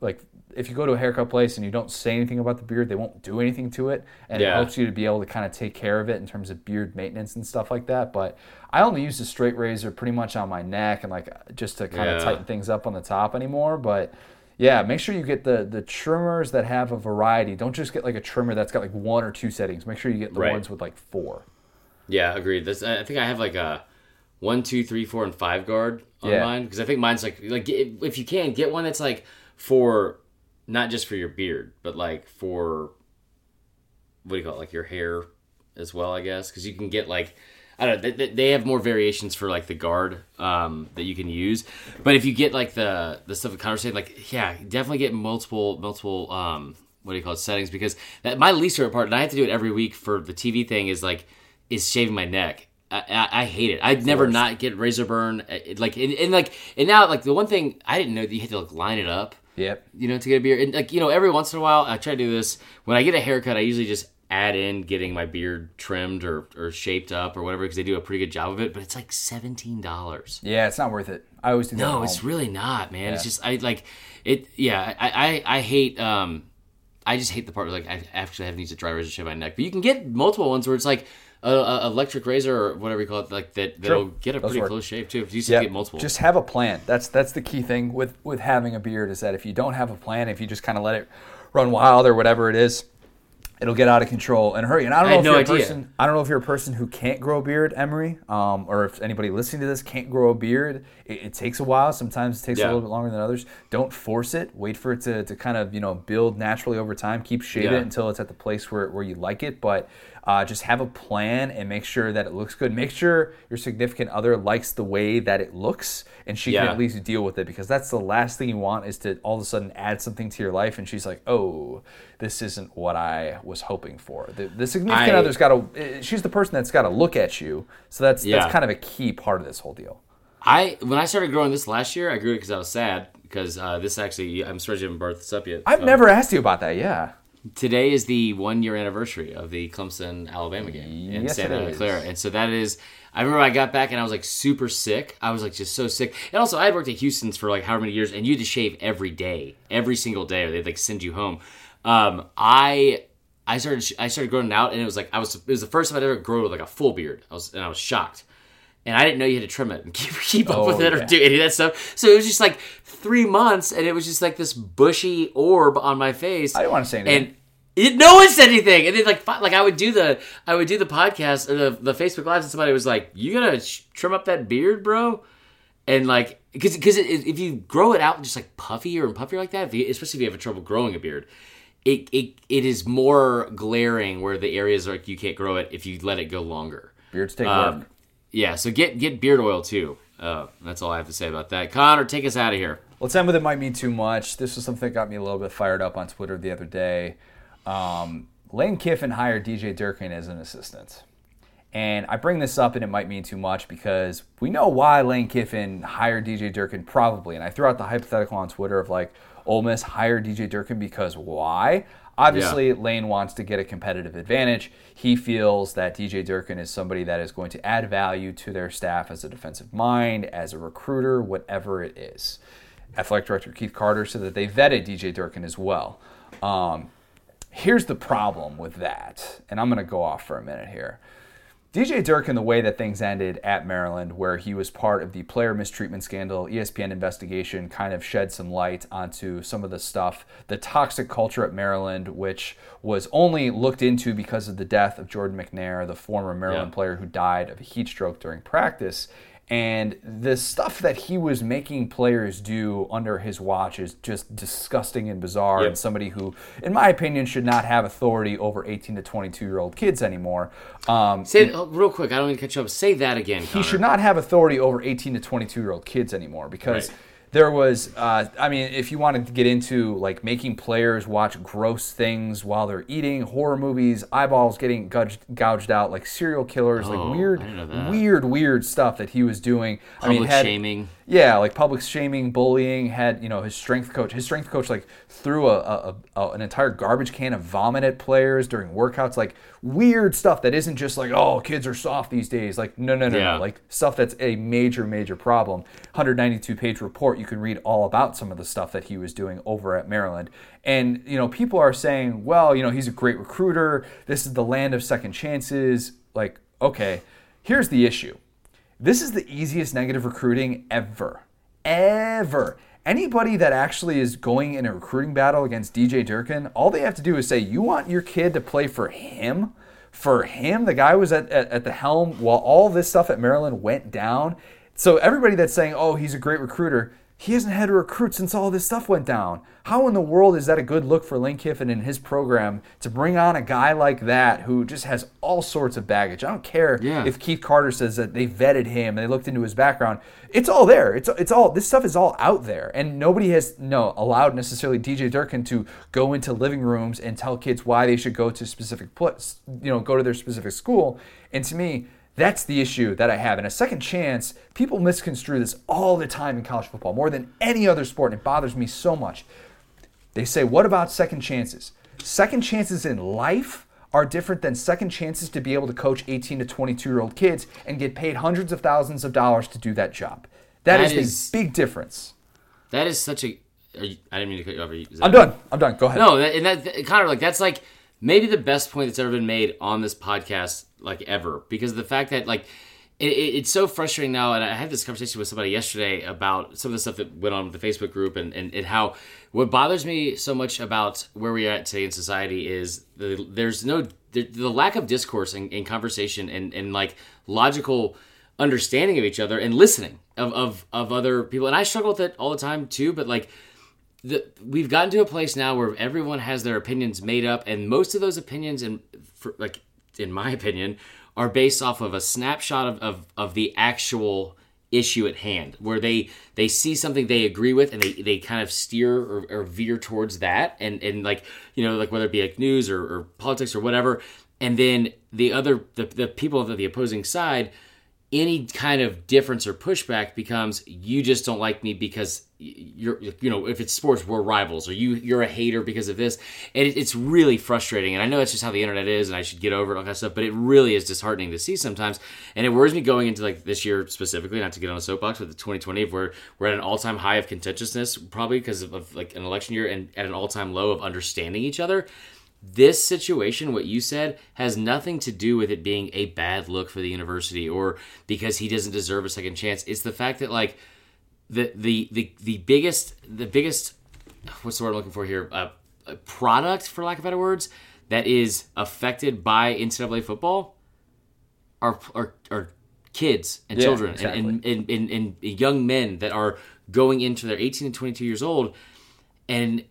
like if you go to a haircut place and you don't say anything about the beard, they won't do anything to it, and it helps you to be able to kind of take care of it in terms of beard maintenance and stuff like that. But I only use the straight razor pretty much on my neck and like just to kind of tighten things up on the top anymore. But yeah, make sure you get the the trimmers that have a variety. Don't just get like a trimmer that's got like one or two settings. Make sure you get the Right. ones with like four. Yeah, agreed. This I think I have like a one, two, three, four, and five guard on Yeah. mine because I think mine's like like if if you can get one that's like for not just for your beard, but like for what do you call it, like your hair as well, I guess, because you can get like. I don't know. They, they have more variations for like the guard um, that you can use, but if you get like the the stuff that Connor said, like yeah, definitely get multiple multiple um, what do you call it settings because that my least favorite part, and I have to do it every week for the TV thing, is like is shaving my neck. I, I, I hate it. I'd never not get razor burn. uh, It, like and, and like and now like the one thing I didn't know that you had to like line it up Yep. you know, to get a beard. And like, you know, every once in a while, I try to do this. When I get a haircut, I usually just add in getting my beard trimmed or, or shaped up or whatever because they do a pretty good job of it. But it's like seventeen dollars. Yeah, it's not worth it. I always do that. No, it's really not, man. It's just I like it. Yeah, I, I I hate um, I just hate the part where like I actually have to use a dry razor to shave my neck. But you can get multiple ones where it's like a, a electric razor or whatever you call it, like that. That'll get a Those pretty work. close shave too. If you just Yeah, get multiple. just have a plan. That's that's the key thing with with having a beard is that if you don't have a plan, if you just kind of let it run wild or whatever it is, it'll get out of control and hurry. And I don't know had if no you're a idea. person. I don't know if you're a person who can't grow a beard, Emery, um, or if anybody listening to this can't grow a beard. It, it takes a while. Sometimes it takes Yeah. a little bit longer than others. Don't force it. Wait for it to, to kind of you know build naturally over time. Keep shaving Yeah. it until it's at the place where, where you like it. But uh, just have a plan and make sure that it looks good. Make sure your significant other likes the way that it looks, and she can at least deal with it because that's the last thing you want is to all of a sudden add something to your life, and she's like, "Oh, this isn't what I was hoping for." The, the significant I- other's got to. She's the person that's got to look at you, so that's Yeah. that's kind of a key part of this whole deal. I when I started growing this last year, I grew it because I was sad because uh, this actually I'm sorry you haven't brought this up yet. I've Um, never asked you about that. Yeah. Today is the one year anniversary of the Clemson Alabama game in Yes, Santa. Clara, and so that is. I remember I got back and I was like super sick. I was like just so sick, and also I had worked at Houston's for like however many years, and you had to shave every day, every single day, or they'd like send you home. Um, I I started I started growing out, and it was like I was it was the first time I'd ever grown like a full beard. I was and I was shocked, and I didn't know you had to trim it and keep keep up Oh, with it yeah. or do any of that stuff. So it was just like three months, and it was just like this bushy orb on my face. I didn't want to say anything. and it, no one said anything. And then like like I would do the I would do the podcast or the the Facebook lives, and somebody was like, "You gotta sh- trim up that beard, bro." And like, because because if you grow it out just like puffier and puffier like that, if you, especially if you have a trouble growing a beard, it, it it is more glaring where the areas are like you can't grow it if you let it go longer. Beards take Um, work. Yeah, so get get beard oil too. Uh, that's all I have to say about that. Connor, take us out of here. Let's end with it might mean too much. This was something that got me a little bit fired up on Twitter the other day. Um, Lane Kiffin hired DJ Durkin as an assistant. And I bring this up and it might mean too much because we know why Lane Kiffin hired DJ Durkin probably. And I threw out the hypothetical on Twitter of like, Ole Miss hired DJ Durkin because why? Obviously, Lane wants to get a competitive advantage. He feels that DJ Durkin is somebody that is going to add value to their staff as a defensive mind, as a recruiter, whatever it is. Athletic Director Keith Carter said that they vetted DJ Durkin as well. Um, here's the problem with that, and I'm going to go off for a minute here. DJ Durkin, the way that things ended at Maryland, where he was part of the player mistreatment scandal, ESPN investigation, kind of shed some light onto some of the stuff, the toxic culture at Maryland, which was only looked into because of the death of Jordan McNair, the former Maryland Yeah. player who died of a heat stroke during practice. And the stuff that he was making players do under his watch is just disgusting and bizarre. Yep. And somebody who, in my opinion, should not have authority over 18 to 22 year old kids anymore. Um, Say it, oh, real quick. I don't need to catch you up. Say that again. he should not have authority over 18 to 22 year old kids anymore because Right. There was uh, i mean if you wanted to get into like making players watch gross things while they're eating horror movies eyeballs getting gouged, gouged out like serial killers Oh, like weird I didn't know that. weird weird stuff that he was doing i mean Public had, shaming. Yeah, like public shaming, bullying. Had you know his strength coach. His strength coach like threw a, a, a an entire garbage can of vomit at players during workouts. Like weird stuff that isn't just like oh kids are soft these days. Like no no no Yeah. no. Like stuff that's a major major problem. 192 page report. You can read all about some of the stuff that he was doing over at Maryland. And you know people are saying, well you know he's a great recruiter. This is the land of second chances. Like okay, here's the issue. This is the easiest negative recruiting ever. Ever. Anybody that actually is going in a recruiting battle against DJ Durkin, all they have to do is say, You want your kid to play for him? For him? The guy was at, at, at the helm while all this stuff at Maryland went down. So everybody that's saying, Oh, he's a great recruiter, he hasn't had to recruit since all this stuff went down. How in the world is that a good look for Lane Kiffin and his program to bring on a guy like that who just has all sorts of baggage? I don't care Yeah. if Keith Carter says that they vetted him and they looked into his background. It's all there. It's it's all this stuff is all out there, and nobody has no allowed necessarily DJ Durkin to go into living rooms and tell kids why they should go to specific place, you know, go to their specific school. And to me, that's the issue that I have. And a second chance, people misconstrue this all the time in college football, more than any other sport, and it bothers me so much. They say, what about second chances? Second chances in life are different than second chances to be able to coach 18 to 22 year old kids and get paid hundreds of thousands of dollars to do that job. That that is, is- the big difference. That is such a. You, I didn't mean to cut you off. I'm done. I'm done. Go ahead. No, that, and that Connor, like that's like maybe the best point that's ever been made on this podcast, like ever, because of the fact that like it, it, it's so frustrating now. And I had this conversation with somebody yesterday about some of the stuff that went on with the Facebook group, and and, and how what bothers me so much about where we are at today in society is the, there's no the, the lack of discourse and, and conversation and and like logical understanding of each other and listening of, of of other people and i struggle with it all the time too but like the, we've gotten to a place now where everyone has their opinions made up, and most of those opinions, and like in my opinion, are based off of a snapshot of, of, of the actual issue at hand, where they they see something they agree with, and they, they kind of steer or, or veer towards that, and and like you know like whether it be like news or, or politics or whatever, and then the other the, the people of the opposing side any kind of difference or pushback becomes you just don't like me because you're you know if it's sports we're rivals or you you're a hater because of this. And it, it's really frustrating and i know that's just how the internet is and i should get over it all that stuff but it really is disheartening to see sometimes. And it worries me going into like this year specifically not to get on a soapbox with the 2020 where we're at an all-time high of contentiousness probably because of, of like an election year and at an all-time low of understanding each other this situation, what you said, has nothing to do with it being a bad look for the university or because he doesn't deserve a second chance. It's the fact that like the the the, the biggest the biggest what's the word I'm looking for here? Uh, a product, for lack of better words, that is affected by NCAA football are are, are kids and Yeah, children exactly. and, and, and, and young men that are going into their 18 and 22 years old and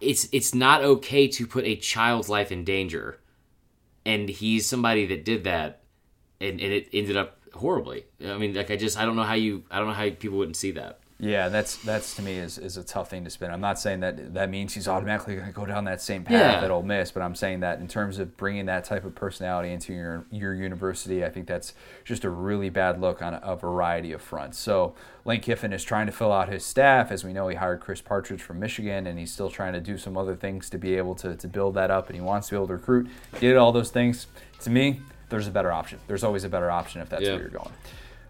it's it's not okay to put a child's life in danger. And he's somebody that did that and, and it ended up horribly. I mean like i just i don't know how you i don't know how people wouldn't see that Yeah, that's that's to me is, is a tough thing to spin. I'm not saying that that means he's automatically going to go down that same path Yeah. at Ole Miss, but I'm saying that in terms of bringing that type of personality into your your university, I think that's just a really bad look on a, a variety of fronts. So Lane Kiffin is trying to fill out his staff. As we know, he hired Chris Partridge from Michigan, and he's still trying to do some other things to be able to, to build that up, and he wants to be able to recruit, get all those things. To me, there's a better option. There's always a better option if that's Yeah. where you're going.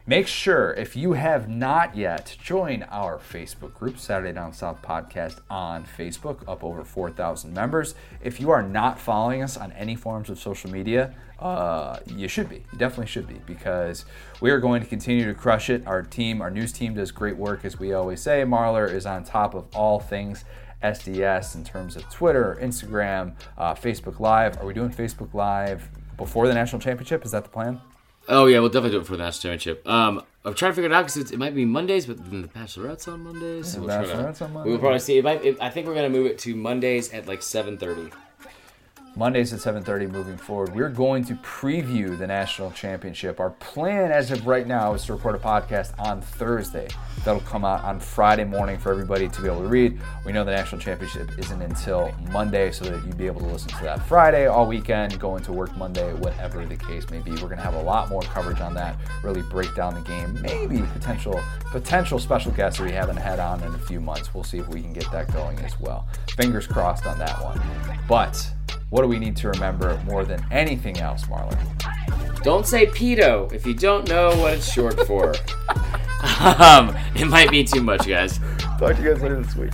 Make sure, if you have not yet, join our Facebook group, Saturday Down South Podcast on Facebook, up over 4,000 members. If you are not following us on any forms of social media, uh, you should be. You definitely should be because we are going to continue to crush it. Our team, our news team, does great work, as we always say. Marler is on top of all things SDS in terms of Twitter, Instagram, uh, Facebook Live. Are we doing Facebook Live before the national championship? Is that the plan? Oh yeah we'll definitely do it for the national championship. Um i'm trying to figure it out because it might be mondays but then the bachelorette's on mondays so we'll try to- on we will probably see. It might it, i think we're going to move it to mondays at like 7.30 Mondays at 7:30 moving forward. We're going to preview the national championship. Our plan as of right now is to record a podcast on Thursday. That'll come out on Friday morning for everybody to be able to read. We know the national championship isn't until Monday, so that you'd be able to listen to that Friday all weekend, go into work Monday, whatever the case may be. We're going to have a lot more coverage on that. Really break down the game. Maybe potential potential special guests that we haven't had on in a few months. We'll see if we can get that going as well. Fingers crossed on that one. But what do we need to remember more than anything else, Marlon? Don't say pedo if you don't know what it's short for. um, it might be too much, guys. Talk to you guys later this week.